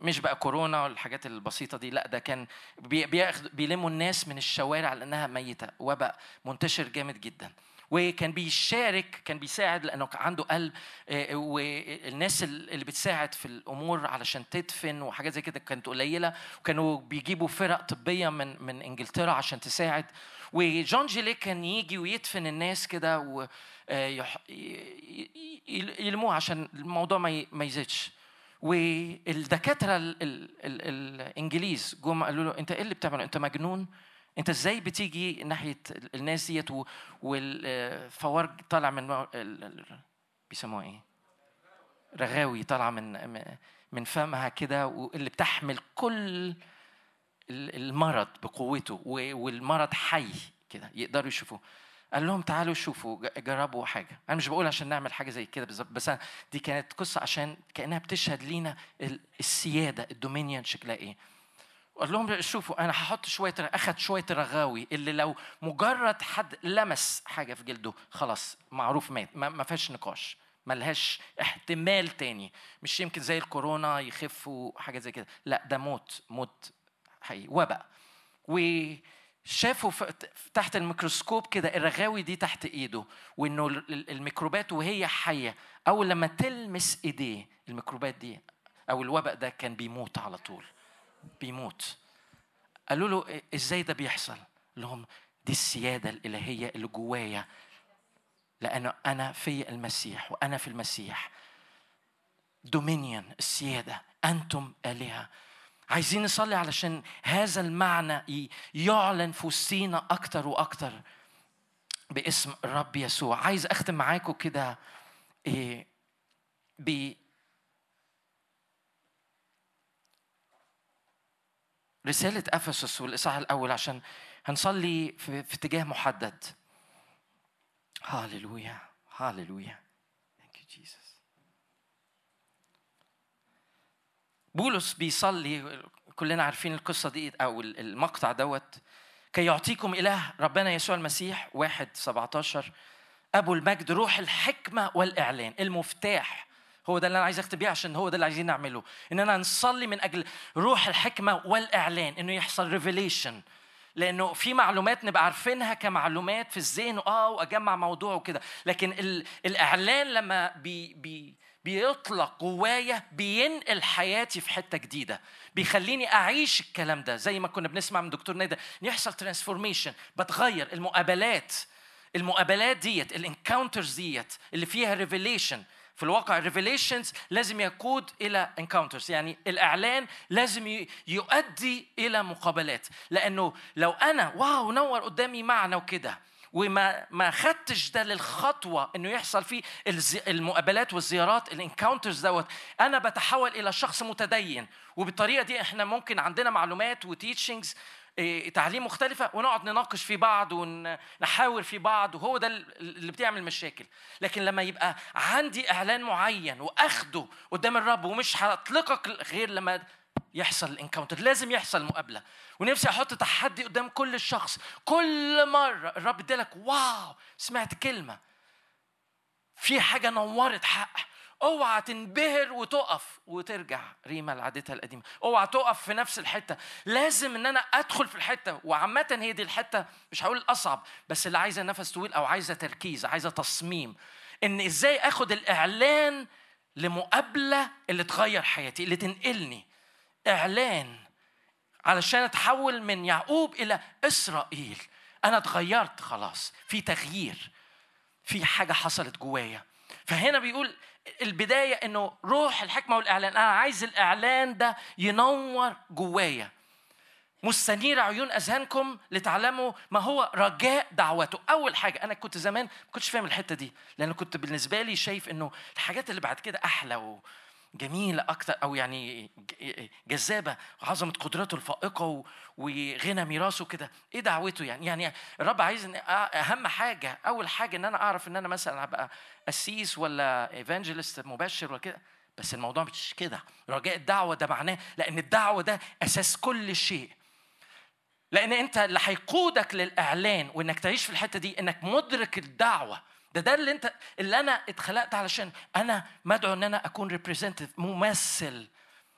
مش بقى كورونا والحاجات البسيطة دي لأ ده كان بياخد بيلموا الناس من الشوارع لأنها ميتة. وباء منتشر جامد جدا. وكان بيشارك كان بيساعد لأنه عنده قلب آه، والناس اللي بتساعد في الأمور علشان تدفن وحاجات زي كده كانت قليلة. وكانوا بيجيبوا فرق طبية من من إنجلترا عشان تساعد. وجون جيلي كان يجي ويدفن الناس كده و آه، عشان الموضوع ما يزيدش. والدكاترة الإنجليز جم قالوا له أنت إيه اللي بتعمله؟ أنت مجنون؟ انت إزاي بتيجي ناحية الناس ديت والفوارج طالع من بيسموها إيه؟ رغاوي طالعة من من فمها كده واللي بتحمل كل المرض بقوته والمرض حي كده يقدروا يشوفوه. قال لهم تعالوا شوفوا جربوا حاجة. أنا مش بقول عشان نعمل حاجة زي كده بالظبط بس دي كانت قصة عشان كأنها بتشهد لينا السيادة الدومينيون شكلها إيه. قال لهم شوفوا أنا هحط شوية أخد شوية رغاوي اللي لو مجرد حد لمس حاجة في جلده خلاص معروف مات ما فيهاش نقاش ملهاش احتمال تاني مش يمكن زي الكورونا يخفوا حاجة زي كده لا ده موت موت حقيقي وباء وشافوا تحت الميكروسكوب كده الرغاوي دي تحت إيده وإنه الميكروبات وهي حية أول لما تلمس إيديه الميكروبات دي أو الوباء ده كان بيموت على طول. بيموت. قالوا له إزاي ده بيحصل؟ لهم دي السيادة الإلهية اللي جوايا. لأن أنا في المسيح وأنا في المسيح. دومينيون السيادة أنتم آلهة. عايزين نصلي علشان هذا المعنى يعلن في وسطينا أكتر وأكتر باسم الرب يسوع. عايز أختم معاكم كده إيه رسالة أفسس والإصحاح الأول عشان هنصلي في, في اتجاه محدد. هاليلويا هاليلويا thank you Jesus بولس بيصلي كلنا عارفين القصة دي أو المقطع دوت. كي يعطيكم إله ربنا يسوع المسيح واحد 17 أبو المجد روح الحكمة والإعلان. المفتاح. هو ده اللي أنا عايز أختم بيه عشان هو ده اللي عايزين نعمله. اننا نصلي من أجل روح الحكمة والإعلان إنه يحصل revelation لأنه في معلومات نبقى عارفينها كمعلومات في الذهن آه واجمع موضوع وكده. لكن الإعلان لما بي بي بيطلق جوايا بينقل حياتي في حتة جديدة. بيخليني أعيش الكلام ده. زي ما كنا بنسمع من دكتور ندى يحصل transformation بتغير المقابلات. المقابلات ديت ال encounters ديت اللي فيها revelation في الواقع ال revelations لازم يقود إلى encounters يعني الإعلان لازم يؤدي إلى مقابلات. لأنه لو أنا wow نور قدامي معنى وكده وما ما خدتش ده للخطوة إنه يحصل فيه المقابلات والزيارات ال encounters دوت أنا بتحول إلى شخص متدين. وبالطريقة دي إحنا ممكن عندنا معلومات و teachings إيه، تعليم مختلفة ونقعد نناقش في بعض ونحاور في بعض وهو ده اللي بتعمل مشاكل. لكن لما يبقى عندي إعلان معين وأخده قدام الرب ومش هطلقك غير لما يحصل ال encounter لازم يحصل مقابلة. ونفسي أحط تحدي قدام كل شخص. كل مرة الرب ادالك wow سمعت كلمة. في حاجة نورت حق أوعى تنبهر وتقف وترجع ريما لعادتها القديمة. أوعى تقف في نفس الحتة. لازم إن أنا أدخل في الحتة. وعامة هي دي الحتة مش هقول الاصعب بس اللي عايزة نفس طويل أو عايزة تركيز عايزة تصميم. إن إزاي آخد الإعلان لمقابلة اللي تغير حياتي اللي تنقلني. إعلان علشان أتحول من يعقوب إلى إسرائيل. أنا اتغيرت خلاص. في تغيير. في حاجة حصلت جوايا. فهنا بيقول البداية إنه روح الحكمة والإعلان. أنا عايز الإعلان ده ينور جوايا. مستنير عيون أذهانكم لتعلموا ما هو رجاء دعوته. أول حاجة أنا كنت زمان ما كنتش فاهم الحتة دي لأن كنت بالنسبة لي شايف إنه الحاجات اللي بعد كده أحلى و... جميلة أكتر أو يعني ج- جذابة عظمة قدرته الفائقة و- وغنى ميراثه كده إيه دعوته يعني؟ يعني الرب عايز إن أ- أهم حاجة أول حاجة إن أنا أعرف إن أنا مثلا هبقى قسيس ولا ايفانجيلست مبشر ولا كده بس الموضوع مش كده. رجاء الدعوة ده معناه لأن الدعوة ده أساس كل شيء. لأن أنت اللي هيقودك للإعلان وإنك تعيش في الحتة دي إنك مدرك الدعوة. ده ده اللي انت اللي أنا اتخلقت علشان أنا مدعو ان أنا اكون representative ممثل.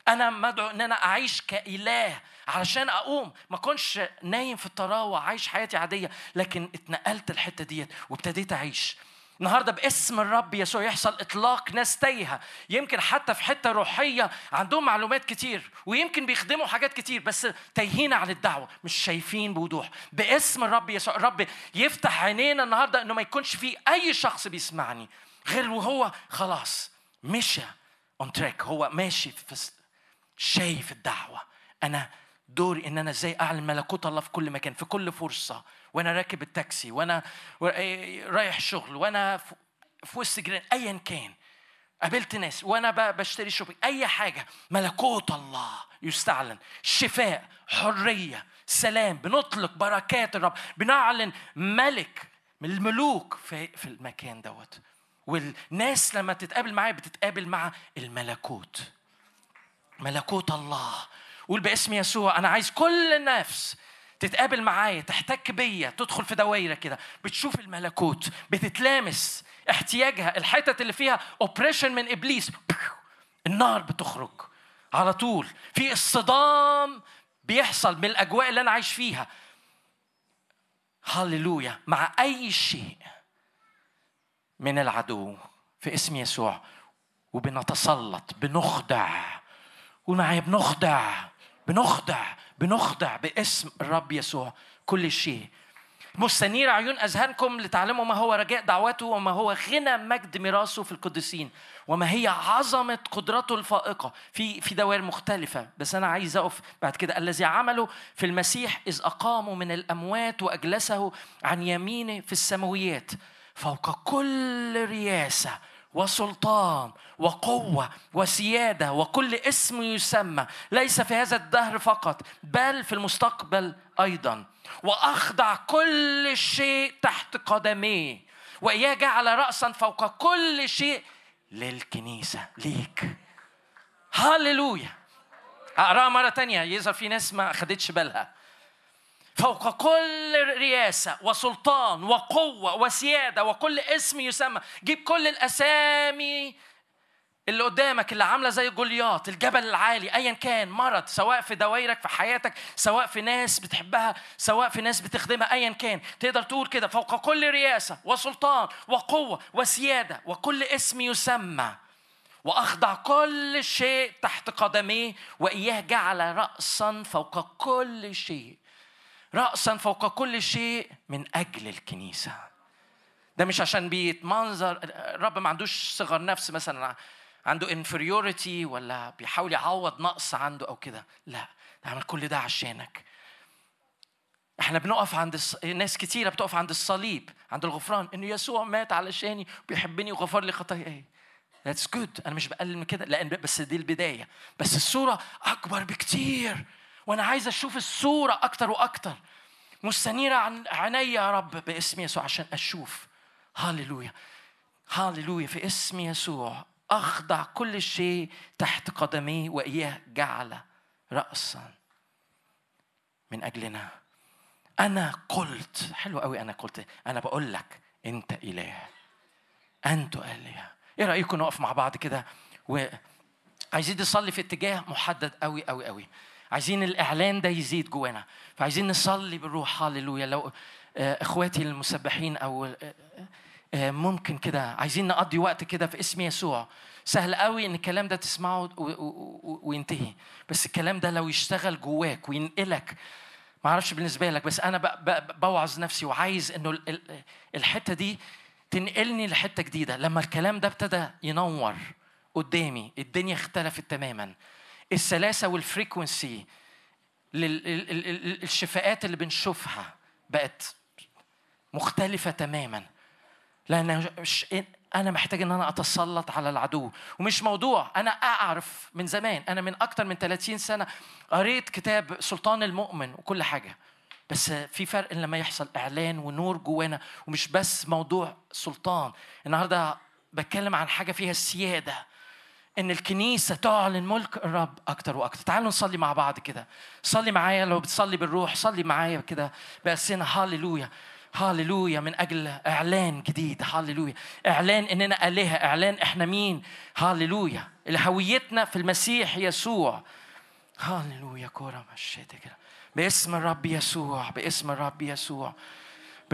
أنا مدعو ان أنا اعيش كإله علشان اقوم. ما اكونش نايم في الطراوة عايش حياتي عادية لكن اتنقلت الحتة ديت وابتديت أعيش. النهارده باسم الرب يسوع يحصل إطلاق ناس تايهة. يمكن حتى في حتة روحية عندهم معلومات كتير ويمكن بيخدموا حاجات كتير بس تايهين عن الدعوة مش شايفين بوضوح. باسم الرب يسوع الرب يفتح عينينا النهارده إنه ما يكونش في أي شخص بيسمعني غير وهو خلاص مشى on track هو ماشي في شايف الدعوة. أنا دوري إن أنا إزاي أعلن ملكوت الله في كل مكان في كل فرصة. وأنا راكب التاكسي وأنا إيه، رايح شغل وأنا في- وسط جيران ايا كان. قابلت ناس وأنا بشتري شوبينج اي حاجة. ملكوت الله يستعلن. شفاء حرية سلام بنطلق بركات الرب بنعلن ملك من الملوك في في المكان دوت. والناس لما تتقابل معايا بتتقابل مع الملكوت. ملكوت الله. قول باسم يسوع أنا عايز كل نفس تتقابل معايا تحتك بيا تدخل في دويره كده. بتشوف الملكوت بتتلامس احتياجها الحتت اللي فيها اوبريشن من إبليس. النار بتخرج. على طول. في اصطدام بيحصل من الأجواء اللي أنا عايش فيها. هللويا. مع أي شيء من العدو في اسم يسوع. وبنتسلط بنخضع قول معايا بنخضع بنخضع بنخضع باسم الرب يسوع كل شيء. مستنير عيون أذهانكم لتعلموا ما هو رجاء دعوته وما هو غنى مجد ميراثه في القديسين وما هي عظمة قدرته الفائقة في في دوائر مختلفة. بس أنا عايز أقف بعد كده. الذي عمله في المسيح إذ أقامه من الأموات وأجلسه عن يمينه في السماويات فوق كل رياسة وسلطان وقوة وسيادة وكل اسم يسمى. ليس في هذا الدهر فقط بل في المستقبل أيضا. وأخضع كل شيء تحت قدميه وإياه جعل رأسا فوق كل شيء للكنيسة ليك. هللويا. أقرأها مرة تانية. يظهر في ناس ما أخدتش بالها. فوق كل رياسة وسلطان وقوة وسيادة وكل اسم يسمى. جيب كل الأسامي اللي قدامك اللي عاملة زي جولياط الجبل العالي ايا كان مرض سواء في دوايرك في حياتك سواء في ناس بتحبها سواء في ناس بتخدمها ايا كان. تقدر تقول كده فوق كل رياسه وسلطان وقوة وسيادة وكل اسم يسمى. وأخضع كل شيء تحت قدميه وإياه جعل راسا فوق كل شيء. راسا فوق كل شيء من أجل الكنيسة. ده مش عشان بيتمنظر الرب ما عندوش صغر نفس مثلا عنده انفيريوريتي ولا بيحاول يعوض نقص عنده أو كده. لا ده عمل كل ده عشانك. إحنا بنقف عند الص... ناس كتيرة بتقف عند الصليب عند الغفران. إن يسوع مات علشاني وبيحبني وغفر لي خطاياي. That's good. أنا مش بقلل من كده لأن بس دي البداية. بس الصورة أكبر بكتير. وأنا عايز أشوف الصورة أكتر وأكتر. مستنيره عن عينيا يا رب باسم يسوع عشان أشوف. هاليلويا هاليلويا في اسم يسوع. أخضع كل شيء تحت قدميه وإياه جعل رأسا من أجلنا. أنا قلت حلو قوي أنا قلت أنا بقول لك أنت إله. أنت إله. إيه رأيكم نقف مع بعض كده؟ وعايزين نصلي في اتجاه محدد قوي قوي قوي. عايزين الإعلان ده يزيد جوانا. فعايزين نصلي بالروح. هاليلويا لو آه، إخواتي المسبحين أو آه، آه، ممكن كده. عايزين نقضي وقت كده في اسم يسوع. سهل قوي إن الكلام ده تسمعه وينتهي. بس الكلام ده لو يشتغل جواك وينقلك ما أعرفش بالنسبة لك بس أنا بوعظ نفسي وعايز إنه ال- ال- الحتة دي تنقلني لحتة جديدة. لما الكلام ده ابتدى ينور قدامي الدنيا اختلفت تماما. السلاسة والفريكونسي للشفاءات اللي بنشوفها بقت مختلفة تماما. لأن مش أنا محتاج إن أنا أتسلط على العدو. ومش موضوع. أنا أعرف من زمان. أنا من أكتر من 30 سنة قريت كتاب سلطان المؤمن وكل حاجة. بس في فرق لما يحصل إعلان ونور جوانا ومش بس موضوع سلطان. النهارده بتكلم عن حاجة فيها السياده إن الكنيسة تعلن ملك الرب أكتر وأكتر. تعالوا نصلي مع بعض كده. صلي معايا لو بتصلي بالروح صلي معايا كده بأسنا هاليلويا هاليلويا من أجل إعلان جديد. هاليلويا إعلان إننا آلهة. إعلان إحنا مين؟ هاليلويا هويتنا في المسيح يسوع. هاليلويا كورة مشيت كده. باسم الرب يسوع. باسم الرب يسوع.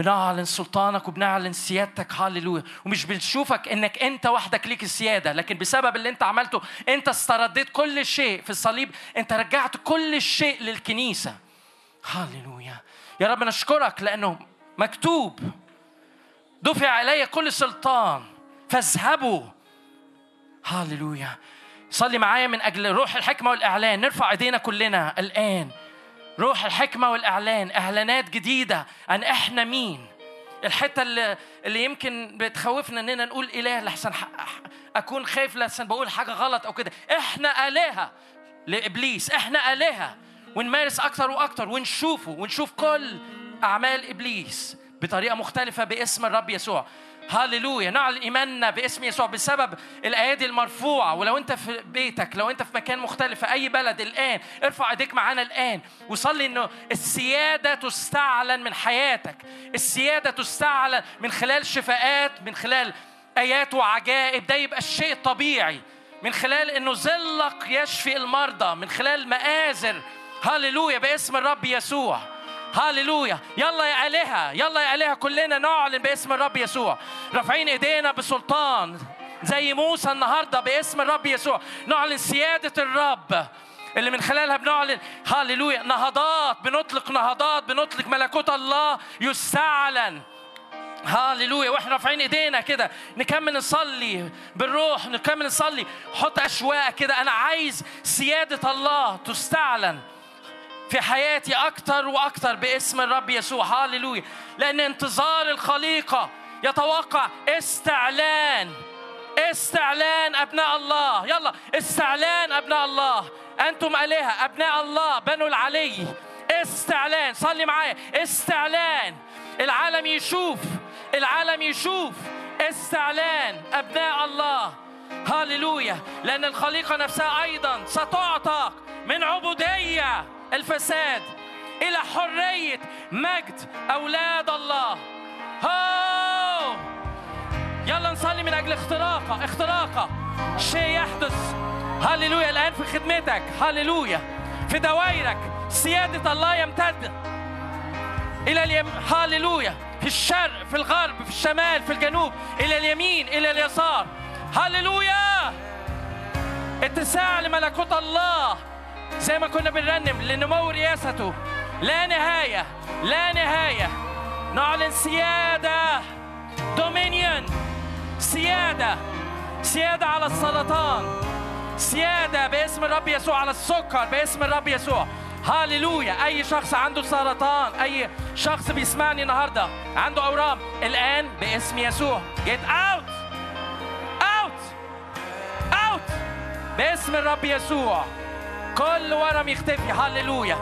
بنعلن سلطانك وبنعلن سيادتك هاليلويا ومش بنشوفك إنك أنت وحدك ليك السيادة لكن بسبب اللي أنت عملته أنت استرديت كل شيء في الصليب أنت رجعت كل شيء للكنيسة. هاليلويا يا رب نشكرك لأنه مكتوب دفع إلي كل سلطان فاذهبوا. هاليلويا صلي معايا من أجل روح الحكمة والإعلان. نرفع إيدينا كلنا الآن. روح الحكمة والإعلان إعلانات جديدة عن إحنا مين. الحتة اللي, اللي يمكن بتخوفنا إننا نقول إله لحسن أكون خايف لحسن بقول حاجة غلط أو كده. إحنا آلهة لإبليس إحنا آلهة. ونمارس أكتر وأكتر ونشوفه ونشوف كل أعمال إبليس بطريقة مختلفة باسم الرب يسوع. هاليلويا. نعلن إيماننا باسم يسوع بسبب الايادي المرفوعة. ولو أنت في بيتك لو أنت في مكان مختلف في أي بلد الآن ارفع إيديك معانا الآن. وصلي إنه السيادة تستعلن من حياتك. السيادة تستعلن من خلال شفاءات من خلال آيات وعجائب. ده يبقى الشيء الطبيعي. من خلال إنه ظلك يشفي المرضى من خلال مآزر. هاليلويا باسم الرب يسوع. هاليلويا. يلا يا آلهة يلا يا آلهة كلنا نعلن باسم الرب يسوع. رافعين إيدينا بسلطان زي موسى النهارده باسم الرب يسوع. نعلن سيادة الرب اللي من خلالها بنعلن هاليلويا. نهضات بنطلق نهضات بنطلق ملكوت الله يستعلن. هاليلويا. وإحنا رافعين إيدينا كده. نكمل نصلي بالروح نكمل نصلي. حط أشواق كده. أنا عايز سيادة الله تستعلن. في حياتي أكتر وأكتر باسم الرب يسوع. هاليلويا لأن انتظار الخليقة يتوقع استعلان. استعلان أبناء الله. يلا استعلان أبناء الله. أنتم الهه أبناء الله بنو العلي. استعلان. صلي معايا. استعلان. العالم يشوف. العالم يشوف. استعلان. أبناء الله. هاليلويا لأن الخليقة نفسها أيضا ستعتق من عبودية. الفساد إلى حرية مجد أولاد الله. هو! يلا نصلي من أجل اختراقة اختراقة. شيء يحدث. هاليلويا الآن في خدمتك. هاليلويا في دوائرك. سيادة الله يمتد إلى اليم هاليلويا في الشرق في الغرب في الشمال في الجنوب إلى اليمين إلى اليسار. هاليلويا اتساع لملكوت الله. زي ما كنا بنرنم لنمو رياسته لا نهاية لا نهاية. نعلن سيادة. دومينيون سيادة. سيادة على السرطان. سيادة باسم الرب يسوع على السكر باسم الرب يسوع. هاليلويا أي شخص عنده سرطان أي شخص بيسمعني النهاردة عنده أورام. الآن باسم يسوع. Get out. Out. Out. باسم الرب يسوع. كل ورم يختفي. هاليلويا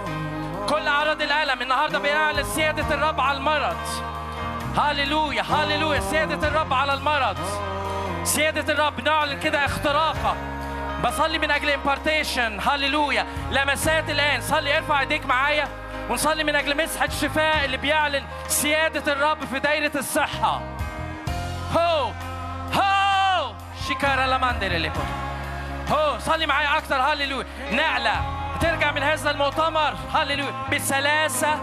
كل أعراض الألم النهاردة بيعلن سيادة الرب على المرض. هاليلويا هاليلويا سيادة الرب على المرض. سيادة الرب نعلن كده اختراقة. بصلي من أجل امبارتيشن هاليلويا لمسات الآن. صلي ارفع ايديك معايا ونصلي من أجل مسحة شفاء اللي بيعلن سيادة الرب في دايرة الصحة. هو. هو. شيكارا لاماندر اللي هو صلي معايا أكتر. هاليلويا نعلى ترجع من هذا المؤتمر. هاليلويا بسلاسة.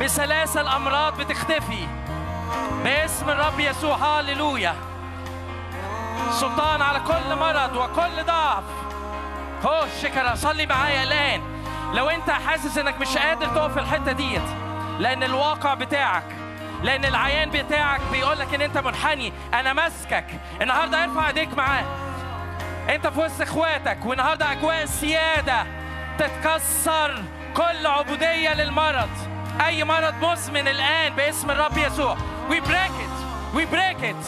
بسلاسة الأمراض بتختفي. باسم الرب يسوع. هاليلويا سلطان على كل مرض وكل ضعف. هو شكرا. صلي معايا الآن. لو أنت حاسس إنك مش قادر تقف في الحتة ديت لأن الواقع بتاعك لأن العيان بتاعك بيقول لك إن أنت منحني أنا ماسكك النهاردة ارفع ايديك معاه. انت في وسط اخواتك والنهارده اجواء سياده تتكسر كل عبودية للمرض. أي مرض مزمن الآن باسم الرب يسوع. we break it we break it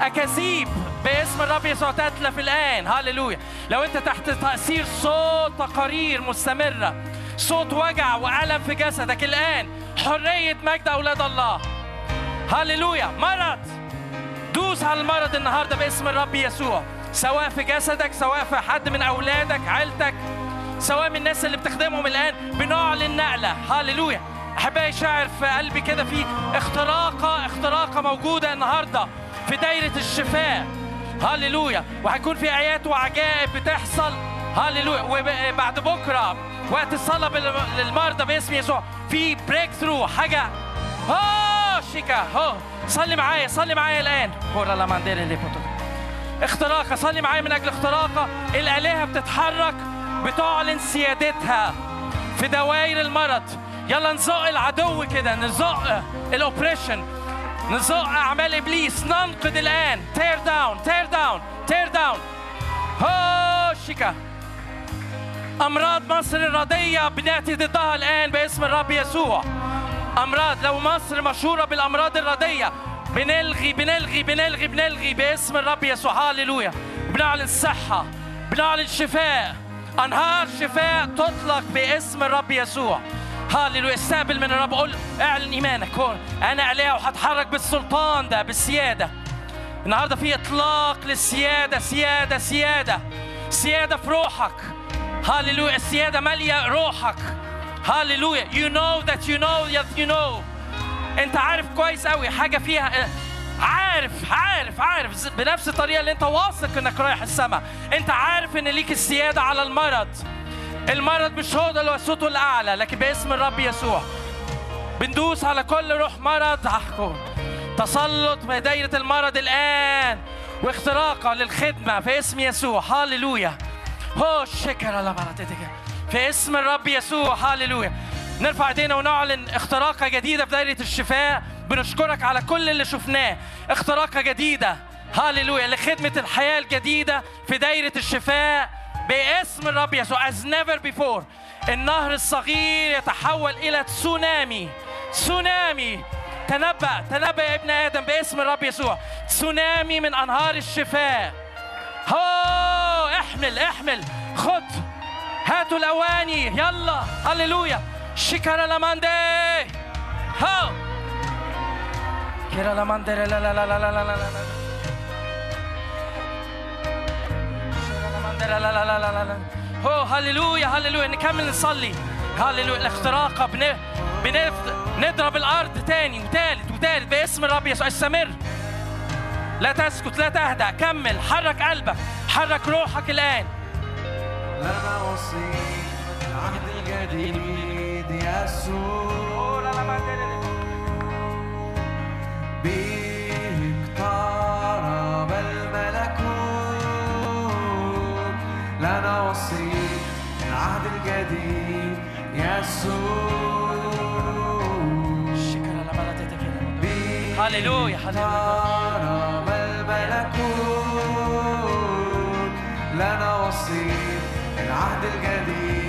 أكاذيب باسم الرب يسوع تتلف الآن. هللويا لو أنت تحت تأثير صوت تقارير مستمرة صوت وجع وألم في جسدك الآن حرية مجد أولاد الله. هللويا مرض. دوس على المرض النهارده باسم الرب يسوع. سواء في جسدك سواء في حد من أولادك عيلتك سواء من الناس اللي بتخدمهم الآن بنعلن نقله هللويا. أحبائي شاعر في قلبي كده في اختراقة اختراقة موجودة النهارده في دايرة الشفاء. هللويا. وهيكون في آيات وعجائب بتحصل. هللويا. وبعد بكرة وقت الصلاة بال- للمرضى باسم يسوع في breakthrough حاجة. آه شيكا. هو صلي معايا صلي معايا الآن. اختراقة صلي معايا من أجل اختراقة. الآلهة بتتحرك بتعلن سيادتها في دوائر المرض. يلا نزق العدو كده نزق ال oppression نزق أعمال إبليس. ننقد الآن. tear down tear down تير داون هوشيكا أمراض مصر الرضية بنأتي ضدها الآن باسم الرب يسوع. أمراض لو مصر مشهورة بالأمراض الرضية بنلغي بنلغي بنلغي بنلغي باسم الرب يسوع. هللويا بنعلن صحه بنعلن شفاء أنهار شفاء تطلق باسم الرب يسوع. هللويا استقبل من الرب. قول اعلن قول أنا إله وهتحرك بالسلطان ده بالسيادة. النهارده في إطلاق للسيادة سيادة سيادة. سيادة في روحك. هللويا السيادة مالية روحك. هللويا you know that you know that you know. انت عارف كويس قوي حاجة فيها عارف عارف عارف ز- بنفس الطريقة اللي انت واثق انك رايح السماء. انت عارف ان ليك السيادة على المرض. المرض مش هو ده صوته الأعلى لكن باسم الرب يسوع. بندوس على كل روح مرض. هحكم تسلط في دايرة المرض الآن واختراقة للخدمة في اسم يسوع. هاليلويا هو الشكر على في اسم الرب يسوع. هاليلويا نرفع ايدينا ونعلن اختراقة جديدة في دايرة الشفاء. بنشكرك على كل اللي شفناه. اختراقة جديدة. هاليلويا. لخدمة الحياة الجديدة في دايرة الشفاء باسم الرب يسوع. As never before. النهر الصغير يتحول إلى تسونامي. تسونامي. تنبأ. تنبأ يا ابن آدم باسم الرب يسوع. تسونامي من أنهار الشفاء. هو. احمل. احمل. خد. هاتوا الأواني. يلا. هللويا شكرا لماندي هو كيرا لماندي لا لا لا لا لا لا لا لا لا لا لا لا لا لا لا هو هللويا هللويا نكمل نصلي هللويا الاختراقة بن... بنف... نضرب الأرض تاني وتالت وتالت باسم الرب يسوع استمر لا تسكت لا تهدأ كمل حرك قلبك حرك روحك الآن لنا وصية العهد الجديد هللويا هللويا الملكوت لنا وصية العهد الجديد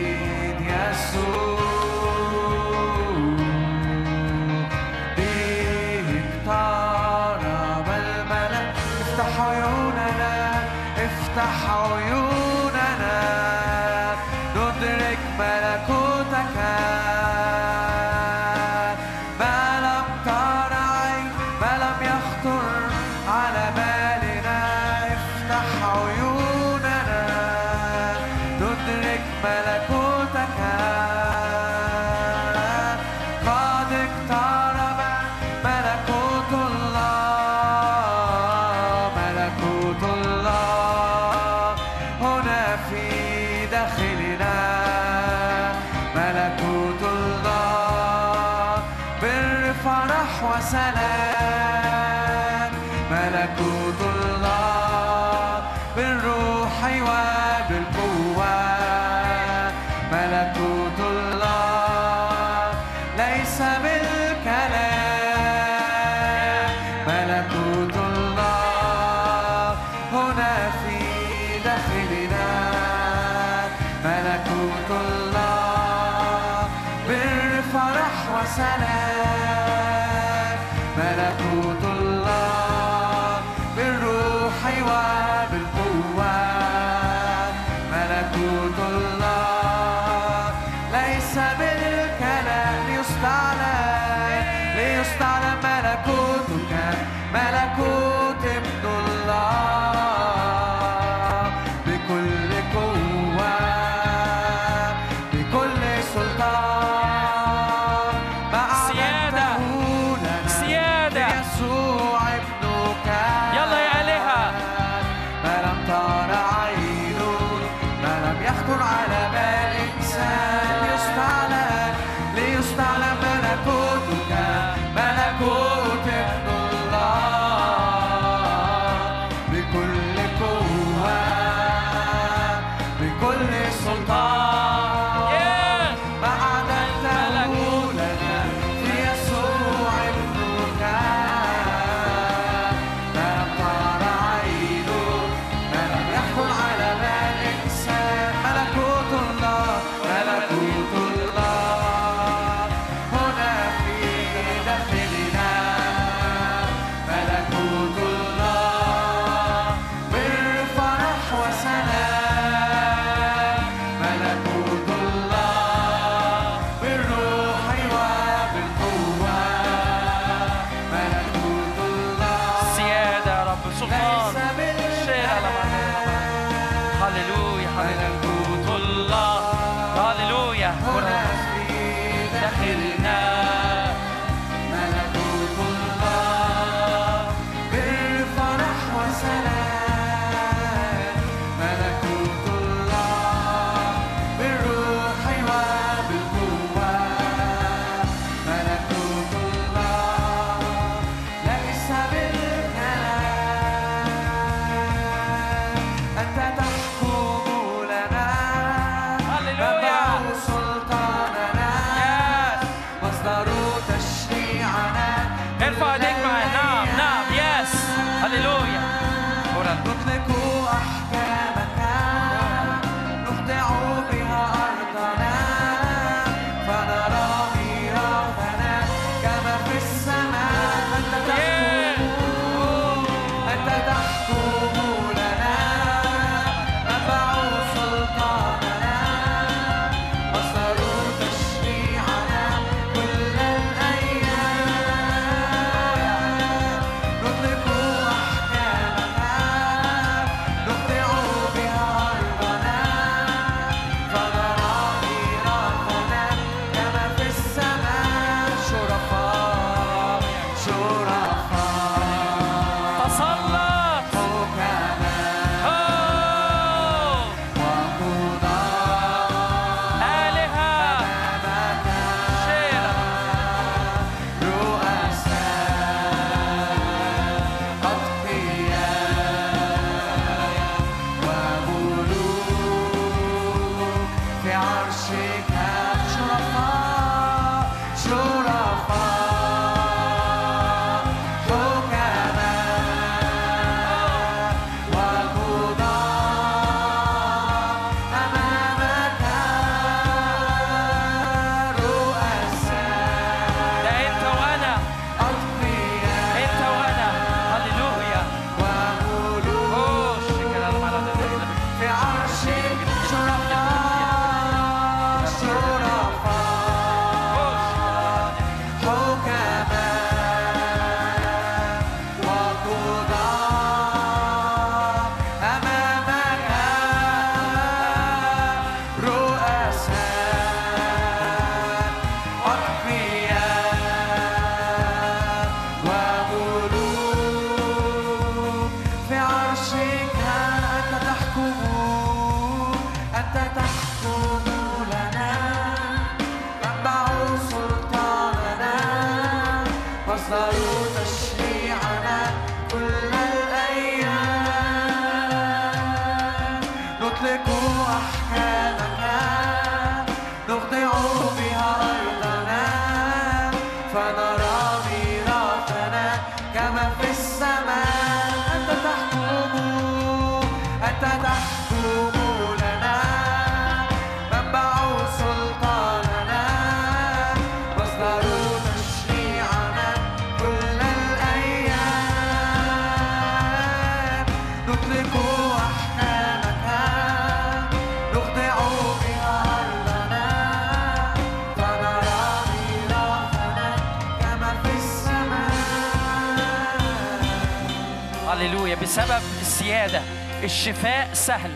الشفاء سهل.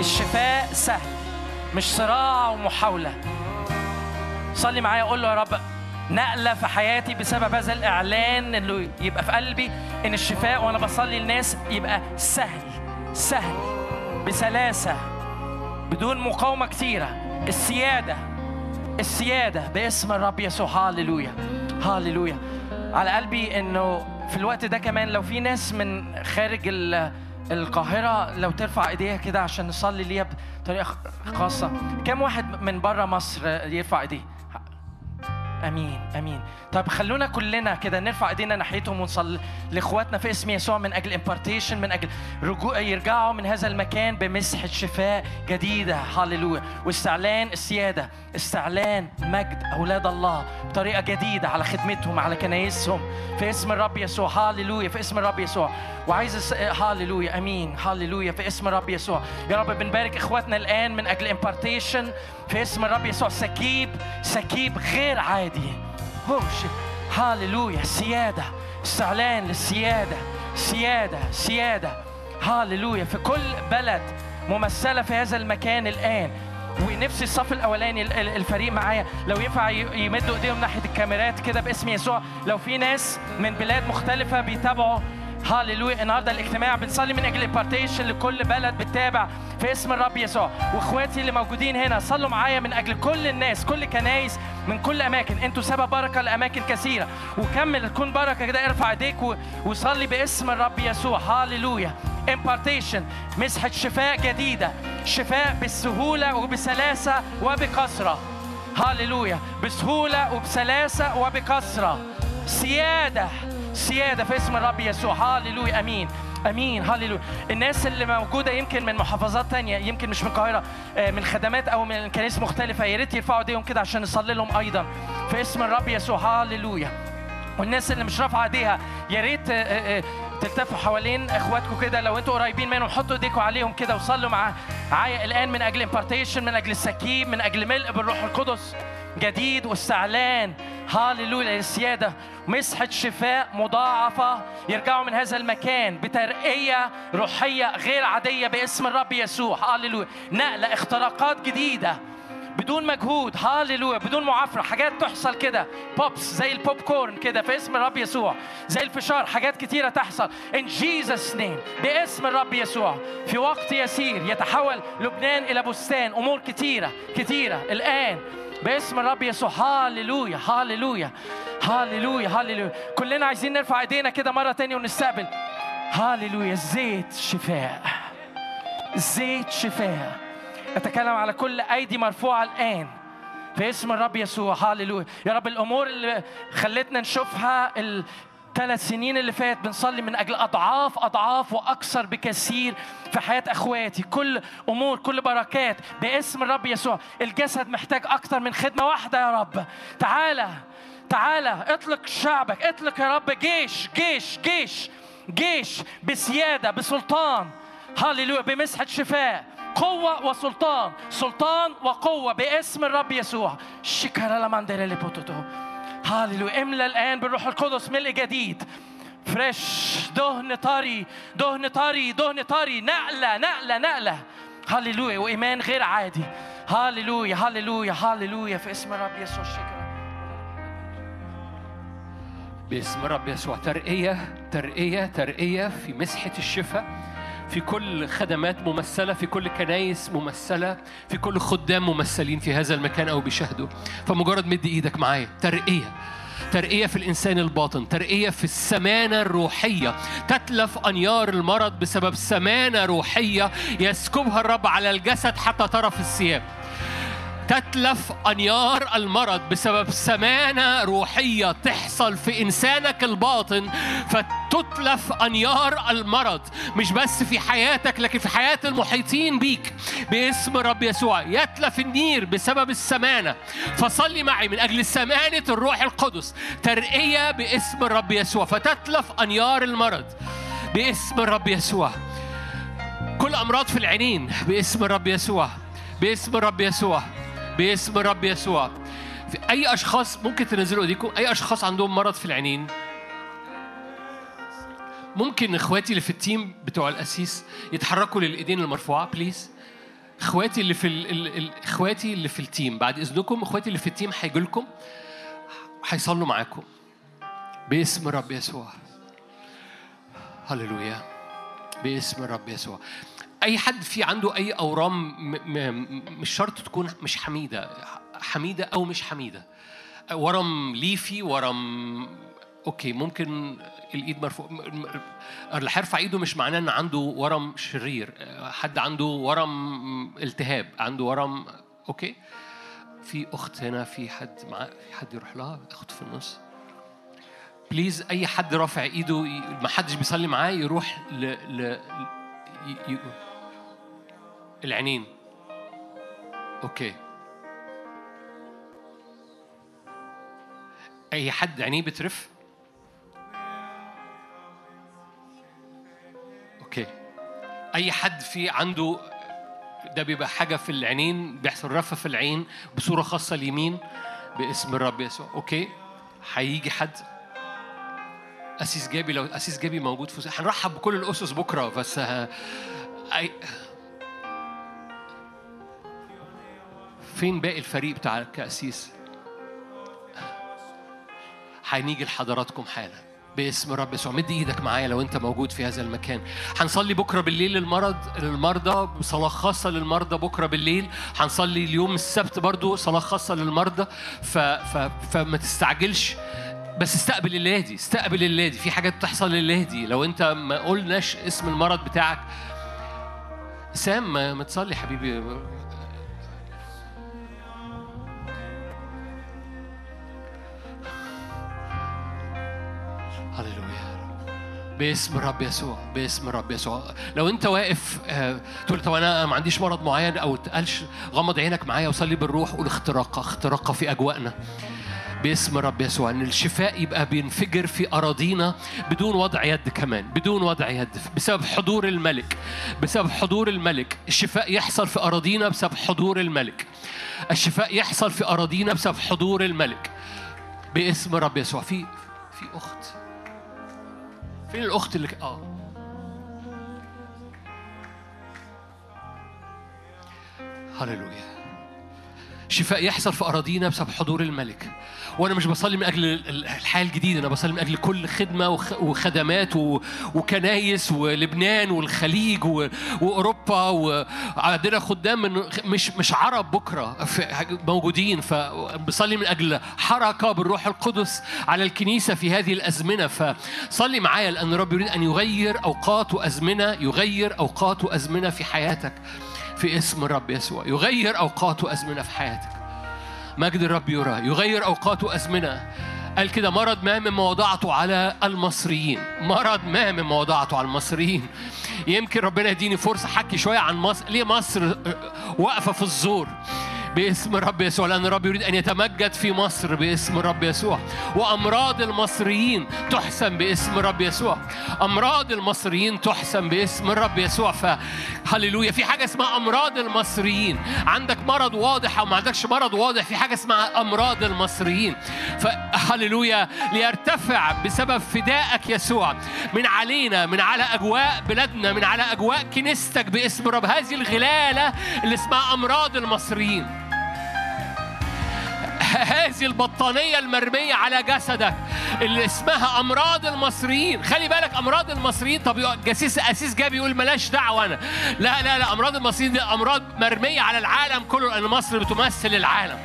الشفاء سهل. مش صراع ومحاولة. صلي معايا قول له يا رب نقلة في حياتي بسبب هذا الإعلان اللي يبقى في قلبي إن الشفاء وأنا بصلي للناس يبقى سهل سهل بسلاسة بدون مقاومة كتيرة. السيادة السيادة باسم الرب يسوع. هاليلويا هاليلويا على قلبي إنه في الوقت ده كمان لو في ناس من خارج ال- القاهرة لو ترفع ايديها كده عشان نصلي ليها بطريقة خاصة. كم واحد من بره مصر يرفع ايديه؟ أمين. آمين. طيب خلونا كلنا كده نرفع ايدينا ناحيتهم ونصلي لاخواتنا في اسم يسوع من أجل امبارتيشن من أجل رجوع يرجعوا من هذا المكان بمسحه شفاء جديدة. هللويا واستعلان السيادة استعلان مجد أولاد الله بطريقة جديدة على خدمتهم على كنايسهم في اسم الرب يسوع. هللويا في اسم الرب يسوع. وعايز. هللويا آمين. هللويا في اسم الرب يسوع. يا رب بنبارك إخواتنا الآن من أجل impartation في اسم الرب يسوع. سكيب سكيب غير عادي. شيء هاليلويا سيادة استعلان للسيادة سيادة سيادة هاليلويا في كل بلد ممثلة في هذا المكان الآن. ونفسي الصف الأولاني ال- ال- الفريق معايا. لو ينفع يمدوا إيديهم ناحية الكاميرات كده باسم يسوع. لو في ناس من بلاد مختلفة بيتابعوا هاليلويا. النهارده الاجتماع بنصلي من أجل البارتيشن لكل بلد بتتابع في اسم الرب يسوع. واخواتي اللي موجودين هنا صلوا معايا من أجل كل الناس كل كنايس من كل أماكن. أنتوا سبب بركة لأماكن كثيرة. وكمل تكون بركة كده ارفع ايديك وصلي باسم الرب يسوع. هاليلويا. impartation. مسحة شفاء جديدة. شفاء بالسهوله وبسلاسة وبكثرة. هاليلويا. بسهولة وبسلاسة وبكثرة. سيادة. سيادة في اسم الرب يسوع. هاليلويا آمين. آمين. هاليلويا الناس اللي موجودة يمكن من محافظات تانية يمكن مش من القاهرة آه، من خدمات أو من كنائس مختلفة يا ريت يرفعوا ايديهم كده عشان نصلي لهم أيضا في اسم الرب يسوع. هاليلويا والناس اللي مش رافعة ايديها يا ريت آه، آه، تلتفوا حوالين اخواتكم كده. لو أنتوا قريبين منهم حطوا ايديكم عليهم كده وصلوا مع معايا الآن من أجل impartation من أجل السكيب من أجل ملء بالروح القدس. جديد واستعلان هاليلويا للسياده مسحة شفاء مضاعفة. يرجعوا من هذا المكان بترقية روحية غير عادية باسم الرب يسوع. هاليلويا. نقلة اختراقات جديدة. بدون مجهود. هاليلويا. بدون معافرة. حاجات تحصل كده. pops زي البوب كورن كده في اسم الرب يسوع. زي الفشار. حاجات كتيرة تحصل. In Jesus name. باسم الرب يسوع. في وقت يسير يتحول لبنان إلى بستان. أمور كتيرة كتيرة. الآن باسم الرب يسوع. هاليلويا هاليلويا هاليلويا هاليلويا كلنا عايزين نرفع ايدينا كده مرة تانية ونستقبل. هاليلويا زيت شفاء. زيت شفاء. أتكلم على كل أيدي مرفوعة الآن. في اسم الرب يسوع. هاليلويا يا رب الأمور اللي خلتنا نشوفها الثلاث سنين اللي فات بنصلي من أجل أضعاف أضعاف وأكثر بكثير في حياة أخواتي. كل أمور كل بركات باسم الرب يسوع. الجسد محتاج أكثر من خدمة واحدة يا رب. تعالى تعالى اطلق شعبك اطلق يا رب. جيش جيش جيش جيش بسيادة بسلطان. هاليلويا بمسحة شفاء. قوة وسلطان. سلطان وقوة باسم الرب يسوع. شكرا لمانديريلي بوتوتو. هاليلويا. املى الآن بالروح القدس ملء جديد. fresh دهن طري دهن طري دهن طري نقلة نقلة نقلة. هاليلويا وإيمان غير عادي. هاليلويا هاليلويا هاليلويا. في اسم الرب يسوع شكرا. باسم رب يسوع. ترقية ترقية ترقية في مسحة الشفاء. في كل خدمات ممثلة في كل كنايس ممثلة في كل خدام ممثلين في هذا المكان أو بيشاهدوا فمجرد مد إيدك معايا. ترقية. ترقية في الإنسان الباطن. ترقية في السمانة الروحية. تتلف أنيار المرض بسبب سمانة روحية يسكبها الرب على الجسد حتى طرف الثياب. تتلف أنيار المرض بسبب سمانة روحية تحصل في إنسانك الباطن فتتلف أنيار المرض. مش بس في حياتك لكن في حياة المحيطين بيك. باسم الرب يسوع يتلف النير بسبب السمانة. فصلي معي من أجل سمانة الروح القدس. ترقية باسم الرب يسوع. فتتلف أنيار المرض باسم الرب يسوع. كل أمراض في العينين باسم الرب يسوع. باسم الرب يسوع. باسم الرب يسوع. في أي أشخاص ممكن تنزلوا أيديكم؟ أي أشخاص عندهم مرض في العينين؟ ممكن إخواتي اللي في ال team بتوع الاسيس يتحركوا للإيدين المرفوعة please إخواتي اللي في. ال... ال... إخواتي اللي في ال team بعد إذنكم إخواتي اللي في ال team هيجوا لكم هيصلوا معاكم. باسم الرب يسوع. هللويا. باسم الرب يسوع. أي حد في عنده أي أورام مش شرط تكون مش حميدة حميدة أو مش حميدة. ورم ليفي ورم okay ممكن الإيد مرفوع اللي هيرفع ايده مش معناه إن عنده ورم شرير. حد عنده ورم التهاب عنده ورم okay. في أخت هنا في حد معاه في حد يروح لها؟ أخت في النص. please أي حد رافع إيده ما حدش بيصلي معاه يروح ل, ل... ي... ي... العينين okay. أي حد عينيه بترف؟ okay. أي حد في عنده ده بيبقى حاجة في العينين بيحصل رفه في العين بصورة خاصة اليمين باسم الرب يسوع. okay. هيجي حد. أسيس جابي لو أسيس جابي موجود في هنرحب بكل الأسس بكرة بس. أي... فين باقي الفريق بتاع كأسيس؟ هنيجي لحضراتكم حالا. باسم رب يسوع. مد إيدك معايا لو انت موجود في هذا المكان. هنصلي بكرة بالليل للمرض للمرضى صلاة خاصة للمرضى بكرة بالليل. هنصلي اليوم السبت برضو صلاة خاصة للمرضى. ف... ف... فما تستعجلش. بس استقبل الليلة دي استقبل الليلة دي. في حاجات بتحصل الليلة دي. لو انت ما قلناش اسم المرض بتاعك. سام ما تصلي حبيبي. باسم الرب يسوع باسم الرب يسوع. لو انت واقف آه، تقول طب أنا ما عنديش مرض معين أو تقالش غمض عينك معايا وصلي بالروح قول اختراقه اختراقه في أجواءنا. باسم الرب يسوع إن الشفاء يبقى بينفجر في أراضينا بدون وضع يد كمان بدون وضع يد بسبب حضور الملك بسبب حضور الملك. الشفاء يحصل في أراضينا بسبب حضور الملك. الشفاء يحصل في أراضينا بسبب حضور الملك. باسم الرب يسوع في في أخت. فين الأخت اللي آه. هللويا. شفاء يحصل في أراضينا بسبب حضور الملك. وأنا مش بصلي من أجل ال- الحياة الجديدة أنا بصلي من أجل كل خدمة وخ- وخدمات وكنايس ولبنان والخليج وأوروبا وعندنا خدام من مش مش عرب بكرة موجودين. فبصلي من أجل حركة بالروح القدس على الكنيسة في هذه الأزمنة. فصلي معايا لأن الرب يريد أن يغير أوقات وأزمنة يغير أوقات وأزمنة في حياتك. في اسم الرب يسوع. يغير أوقات وأزمنة في حياتك. مجد الرب يرى. يغير أوقات وأزمنة قال كده مرض ما مما وضعته على المصريين. مرض ما مما وضعته على المصريين. يمكن ربنا يديني فرصة حكي شوية عن مصر. ليه مصر واقفة في الزور؟ باسم الرب يسوع لأن الرب يريد أن يتمجد في مصر باسم الرب يسوع. وأمراض المصريين تحسن باسم الرب يسوع. أمراض المصريين تحسن باسم الرب يسوع. فهللويا في حاجة اسمها أمراض المصريين. عندك مرض واضح أو ما عندكش مرض واضح في حاجة اسمها أمراض المصريين. فهللويا ليرتفع بسبب فدائك يسوع من علينا من على أجواء بلادنا من على أجواء كنيستك باسم الرب هذه الغلالة اللي اسمها أمراض المصريين. هذه البطانية المرمية على جسدك اللي اسمها أمراض المصريين. خلي بالك أمراض المصريين. طب جسيس أسيس جاب يقول ملاش دعوة أنا. لا لا لا أمراض المصريين دي أمراض مرمية على العالم كله لأن مصر بتمثل العالم.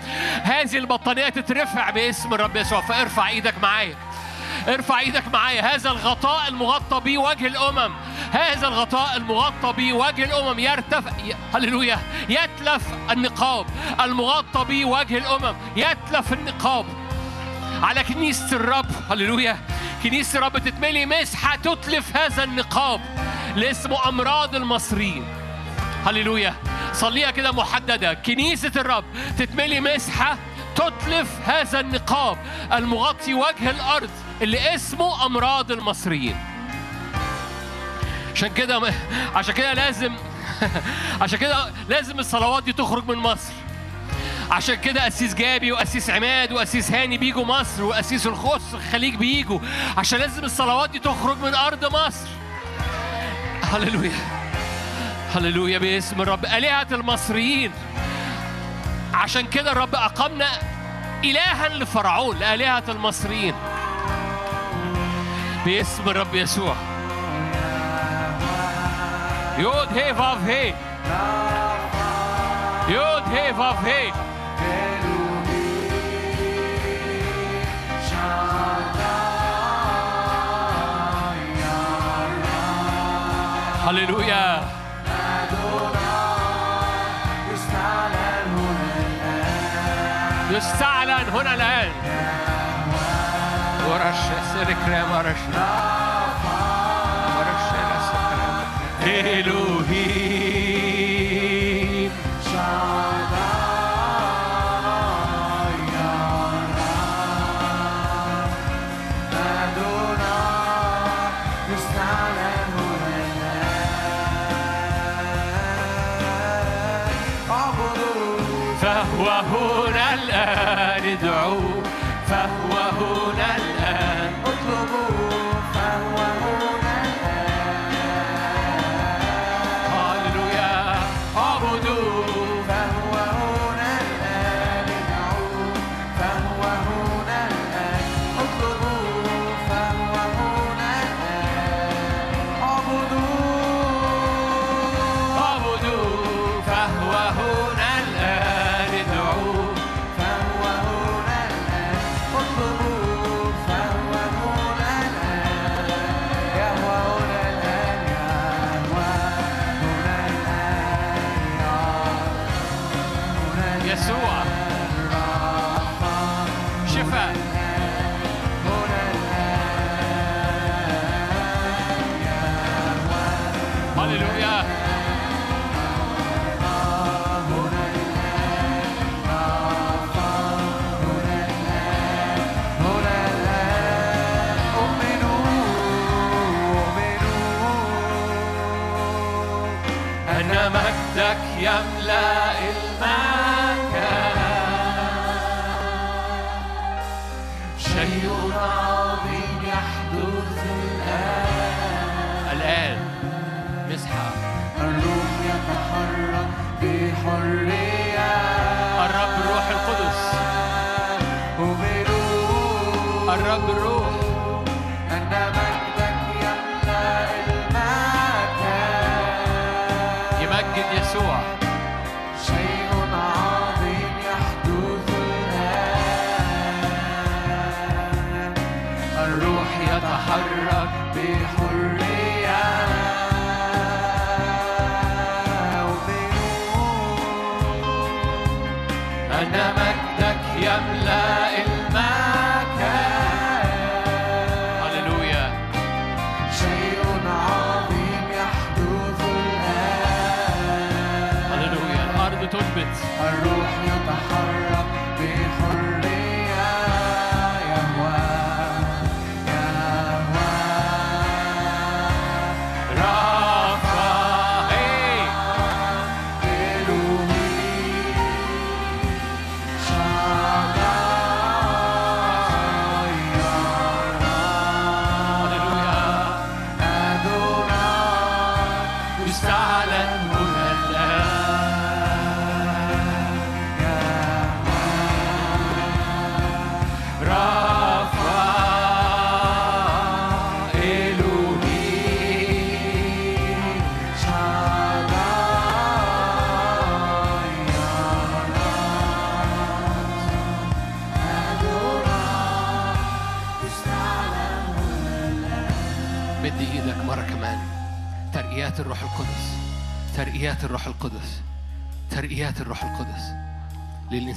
هذه البطانية تترفع باسم الرب يسوع. فارفع إيدك معايا. ارفع إيدك معايا. هذا الغطاء المغطى به وجه الامم. هذا الغطاء المغطى به وجه الامم. يرتفع هللويا. يتلف النقاب. المغطى به وجه الامم. يتلف النقاب. على كنيسة الرب هللويا. كنيسة الرب تتملي مسحة تتلف هذا النقاب اللي اسمه أمراض المصريين. هللويا. صليها كده محددة. كنيسة الرب تتملي مسحة تتلف هذا النقاب المغطي وجه الأرض اللي اسمه أمراض المصريين. عشان كده عشان كده لازم عشان كده لازم الصلوات دي تخرج من مصر. عشان كده أسيس جابي وأسيس عماد وأسيس هاني بيجوا مصر وأسيس الخص الخليج بيجوا. عشان لازم الصلوات دي تخرج من أرض مصر. هللويا. هللويا باسم الرب. آلهة المصريين. عشان كده الرب أقامنا إلها لفرعون لآلهة المصريين. باسم الرب يسوع. يود هي فاف هي يود هي فاف هي هللويا يستعلن هنا الآن. ورش سر كريم ورش. ورش إلهي.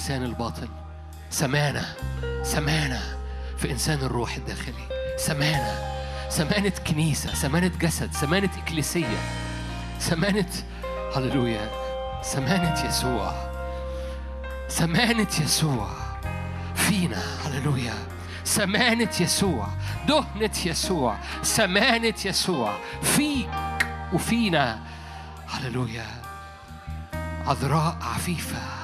للإنسان الباطن سمانة سمانة في إنسان الروح الداخلي. سمانة سمانة كنيسة سمانة جسد سمانة إكليسية سمانة هللويا سمانة يسوع سمانة يسوع فينا هللويا. سمانة يسوع دهنة يسوع سمانة يسوع فيك وفينا هللويا. عذراء عفيفة.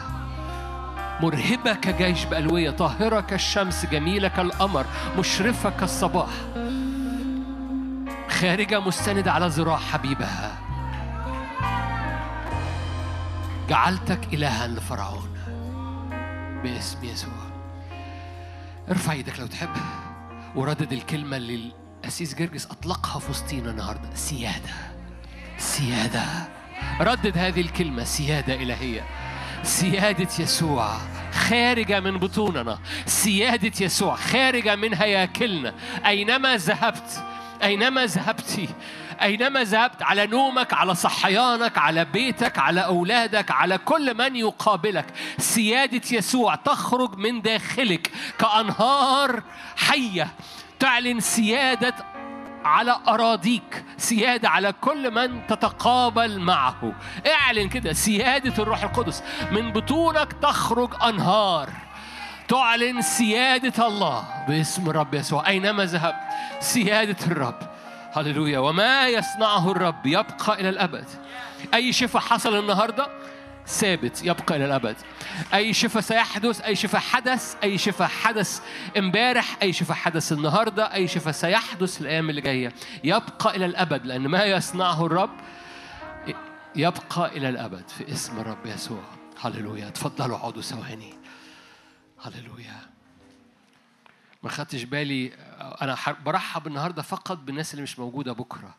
مرهبة كجيش بألوية طاهرة كالشمس جميلة كالقمر مشرفة كالصباح. خارجة مستندة على ذراع حبيبها. جعلتك إلها لفرعون. باسم يسوع. ارفع إيدك لو تحب. وردد الكلمة اللي الأسيس جرجس أطلقها في وسطينا النهاردة. سيادة. سيادة. ردد هذه الكلمة. سيادة إلهية. سيادة يسوع. خارجة من بطوننا. سيادة يسوع خارجة من هياكلنا أينما ذهبت أينما ذهبت أينما ذهبت على نومك على صحيانك على بيتك على أولادك على كل من يقابلك سيادة يسوع تخرج من داخلك كأنهار حية. تعلن سيادة على أراضيك سيادة على كل من تتقابل معه. اعلن كده سيادة الروح القدس من بطونك تخرج أنهار. تعلن سيادة الله باسم الرب يسوع. أينما ذهبت سيادة الرب. هللويا. وما يصنعه الرب يبقى إلى الأبد. أي شفاء حصل النهاردة؟ ثابت يبقى إلى الأبد أي شفاء سيحدث أي شفاء حدث أي شفاء حدث امبارح أي شفاء حدث النهاردة أي شفاء سيحدث الأيام اللي جاية. يبقى إلى الأبد لأن ما يصنعه الرب؟ يبقى إلى الأبد في اسم الرب يسوع. هللويا. تفضلوا اقعدوا ثواني. هللويا. ما خدتش بالي أنا ح- برحب النهارده فقط بالناس اللي مش موجودة بكرة.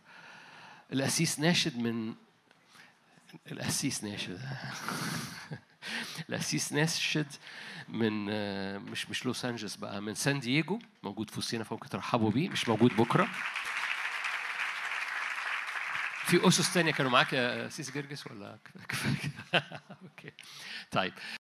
الاسيس ناشد من الأسيس ناشد الأسيس ناشد من مش مش لوس انجلوس بقى من سان دييجو موجود في وسطينا فممكن ترحبوا بيه مش موجود بكرة. في أسس تانية كانوا معاك يا أسيس جرجس ولا كفاية؟ okay. طيب.